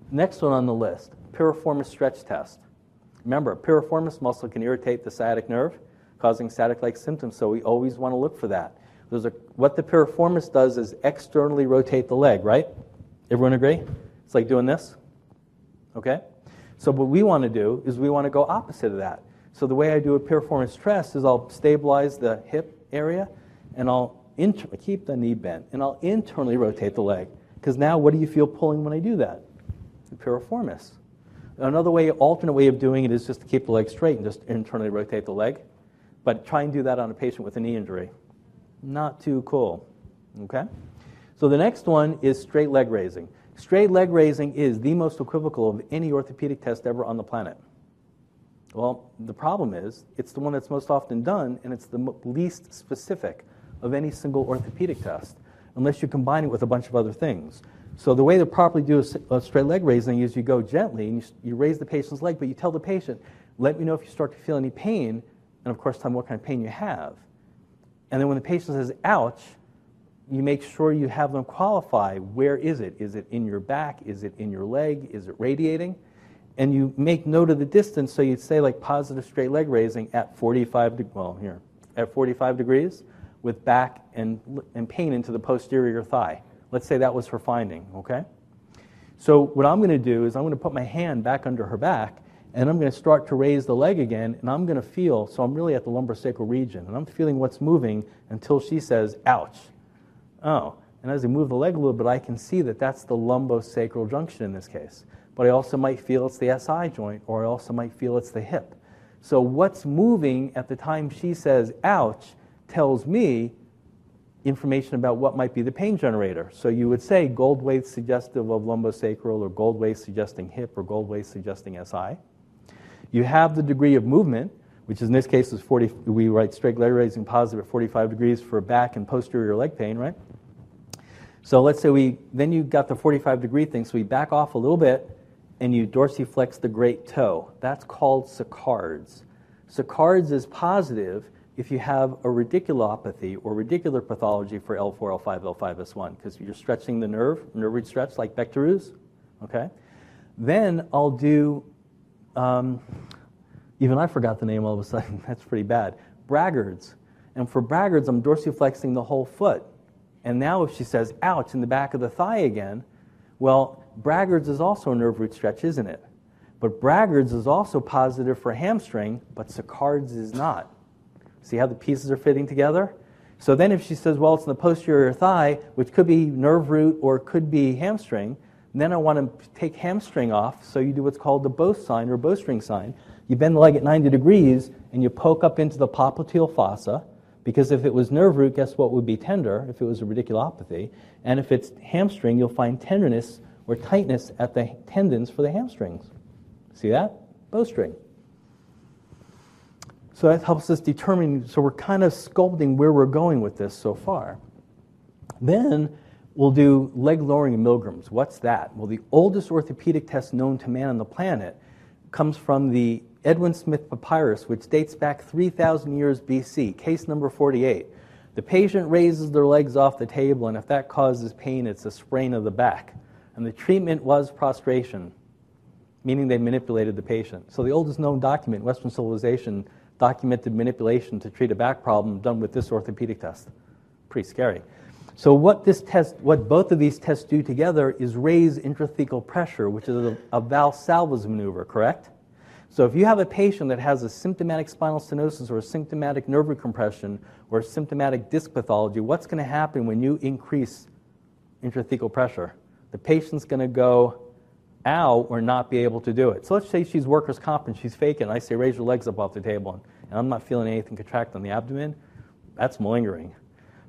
Next one on the list piriformis stretch test. Remember, piriformis muscle can irritate the sciatic nerve. causing sciatic-like symptoms, so we always want to look for that. There's a, what the piriformis does is externally rotate the leg, right? Everyone agree? It's like doing this, okay? So what we want to do is we want to go opposite of that. So the way I do a piriformis stress is I'll stabilize the hip area, and I'll inter- keep the knee bent, and I'll internally rotate the leg. Because now, what do you feel pulling when I do that? The piriformis. Another way, alternate way of doing it is just to keep the leg straight and just internally rotate the leg. But try and do that on a patient with a knee injury. Not too cool. Okay? So the next one is straight leg raising. Straight leg raising is the most equivocal of any orthopedic test ever on the planet. Well, the problem is it's the one that's most often done, and it's the least specific of any single orthopedic test, unless you combine it with a bunch of other things. So the way to properly do a, straight leg raising is you go gently and you, you, raise the patient's leg, but you tell the patient, let me know if you start to feel any pain, and of course tell them what kind of pain you have. And then when the patient says, ouch, you make sure you have them qualify where is it? Is it in your back? Is it in your leg? Is it radiating? And you make note of the distance, so you'd say like positive straight leg raising at 45, de- well, here, at 45 degrees with back and, and pain into the posterior thigh. Let's say that was her finding, okay? So what I'm going to do is I'm going to put my hand back under her back and I'm going to start to raise the leg again and I'm going to feel, so I'm really at the lumbar sacral region and I'm feeling what's moving until she says, ouch. Oh, and as I move the leg a little bit, I can see that that's the lumbosacral junction in this case. But I also might feel it's the SI joint or I also might feel it's the hip. So what's moving at the time she says, ouch, tells me information about what might be the pain generator. So you would say Goldthwait suggestive of lumbosacral or Goldthwait suggesting hip or Goldthwait suggesting SI. You have the degree of movement, which in this case is 40, we write straight leg raising positive at 45 degrees for back and posterior leg pain, right? So let's say we, then you got the 45 degree thing, so we back off a little bit and you dorsiflex the great toe. That's called Sicard's. Sicard's is positive if you have a radiculopathy or radicular pathology for L4, L5, L5S1, because you're stretching the nerve, nerve root stretch like Bechterew's, okay? Then I'll do, um, even I forgot the name all of a sudden, that's pretty bad, Bragard's. And for Bragard's, I'm dorsiflexing the whole foot. And now if she says, ouch, in the back of the thigh again, well, Bragard's is also a nerve root stretch, isn't it? But Bragard's is also positive for hamstring, but Sicard's is not. See how the pieces are fitting together? So then if she says, well, it's in the posterior thigh, which could be nerve root or could be hamstring, then I want to take hamstring off, so you do what's called the bow sign or bowstring sign. You bend the leg at 90 degrees and you poke up into the popliteal fossa, because if it was nerve root, guess what would be tender if it was a radiculopathy? And if it's hamstring, you'll find tenderness or tightness at the tendons for the hamstrings. See that? Bowstring. So that helps us determine, so we're kind of sculpting where we're going with this so far. Then we'll do leg lowering in Milgram's. What's that? Well, the oldest orthopedic test known to man on the planet comes from the Edwin Smith Papyrus, which dates back 3,000 years BC, case number 48. The patient raises their legs off the table, and if that causes pain, it's a sprain of the back. And the treatment was prostration, meaning they manipulated the patient. So the oldest known document in Western civilization documented manipulation to treat a back problem done with this orthopedic test. Pretty scary. So what this test, what both of these tests do together is raise intrathecal pressure, which is a, a Valsalva's maneuver, correct? So if you have a patient that has a symptomatic spinal stenosis or a symptomatic nerve recompression or symptomatic disc pathology, what's going to happen when you increase intrathecal pressure? The patient's going to go ow or not be able to do it. So let's say she's workers' comp and she's faking. I say, raise your legs up off the table, and I'm not feeling anything contract on the abdomen. That's malingering.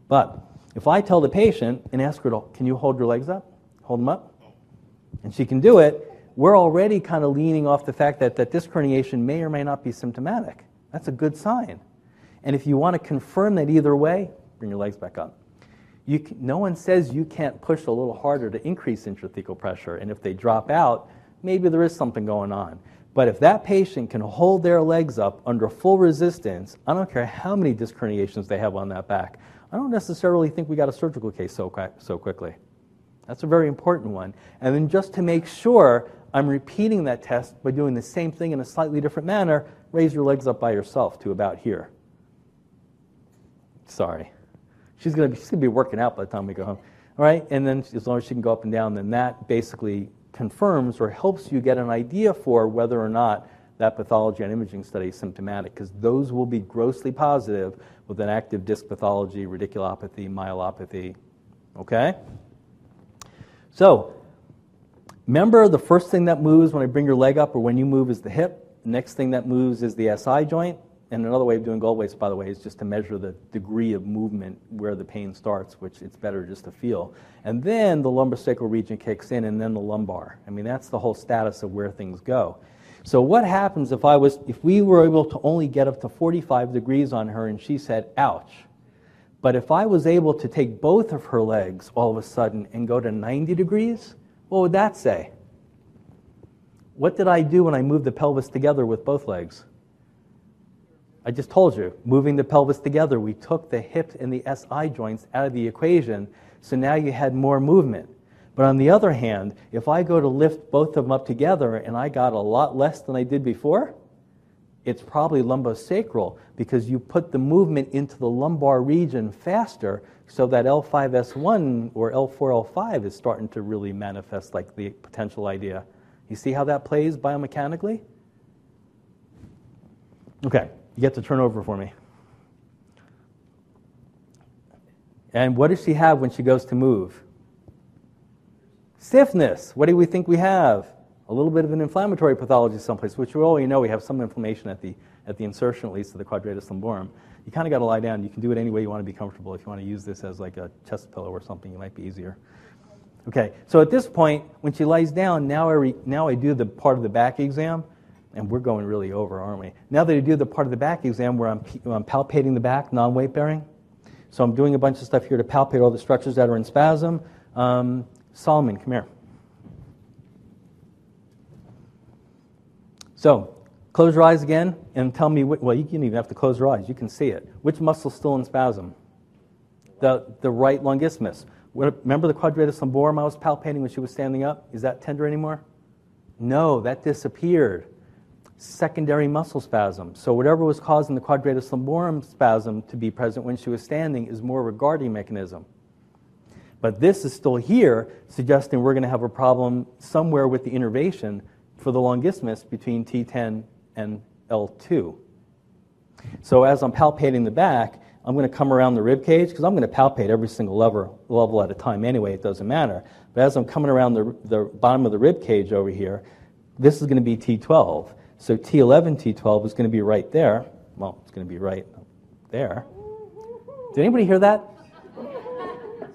But if I tell the patient and ask her, to, can you hold your legs up? Hold them up. And she can do it, we're already kind of leaning off the fact that that disc herniation may or may not be symptomatic. That's a good sign. And if you want to confirm that either way, bring your legs back up. No one says you can't push a little harder to increase intrathecal pressure, and if they drop out, maybe there is something going on. But if that patient can hold their legs up under full resistance, I don't care how many disc herniations they have on that back, I don't necessarily think we got a surgical case so, so quickly. That's a very important one. And then just to make sure I'm repeating that test by doing the same thing in a slightly different manner, raise your legs up by yourself to about here. Sorry. She's going to be, she's gonna be working out by the time we go home. All right, and then as long as she can go up and down, then that basically confirms or helps you get an idea for whether or not that pathology on imaging study is symptomatic, because those will be grossly positive with an active disc pathology, radiculopathy, myelopathy. Okay? So, remember the first thing that moves when I bring your leg up or when you move is the hip. Next thing that moves is the SI joint. And another way of doing Goldthwaits, by the way, is just to measure the degree of movement where the pain starts, which it's better just to feel. And then the lumbar sacral region kicks in, and then the lumbar. I mean, that's the whole status of where things go. So what happens if I was, if we were able to only get up to 45 degrees on her, and she said, "Ouch." But if I was able to take both of her legs all of a sudden and go to 90 degrees, what would that say? What did I do when I moved the pelvis together with both legs? I just told you, moving the pelvis together, we took the hip and the SI joints out of the equation, so now you had more movement. But on the other hand, if I go to lift both of them up together and I got a lot less than I did before, it's probably lumbosacral because you put the movement into the lumbar region faster so that L5S1 or L4L5 is starting to really manifest like the potential idea. You see how that plays biomechanically? Okay. You get to turn over for me. And what does she have when she goes to move? Stiffness. What do we think we have? A little bit of an inflammatory pathology someplace, which we already know we have some inflammation at the, at the insertion, at least, of the quadratus lumborum. You kind of got to lie down. You can do it any way you want to be comfortable. If you want to use this as like a chest pillow or something, it might be easier. Okay, so at this point, when she lies down, now I, re, now I do the part of the back exam and we're going really over, aren't we? Now that I do the part of the back exam where I'm, I'm palpating the back, non weight bearing, so I'm doing a bunch of stuff here to palpate all the structures that are in spasm. Um, Solomon, come here. So, close your eyes again and tell me, what, well, you can even have to close your eyes. You can see it. Which muscle's still in spasm? The, the right longissimus. Remember the quadratus lumborum I was palpating when she was standing up? Is that tender anymore? No, that disappeared secondary muscle spasm. So whatever was causing the quadratus lumborum spasm to be present when she was standing is more of a guarding mechanism. But this is still here, suggesting we're going to have a problem somewhere with the innervation for the longissimus between T10 and L2. So as I'm palpating the back, I'm going to come around the rib cage because I'm going to palpate every single lever, level at a time anyway, it doesn't matter. But as I'm coming around the, the bottom of the rib cage over here, this is going to be T12. So T11, T12 is going to be right there. Well, it's going to be right there. Did anybody hear that?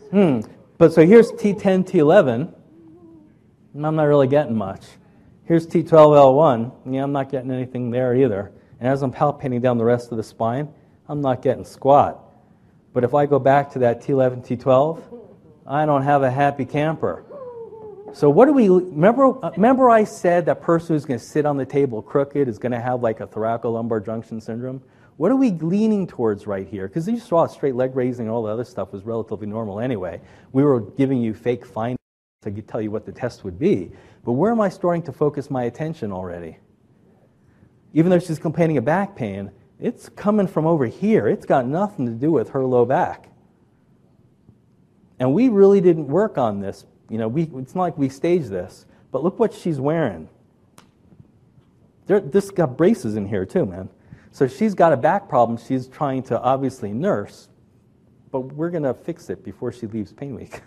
Hmm. But so here's T10, T11. I'm not really getting much. Here's T12, L1. Yeah, I'm not getting anything there either. And as I'm palpating down the rest of the spine, I'm not getting squat. But if I go back to that T11, T12, I don't have a happy camper. So what do we remember? Uh, remember, I said that person who's going to sit on the table crooked is going to have like a thoracolumbar junction syndrome. What are we leaning towards right here? Because you saw straight leg raising and all the other stuff was relatively normal anyway. We were giving you fake findings to tell you what the test would be. But where am I starting to focus my attention already? Even though she's complaining of back pain, it's coming from over here. It's got nothing to do with her low back. And we really didn't work on this you know, we, it's not like we staged this, but look what she's wearing. There, this got braces in here too, man. So she's got a back problem she's trying to obviously nurse, but we're going to fix it before she leaves PAINWeek.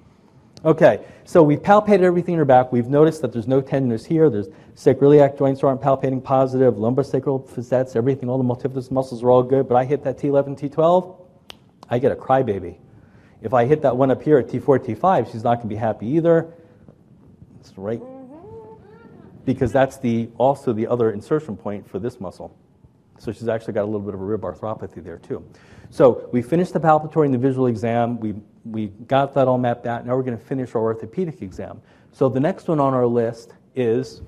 okay, so we've palpated everything in her back. We've noticed that there's no tenderness here. There's sacroiliac joints aren't palpating positive, lumbar sacral facets, everything, all the multifidus muscles are all good, but I hit that T11, T12, I get a crybaby. If I hit that one up here at T4, T5, she's not going to be happy either. It's right. Mm-hmm. Because that's the, also the other insertion point for this muscle. So she's actually got a little bit of a rib arthropathy there too. So we finished the palpatory and the visual exam. We, we got that all mapped out. Now we're going to finish our orthopedic exam. So the next one on our list is,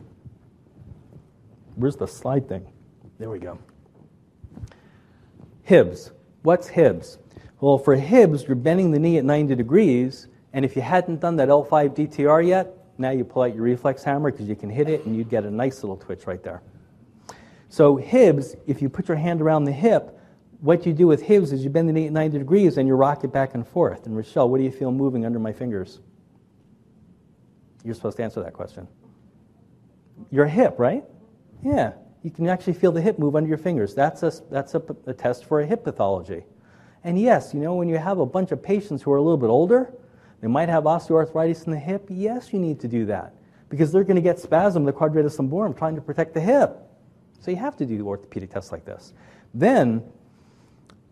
where's the slide thing? There we go. Hibbs. What's Hibbs? Well, for Hibbs, you're bending the knee at 90 degrees, and if you hadn't done that L5 DTR yet, now you pull out your reflex hammer because you can hit it and you'd get a nice little twitch right there. So, Hibbs, if you put your hand around the hip, what you do with hips is you bend it 90 degrees and you rock it back and forth. And Rochelle, what do you feel moving under my fingers? You're supposed to answer that question. Your hip, right? Yeah. You can actually feel the hip move under your fingers. That's a, that's a, a test for a hip pathology. And yes, you know, when you have a bunch of patients who are a little bit older, they might have osteoarthritis in the hip. Yes, you need to do that because they're going to get spasm the quadratus lumborum trying to protect the hip. So you have to do orthopedic tests like this. Then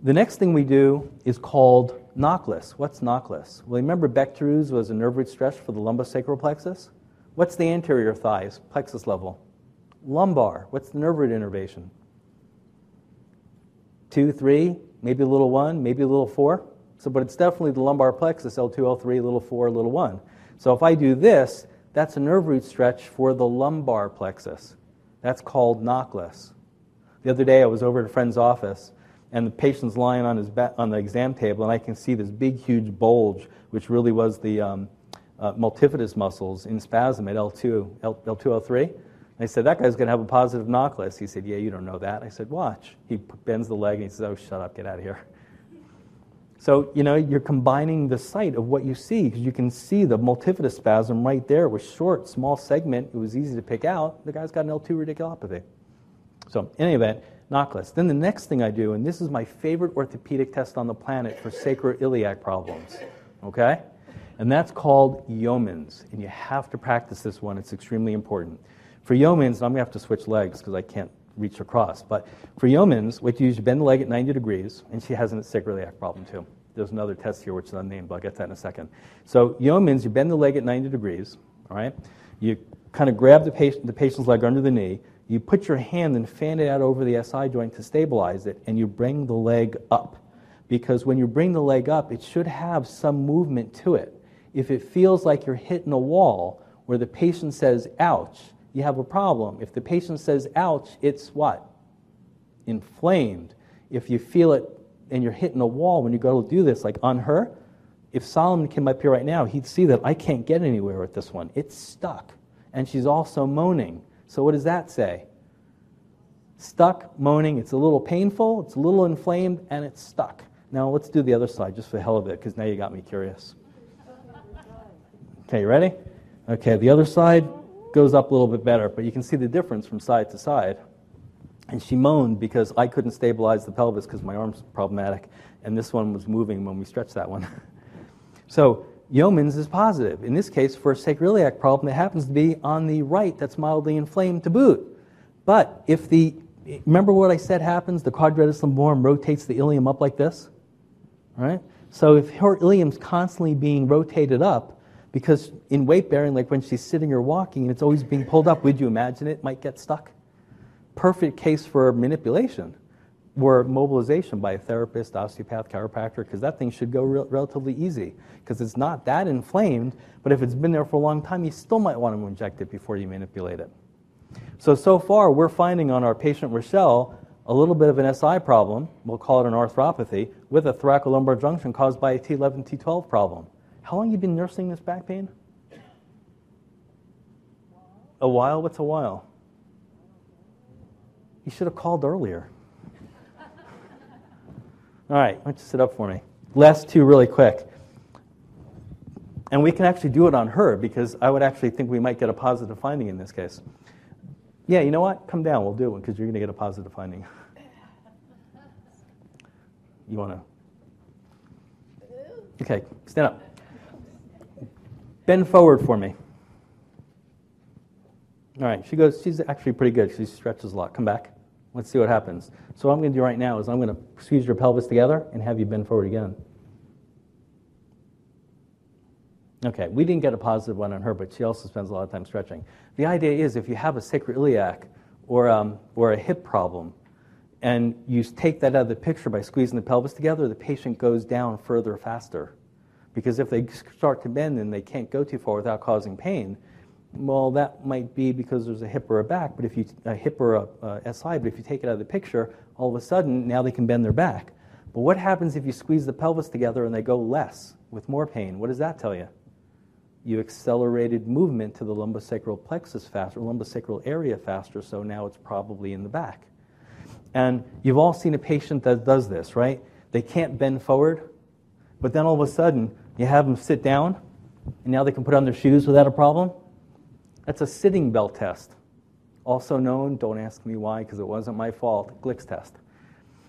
the next thing we do is called Nachlas. What's Nachlas? Well, remember Bechterew's was a nerve root stretch for the lumbosacral plexus? What's the anterior thighs, plexus level? Lumbar. What's the nerve root innervation? Two, three, maybe a little one, maybe a little four. So, but it's definitely the lumbar plexus, L2, L3, little four, little one. So if I do this, that's a nerve root stretch for the lumbar plexus. That's called Nachlas. The other day I was over at a friend's office and the patient's lying on, his ba- on the exam table, and I can see this big, huge bulge, which really was the um, uh, multifidus muscles in spasm at L2, L- L2, L3. I said, That guy's going to have a positive Nachlas. He said, Yeah, you don't know that. I said, Watch. He bends the leg and he says, Oh, shut up, get out of here. So, you know, you're combining the sight of what you see because you can see the multifidus spasm right there was short, small segment. It was easy to pick out. The guy's got an L2 radiculopathy. So, in any event, Nachlas. Then the next thing I do, and this is my favorite orthopedic test on the planet for sacroiliac problems, okay? And that's called Yeomans. And you have to practice this one, it's extremely important. For Yeomans, I'm going to have to switch legs because I can't reach across. But for Yeomans, what you use, you bend the leg at 90 degrees, and she has a sacroiliac problem too. There's another test here which is unnamed, but I'll get that in a second. So Yeomans, you bend the leg at 90 degrees, all right? You kind of grab the, patient, the patient's leg under the knee, you put your hand and fan it out over the SI joint to stabilize it, and you bring the leg up. Because when you bring the leg up, it should have some movement to it. If it feels like you're hitting a wall where the patient says, ouch, you have a problem. If the patient says, ouch, it's what? Inflamed. If you feel it and you're hitting a wall when you go to do this, like on her, if Solomon came up here right now, he'd see that I can't get anywhere with this one. It's stuck. And she's also moaning. So, what does that say? Stuck, moaning, it's a little painful, it's a little inflamed, and it's stuck. Now, let's do the other side just for the hell of it, because now you got me curious. Okay, you ready? Okay, the other side goes up a little bit better, but you can see the difference from side to side. And she moaned because I couldn't stabilize the pelvis because my arm's problematic, and this one was moving when we stretched that one. so, Yeomans is positive. In this case, for a sacroiliac problem, it happens to be on the right that's mildly inflamed to boot. But if the, remember what I said happens? The quadratus lumborum rotates the ilium up like this, right? So if her ilium's constantly being rotated up, because in weight bearing, like when she's sitting or walking and it's always being pulled up, would you imagine it might get stuck? Perfect case for manipulation or mobilization by a therapist, osteopath, chiropractor, because that thing should go re- relatively easy because it's not that inflamed, but if it's been there for a long time, you still might want to inject it before you manipulate it. So, so far, we're finding on our patient Rochelle a little bit of an SI problem, we'll call it an arthropathy, with a thoracolumbar junction caused by a T11, T12 problem. How long have you been nursing this back pain? A while? What's a while? You should have called earlier. All right, why don't you sit up for me? Last two really quick. And we can actually do it on her because I would actually think we might get a positive finding in this case. Yeah, you know what? Come down, we'll do it because you're going to get a positive finding. You want to? Okay, stand up. Bend forward for me. All right, she goes, she's actually pretty good. She stretches a lot. Come back. Let's see what happens. So what I'm going to do right now is I'm going to squeeze your pelvis together and have you bend forward again. Okay, we didn't get a positive one on her, but she also spends a lot of time stretching. The idea is if you have a sacroiliac or, um, or a hip problem, and you take that out of the picture by squeezing the pelvis together, the patient goes down further faster. Because if they start to bend and they can't go too far without causing pain, well, that might be because there's a hip or a back, but if you a hip or a, a SI, but if you take it out of the picture, all of a sudden now they can bend their back. But what happens if you squeeze the pelvis together and they go less with more pain? What does that tell you? You accelerated movement to the lumbosacral plexus faster, lumbosacral area faster, so now it's probably in the back. And you've all seen a patient that does this, right? They can't bend forward, but then all of a sudden you have them sit down, and now they can put on their shoes without a problem. That's a sitting belt test, also known, don't ask me why because it wasn't my fault, Glick's test.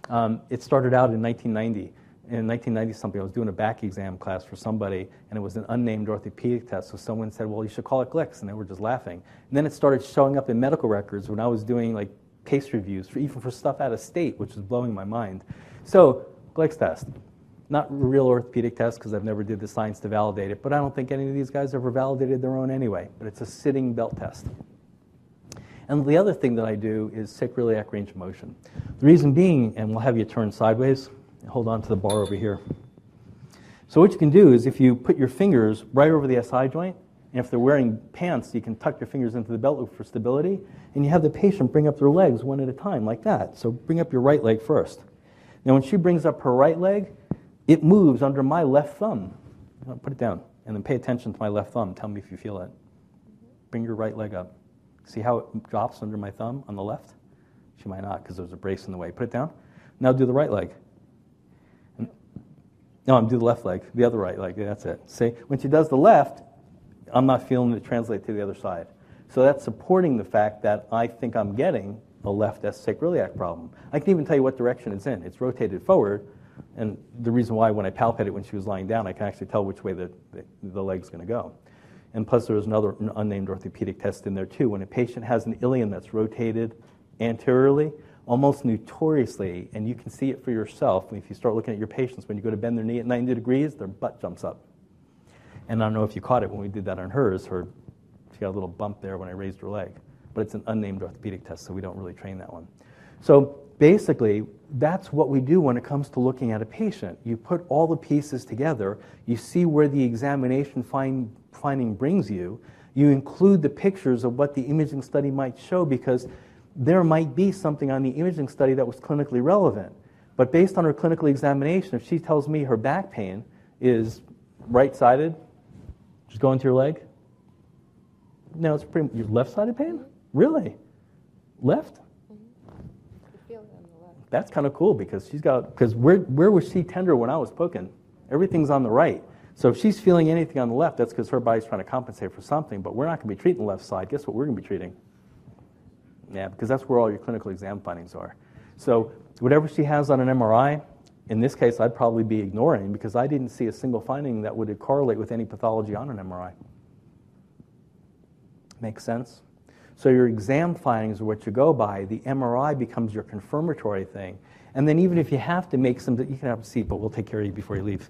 Um, it started out in 1990 in 1990 something, I was doing a back exam class for somebody, and it was an unnamed orthopedic test. So someone said, "Well, you should call it Glick's," and they were just laughing. And then it started showing up in medical records when I was doing like case reviews for even for stuff out of state, which was blowing my mind. So Glick's test, not real orthopedic test because I've never did the science to validate it, but I don't think any of these guys ever validated their own anyway. But it's a sitting belt test. And the other thing that I do is sacroiliac range of motion. The reason being, and we'll have you turn sideways and hold on to the bar over here. So what you can do is if you put your fingers right over the SI joint, and if they're wearing pants, you can tuck your fingers into the belt loop for stability, and you have the patient bring up their legs one at a time like that. So bring up your right leg first. Now when she brings up her right leg, it moves under my left thumb. Put it down, and then pay attention to my left thumb. Tell me if you feel it. Bring your right leg up. See how it drops under my thumb on the left? She might not because there's a brace in the way. Put it down. Now do the right leg. No, I'm do the left leg, the other right leg. That's it. See, when she does the left, I'm not feeling it translate to the other side. So that's supporting the fact that I think I'm getting a left sacroiliac problem. I can even tell you what direction it's in. It's rotated forward, and the reason why when I palpate it when she was lying down, I can actually tell which way the, the, the leg's going to go. And plus, there was another unnamed orthopedic test in there too. When a patient has an ilium that's rotated anteriorly, almost notoriously, and you can see it for yourself if you start looking at your patients, when you go to bend their knee at 90 degrees, their butt jumps up. And I don't know if you caught it when we did that on hers. Her, she got a little bump there when I raised her leg. But it's an unnamed orthopedic test, so we don't really train that one. So basically, that's what we do when it comes to looking at a patient. You put all the pieces together, you see where the examination find, finding brings you, you include the pictures of what the imaging study might show because there might be something on the imaging study that was clinically relevant. But based on her clinical examination, if she tells me her back pain is right sided, just going to your leg. No, it's pretty, your left sided pain? Really? Left? That's kind of cool because she's got, because where, where was she tender when I was poking? Everything's on the right. So if she's feeling anything on the left, that's because her body's trying to compensate for something, but we're not going to be treating the left side. Guess what we're going to be treating? Yeah, because that's where all your clinical exam findings are. So whatever she has on an MRI, in this case, I'd probably be ignoring because I didn't see a single finding that would correlate with any pathology on an MRI. Makes sense? So your exam findings are what you go by. The MRI becomes your confirmatory thing. And then even if you have to make some, you can have a seat, but we'll take care of you before you leave.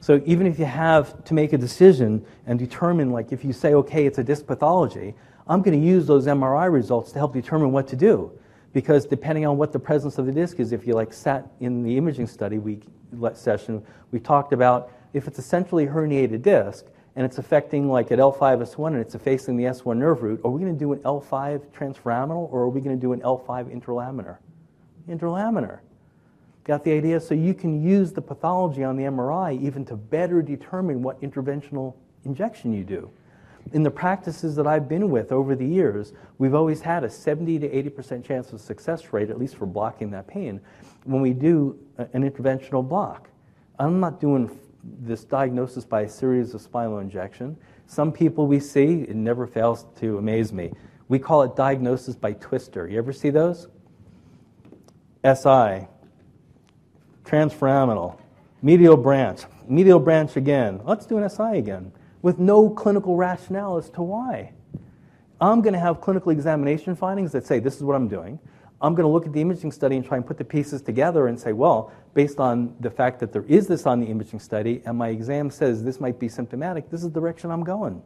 So even if you have to make a decision and determine, like if you say, okay, it's a disc pathology, I'm going to use those MRI results to help determine what to do. Because depending on what the presence of the disc is, if you like sat in the imaging study week session, we talked about if it's a centrally herniated disc and it's affecting like at L5S1 and it's effacing the S1 nerve root, are we going to do an L5 transforaminal or are we going to do an L5 interlaminar? Interlaminar. Got the idea? So you can use the pathology on the MRI even to better determine what interventional injection you do in the practices that I've been with over the years, we've always had a 70 to 80% chance of success rate, at least for blocking that pain, when we do an interventional block. I'm not doing this diagnosis by a series of spinal injection. Some people we see, it never fails to amaze me. We call it diagnosis by twister. You ever see those? SI, transforaminal, medial branch, medial branch again. Let's do an SI again with no clinical rationale as to why. I'm going to have clinical examination findings that say, this is what I'm doing. I'm going to look at the imaging study and try and put the pieces together and say, well, based on the fact that there is this on the imaging study and my exam says this might be symptomatic, this is the direction I'm going.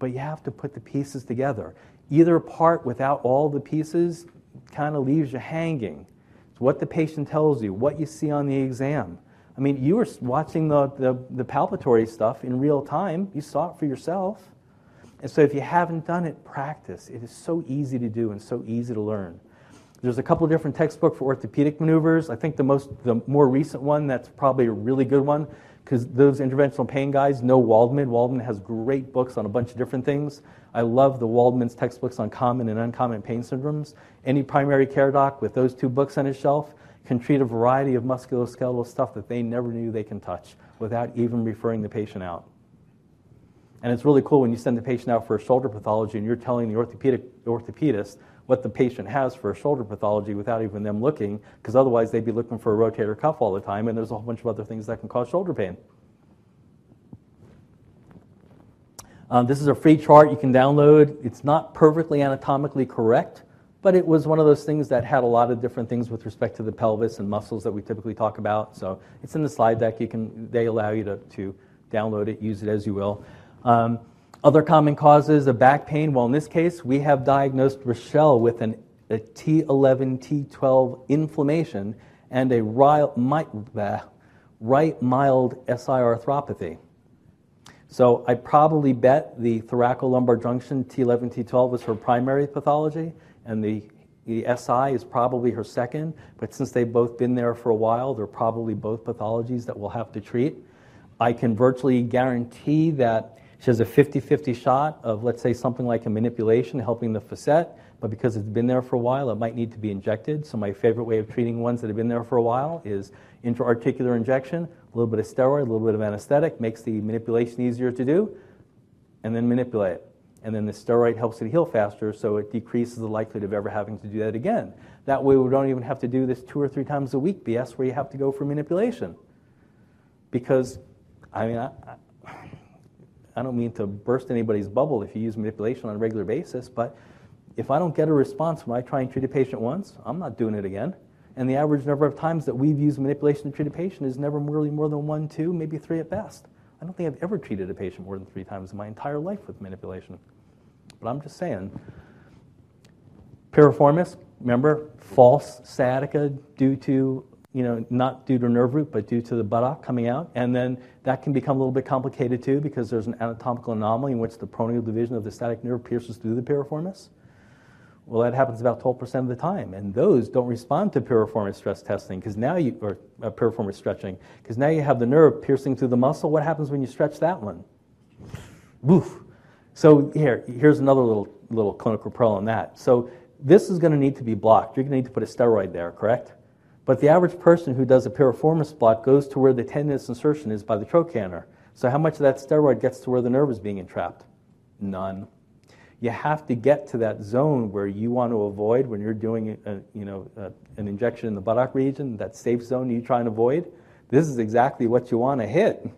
But you have to put the pieces together. Either part without all the pieces kind of leaves you hanging. It's what the patient tells you, what you see on the exam. I mean, you were watching the, the, the, palpatory stuff in real time. You saw it for yourself. And so if you haven't done it, practice. It is so easy to do and so easy to learn. There's a couple different textbooks for orthopedic maneuvers. I think the most, the more recent one that's probably a really good one, because those interventional pain guys know Waldman. Waldman has great books on a bunch of different things. I love the Waldman's textbooks on common and uncommon pain syndromes. Any primary care doc with those two books on his shelf can treat a variety of musculoskeletal stuff that they never knew they can touch without even referring the patient out. And it's really cool when you send the patient out for a shoulder pathology and you're telling the orthopedic orthopedist what the patient has for a shoulder pathology without even them looking, because otherwise they'd be looking for a rotator cuff all the time, and there's a whole bunch of other things that can cause shoulder pain. Um, this is a free chart you can download. It's not perfectly anatomically correct, but it was one of those things that had a lot of different things with respect to the pelvis and muscles that we typically talk about. So it's in the slide deck. You can, they allow you to, to download it, use it as you will. Um, other common causes of back pain, well, in this case, we have diagnosed Rochelle with an, a T11, T12 inflammation and a right, right mild SI arthropathy. So I probably bet the thoracolumbar junction T11, T12 was her primary pathology, and the, the SI is probably her second. But since they've both been there for a while, they're probably both pathologies that we'll have to treat. I can virtually guarantee that she has a 50 50 shot of, let's say, something like a manipulation helping the facet, but because it's been there for a while, it might need to be injected. So, my favorite way of treating ones that have been there for a while is intra-articular injection, a little bit of steroid, a little bit of anesthetic, makes the manipulation easier to do, and then manipulate. And then the steroid helps it heal faster, so it decreases the likelihood of ever having to do that again. That way, we don't even have to do this two or three times a week BS where you have to go for manipulation. Because, I mean, I, I don't mean to burst anybody's bubble if you use manipulation on a regular basis, but if I don't get a response when I try and treat a patient once, I'm not doing it again. And the average number of times that we've used manipulation to treat a patient is never really more than one, two, maybe three at best. I don't think I've ever treated a patient more than three times in my entire life with manipulation. But I'm just saying. Piriformis, remember, false sciatica due to you know, not due to nerve root, but due to the buttock coming out. And then that can become a little bit complicated too because there's an anatomical anomaly in which the peroneal division of the sciatic nerve pierces through the piriformis. Well, that happens about 12% of the time. And those don't respond to piriformis stress testing because now you, or uh, piriformis stretching, because now you have the nerve piercing through the muscle. What happens when you stretch that one? Woof. So here, here's another little, little clinical pearl on that. So this is going to need to be blocked. You're going to need to put a steroid there, correct? But the average person who does a piriformis block goes to where the tendinous insertion is by the trochanter. So how much of that steroid gets to where the nerve is being entrapped? None. You have to get to that zone where you want to avoid when you're doing a, you know, a, an injection in the buttock region, that safe zone you try and avoid. This is exactly what you want to hit.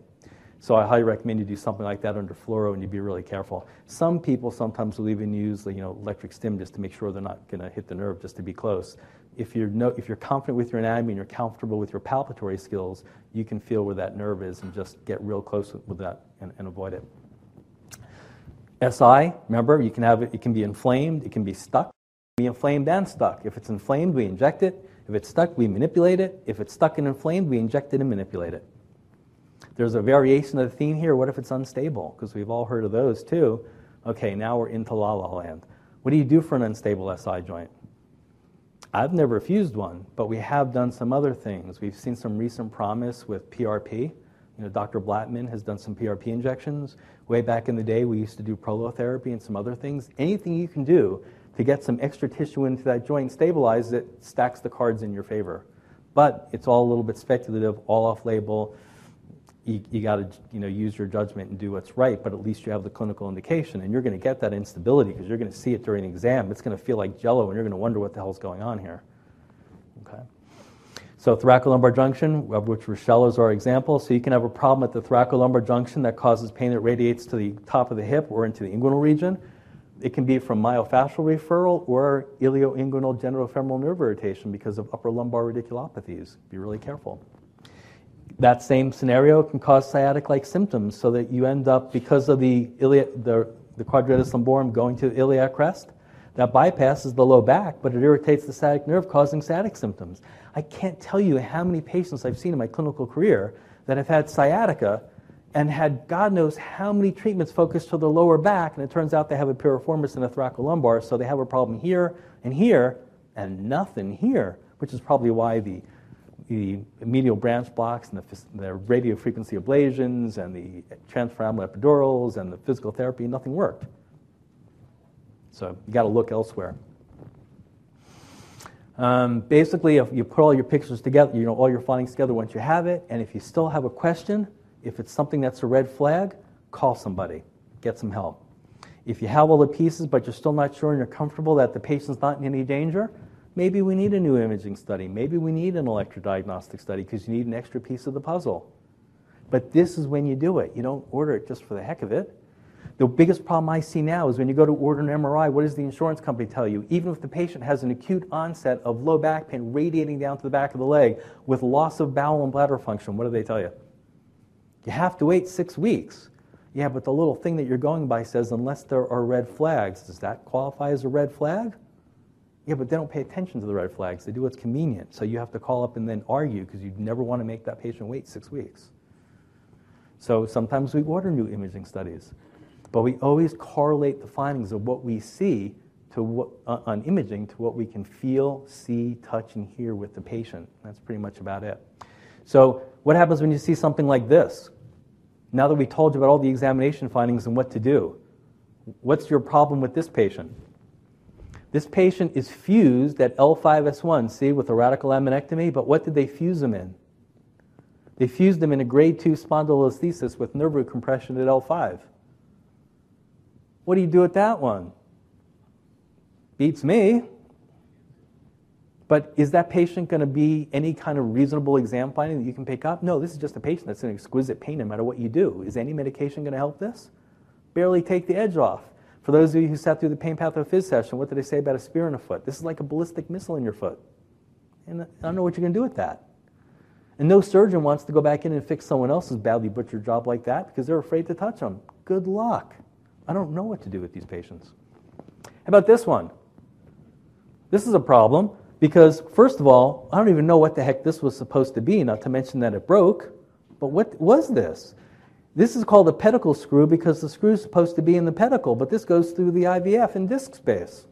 So I highly recommend you do something like that under fluoro and you be really careful. Some people sometimes will even use you know, electric stim just to make sure they're not going to hit the nerve just to be close if you're, no, if you're confident with your anatomy and you're comfortable with your palpatory skills, you can feel where that nerve is and just get real close with that and, and avoid it. SI, remember, you can have it, it can be inflamed, it can be stuck, be inflamed and stuck. If it's inflamed, we inject it. If it's stuck, we manipulate it. If it's stuck and inflamed, we inject it and manipulate it. There's a variation of the theme here. What if it's unstable? Because we've all heard of those too. Okay, now we're into la la land. What do you do for an unstable SI joint? I've never fused one, but we have done some other things. We've seen some recent promise with PRP. You know, Dr. Blattman has done some PRP injections. Way back in the day, we used to do prolotherapy and some other things. Anything you can do to get some extra tissue into that joint, stabilize it, stacks the cards in your favor. But it's all a little bit speculative, all off label you, you got to you know, use your judgment and do what's right, but at least you have the clinical indication. And you're going to get that instability because you're going to see it during the exam. It's going to feel like jello, and you're going to wonder what the hell's going on here. Okay. So thoracolumbar junction, of which Rochelle is our example. So you can have a problem at the thoracolumbar junction that causes pain that radiates to the top of the hip or into the inguinal region. It can be from myofascial referral or ilioinguinal genitofemoral nerve irritation because of upper lumbar radiculopathies. Be really careful that same scenario can cause sciatic-like symptoms so that you end up, because of the, iliac, the, the quadratus lumborum going to the iliac crest, that bypasses the low back, but it irritates the sciatic nerve, causing sciatic symptoms. I can't tell you how many patients I've seen in my clinical career that have had sciatica and had God knows how many treatments focused to the lower back, and it turns out they have a piriformis and a thoracolumbar, so they have a problem here and here, and nothing here, which is probably why the, the medial branch blocks and the, the radio frequency ablations and the transforaminal epidurals and the physical therapy, nothing worked. So you got to look elsewhere. Um, basically, if you put all your pictures together, you know, all your findings together once you have it, and if you still have a question, if it's something that's a red flag, call somebody, get some help. If you have all the pieces but you're still not sure and you're comfortable that the patient's not in any danger, maybe we need a new imaging study. Maybe we need an electrodiagnostic study because you need an extra piece of the puzzle. But this is when you do it. You don't order it just for the heck of it. The biggest problem I see now is when you go to order an MRI, what does the insurance company tell you? Even if the patient has an acute onset of low back pain radiating down to the back of the leg with loss of bowel and bladder function, what do they tell you? You have to wait six weeks. Yeah, but the little thing that you're going by says unless there are red flags. Does that qualify as a red flag? Yeah, but they don't pay attention to the red flags. They do what's convenient. So you have to call up and then argue because you never want to make that patient wait six weeks. So sometimes we order new imaging studies. But we always correlate the findings of what we see to what, uh, on imaging to what we can feel, see, touch, and hear with the patient. That's pretty much about it. So, what happens when you see something like this? Now that we told you about all the examination findings and what to do, what's your problem with this patient? This patient is fused at L5S1, see, with a radical laminectomy, but what did they fuse them in? They fused them in a grade 2 spondylolisthesis with nerve root compression at L5. What do you do with that one? Beats me. But is that patient going to be any kind of reasonable exam finding that you can pick up? No, this is just a patient that's in exquisite pain no matter what you do. Is any medication going to help this? Barely take the edge off. For those of you who sat through the pain pathophys session, what did they say about a spear in a foot? This is like a ballistic missile in your foot. And I don't know what you're going to do with that. And no surgeon wants to go back in and fix someone else's badly butchered job like that because they're afraid to touch them. Good luck. I don't know what to do with these patients. How about this one? This is a problem because, first of all, I don't even know what the heck this was supposed to be, not to mention that it broke. But what was this? This is called a pedicle screw because the screw is supposed to be in the pedicle, but this goes through the IVF and disc space.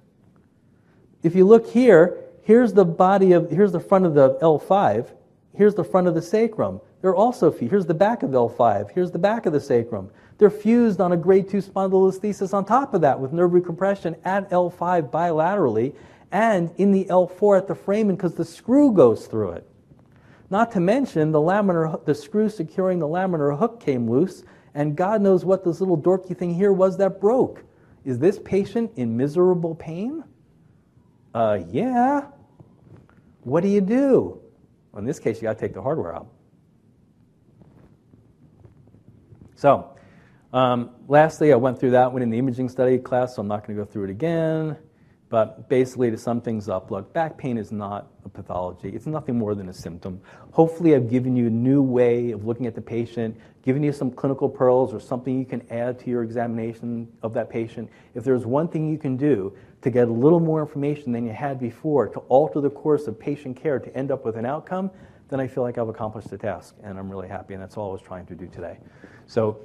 If you look here, here's the body of, here's the front of the L5, here's the front of the sacrum. They're also, fused. here's the back of L5, here's the back of the sacrum. They're fused on a grade 2 spondylolisthesis on top of that with nerve recompression at L5 bilaterally and in the L4 at the foramen because the screw goes through it. Not to mention the laminar, the screw securing the laminar hook came loose, and God knows what this little dorky thing here was that broke. Is this patient in miserable pain? Uh, yeah. What do you do? Well, in this case, you got to take the hardware out. So, um, lastly, I went through that one in the imaging study class, so I'm not going to go through it again. But basically, to sum things up, look, back pain is not a pathology. It's nothing more than a symptom. Hopefully, I've given you a new way of looking at the patient, given you some clinical pearls or something you can add to your examination of that patient. If there's one thing you can do to get a little more information than you had before to alter the course of patient care to end up with an outcome, then I feel like I've accomplished the task, and I'm really happy, and that's all I was trying to do today. So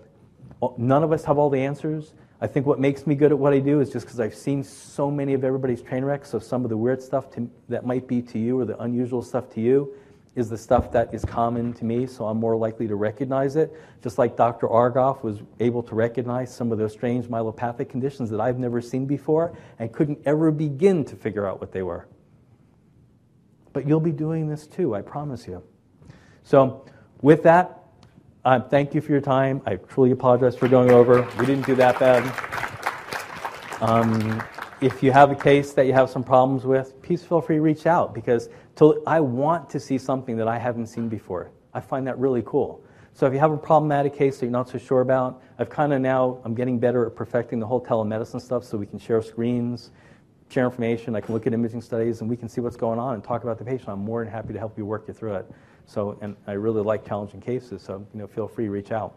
None of us have all the answers. I think what makes me good at what I do is just because I've seen so many of everybody's train wrecks. So some of the weird stuff to, that might be to you or the unusual stuff to you is the stuff that is common to me. So I'm more likely to recognize it. Just like Dr. Argoff was able to recognize some of those strange myelopathic conditions that I've never seen before and couldn't ever begin to figure out what they were. But you'll be doing this too, I promise you. So with that, uh, thank you for your time. I truly apologize for going over. We didn't do that bad. Um, if you have a case that you have some problems with, please feel free to reach out because to, I want to see something that I haven't seen before. I find that really cool. So if you have a problematic case that you're not so sure about, I've kind of now, I'm getting better at perfecting the whole telemedicine stuff so we can share screens, share information. I can look at imaging studies and we can see what's going on and talk about the patient. I'm more than happy to help you work you through it. So, and I really like challenging cases, so you know, feel free to reach out.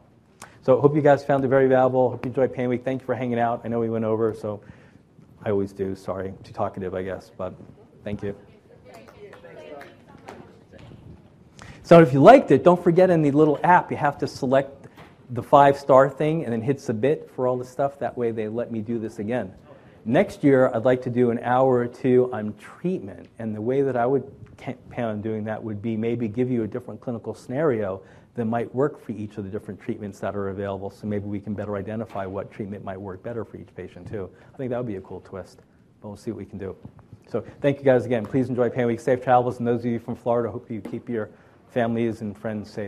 So, hope you guys found it very valuable. Hope you enjoyed PAINWeek. Thank you for hanging out. I know we went over, so I always do. Sorry, too talkative, I guess, but thank you. So, if you liked it, don't forget in the little app you have to select the five star thing and then hit submit for all the stuff. That way, they let me do this again. Next year, I'd like to do an hour or two on treatment. And the way that I would plan on doing that would be maybe give you a different clinical scenario that might work for each of the different treatments that are available. So maybe we can better identify what treatment might work better for each patient, too. I think that would be a cool twist. But we'll see what we can do. So thank you guys again. Please enjoy PAINWeek. Safe travels. And those of you from Florida, hope you keep your families and friends safe.